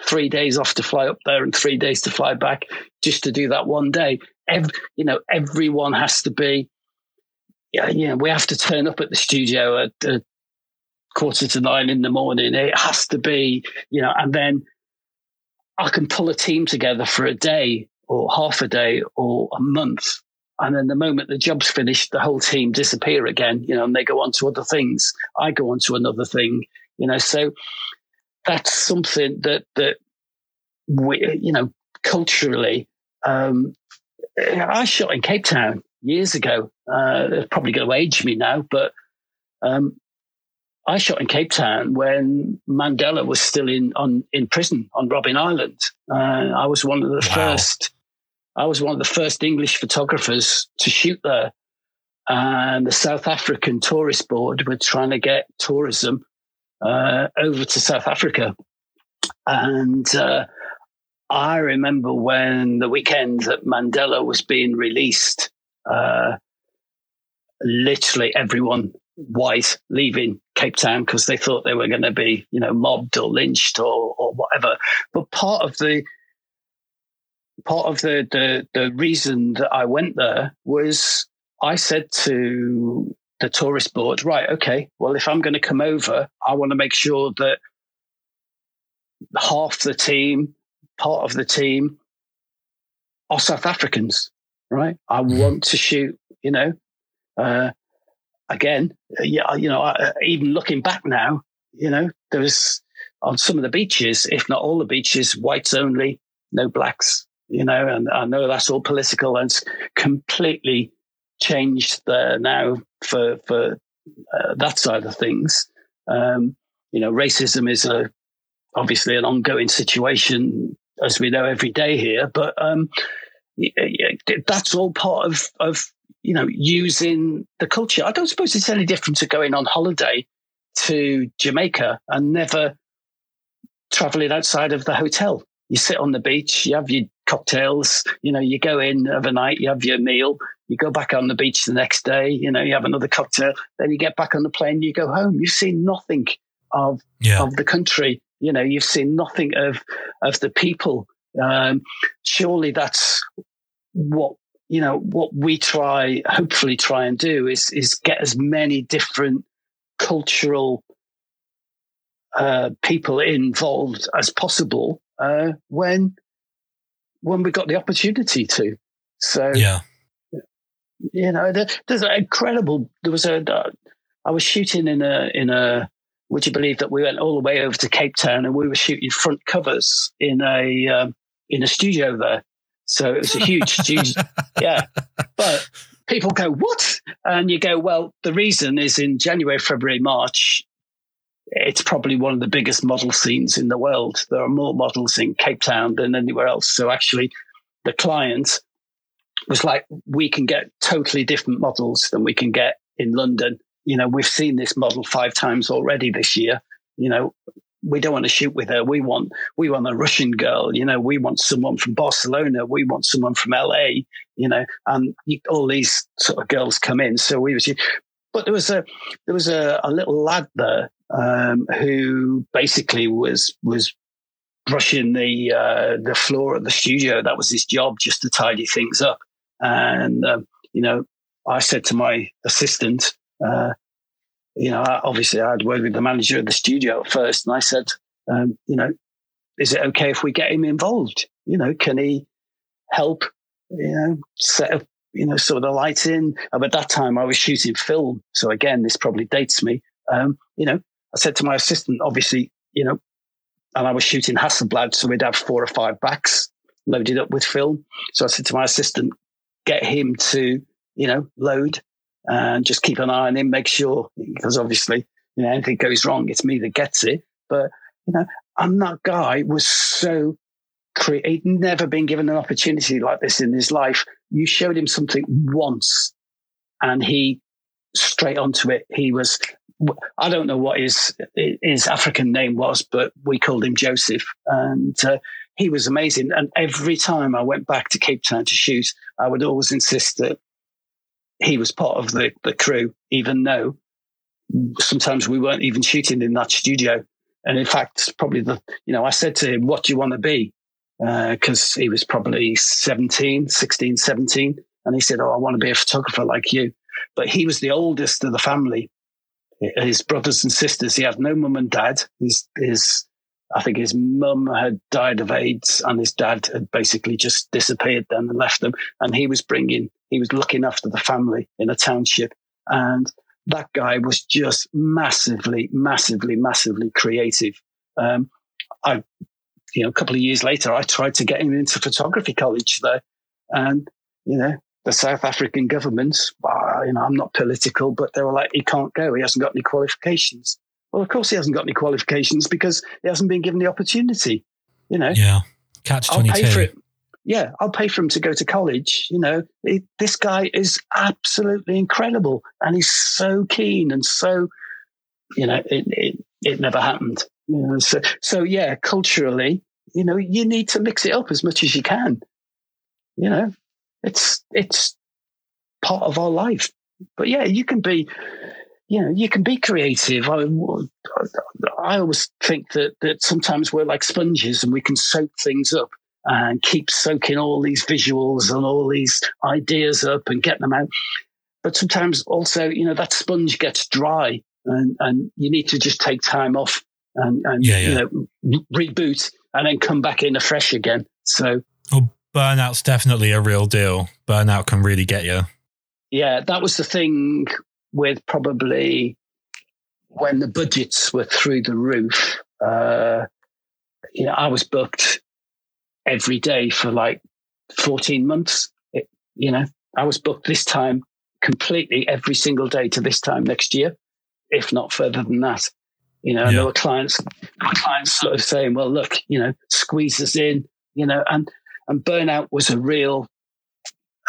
S2: three days off to fly up there and three days to fly back just to do that one day. Every, you know, everyone has to be, yeah, know, we have to turn up at the studio at uh, quarter to nine in the morning. It has to be, you know, and then I can pull a team together for a day or half a day or a month and then the moment the job's finished, the whole team disappear again, you know, and they go on to other things. I go on to another thing, you know, so that's something that, that we, you know, culturally, um, I shot in Cape Town years ago. Uh, they're probably going to age me now, but, um, I shot in Cape Town when Mandela was still in on in prison on Robben Island. Uh, I was one of the wow. first I was one of the first English photographers to shoot there. And the South African Tourist Board were trying to get tourism uh, over to South Africa. And uh, I remember when the weekend that Mandela was being released, uh, literally everyone white leaving Cape Town because they thought they were going to be, you know, mobbed or lynched or, or whatever. But part of the part of the, the, the reason that I went there was I said to the tourist board, right, okay, well, if I'm going to come over, I want to make sure that half the team, part of the team are South Africans, right? I mm-hmm. want to shoot, you know, uh, again, yeah, you know, even looking back now, you know, there was on some of the beaches, if not all the beaches, whites only, no blacks, you know, and I know that's all political and it's completely changed there now for for uh, that side of things. Um, you know, racism is a obviously an ongoing situation as we know every day here, but um, that's all part of of you know using the culture. I don't suppose it's any different to going on holiday to Jamaica and never traveling outside of the hotel. You sit on the beach, you have your cocktails. You know, you go in overnight, you have your meal, you go back on the beach the next day, you know, you have another cocktail, then you get back on the plane, you go home. You've seen nothing of yeah. of the country. You know, you've seen nothing of of the people. Um, surely that's what you know what we try hopefully try and do is is get as many different cultural uh, people involved as possible uh, when when we got the opportunity to. So
S1: yeah,
S2: you know, there, there's an incredible. There was a. Uh, I was shooting in a in a. Would you believe that we went all the way over to Cape Town and we were shooting front covers in a um, in a studio there. So it was a huge studio. Yeah, but people go what? And you go, well, the reason is in January, February, March it's probably one of the biggest model scenes in the world. There are more models in Cape Town than anywhere else. So actually, the client was like, we can get totally different models than we can get in London. You know, we've seen this model five times already this year. You know, we don't want to shoot with her. We want we want a Russian girl. You know, we want someone from Barcelona. We want someone from LA. You know, and all these sort of girls come in. So we was, but there was a there was a, a little lad there um, who basically was was brushing the uh, the floor at the studio. That was his job, just to tidy things up. And um, you know, I said to my assistant, uh, you know, obviously I had word with the manager of the studio at first, and I said, um, you know, is it okay if we get him involved? You know, can he help? You know, set up, you know, sort of the lighting. And at that time, I was shooting film, so again, this probably dates me. Um, you know, I said to my assistant, obviously, you know, and I was shooting Hasselblad, so we'd have four or five backs loaded up with film. So I said to my assistant, get him to, you know, load and just keep an eye on him, make sure, because obviously, you know, anything goes wrong, it's me that gets it. But, you know, and that guy was so creative. He'd never been given an opportunity like this in his life. You showed him something once and he straight onto it. He was, I don't know what his, his African name was, but we called him Joseph. And uh, he was amazing. And every time I went back to Cape Town to shoot, I would always insist that he was part of the, the crew, even though sometimes we weren't even shooting in that studio. And in fact, probably the, you know, I said to him, what do you want to be? Because uh, he was probably 17, 16, 17. And he said, oh, I want to be a photographer like you. But he was the oldest of the family. His brothers and sisters, he had no mum and dad. His, his, I think his mum had died of AIDS and his dad had basically just disappeared then and left them. And he was bringing, he was looking after the family in a township. And that guy was just massively, massively, massively creative. Um, I, you know, a couple of years later, I tried to get him into photography college there, and you know, the South African government, well, you know, I'm not political, but they were like, he can't go. He hasn't got any qualifications. Well, of course, he hasn't got any qualifications because he hasn't been given the opportunity. You know,
S1: yeah, catch twenty two
S2: yeah, I'll pay for him to go to college. You know, it, this guy is absolutely incredible, and he's so keen and so, you know, it it, it never happened. You know, so so yeah, culturally, you know, you need to mix it up as much as you can. You know, it's it's part of our life. But yeah, you can be, you know, you can be creative. I, I always think that that sometimes we're like sponges and we can soak things up and keep soaking all these visuals and all these ideas up and get them out. But sometimes also, you know, that sponge gets dry and, and you need to just take time off and, and yeah, yeah. you know, reboot and then come back in afresh again. So,
S1: well, burnout's definitely a real deal. Burnout can really get you.
S2: Yeah, that was the thing with probably when the budgets were through the roof. Uh, you know, I was booked every day for like 14 months. It, you know, I was booked this time completely every single day to this time next year, if not further than that. You know, yeah. there were clients, there were clients sort of saying, well, look, you know, squeeze us in, you know, and, and burnout was a real,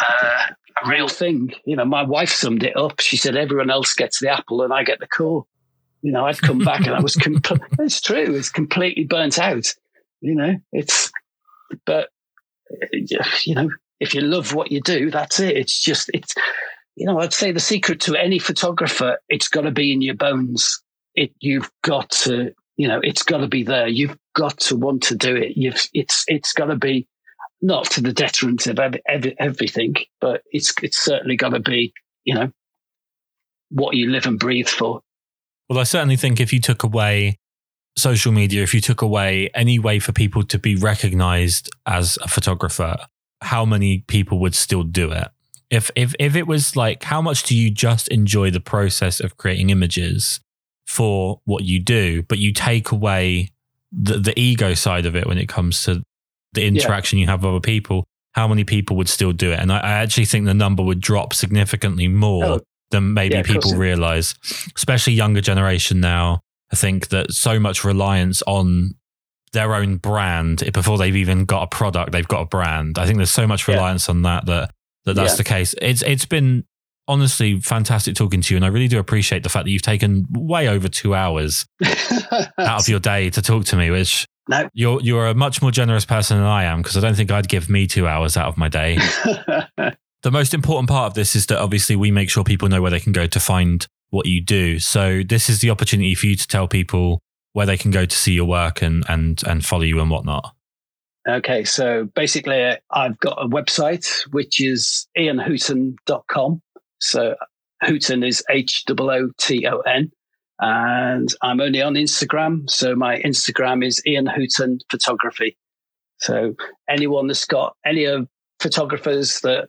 S2: uh, a real thing. You know, my wife summed it up. She said, everyone else gets the apple and I get the core. You know, I'd come back and I was, com- it's true. It's completely burnt out. You know, it's, but uh, you know, if you love what you do, that's it. It's just it's you know, I'd say the secret to any photographer, it's got to be in your bones. It you've got to you know, it's got to be there. You've got to want to do it. You've it's it's got to be not to the detriment of every, every, everything, but it's it's certainly got to be you know what you live and breathe for.
S1: Well, I certainly think if you took away social media, if you took away any way for people to be recognized as a photographer, how many people would still do it? If if if it was like, how much do you just enjoy the process of creating images for what you do, but you take away the the ego side of it when it comes to the interaction yeah. you have with other people? How many people would still do it? And I, I actually think the number would drop significantly more oh. than maybe yeah, people realize, especially younger generation now I think that so much reliance on their own brand before they've even got a product, they've got a brand. I think there's so much reliance yeah. on that that, that that's yeah. the case. It's it's been honestly fantastic talking to you, and I really do appreciate the fact that you've taken way over two hours out of your day to talk to me, which. No. You're you're a much more generous person than I am because I don't think I'd give me two hours out of my day. the most important part of this is that obviously we make sure people know where they can go to find what you do. So this is the opportunity for you to tell people where they can go to see your work and and and follow you and whatnot.
S2: Okay, so basically, I've got a website which is ianhooton.com. So Hooton is H O O T O N. And I'm only on Instagram. So my Instagram is Ian Hooton Photography. So anyone that's got any of photographers that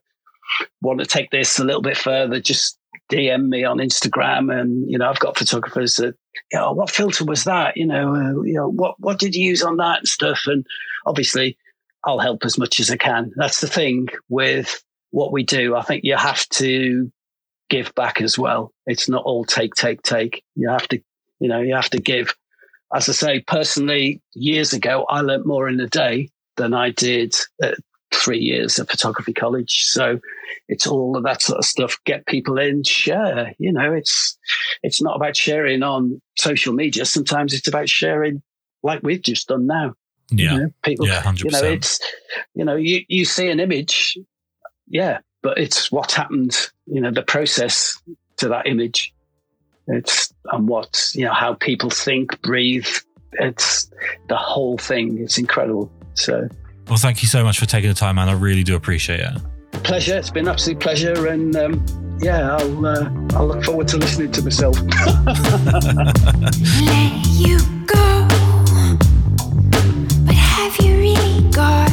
S2: want to take this a little bit further, just DM me on Instagram. And, you know, I've got photographers that, you know, what filter was that? You know, uh, you know, what, what did you use on that and stuff? And obviously I'll help as much as I can. That's the thing with what we do. I think you have to give back as well. It's not all take, take, take. You have to, you know, you have to give. As I say, personally, years ago, I learned more in a day than I did at three years at photography college. So it's all of that sort of stuff. Get people in, share. You know, it's it's not about sharing on social media. Sometimes it's about sharing like we've just done now.
S1: Yeah.
S2: You know, people,
S1: yeah, 100%.
S2: you know, it's, you know, you, you see an image. Yeah. But it's what happened, you know, the process to that image. It's, and what, you know, how people think, breathe. It's the whole thing. It's incredible. So,
S1: well, thank you so much for taking the time, man. I really do appreciate it.
S2: Pleasure. It's been absolute pleasure. And, um, yeah, I'll, uh, I'll look forward to listening to myself.
S3: Let you go. But have you really got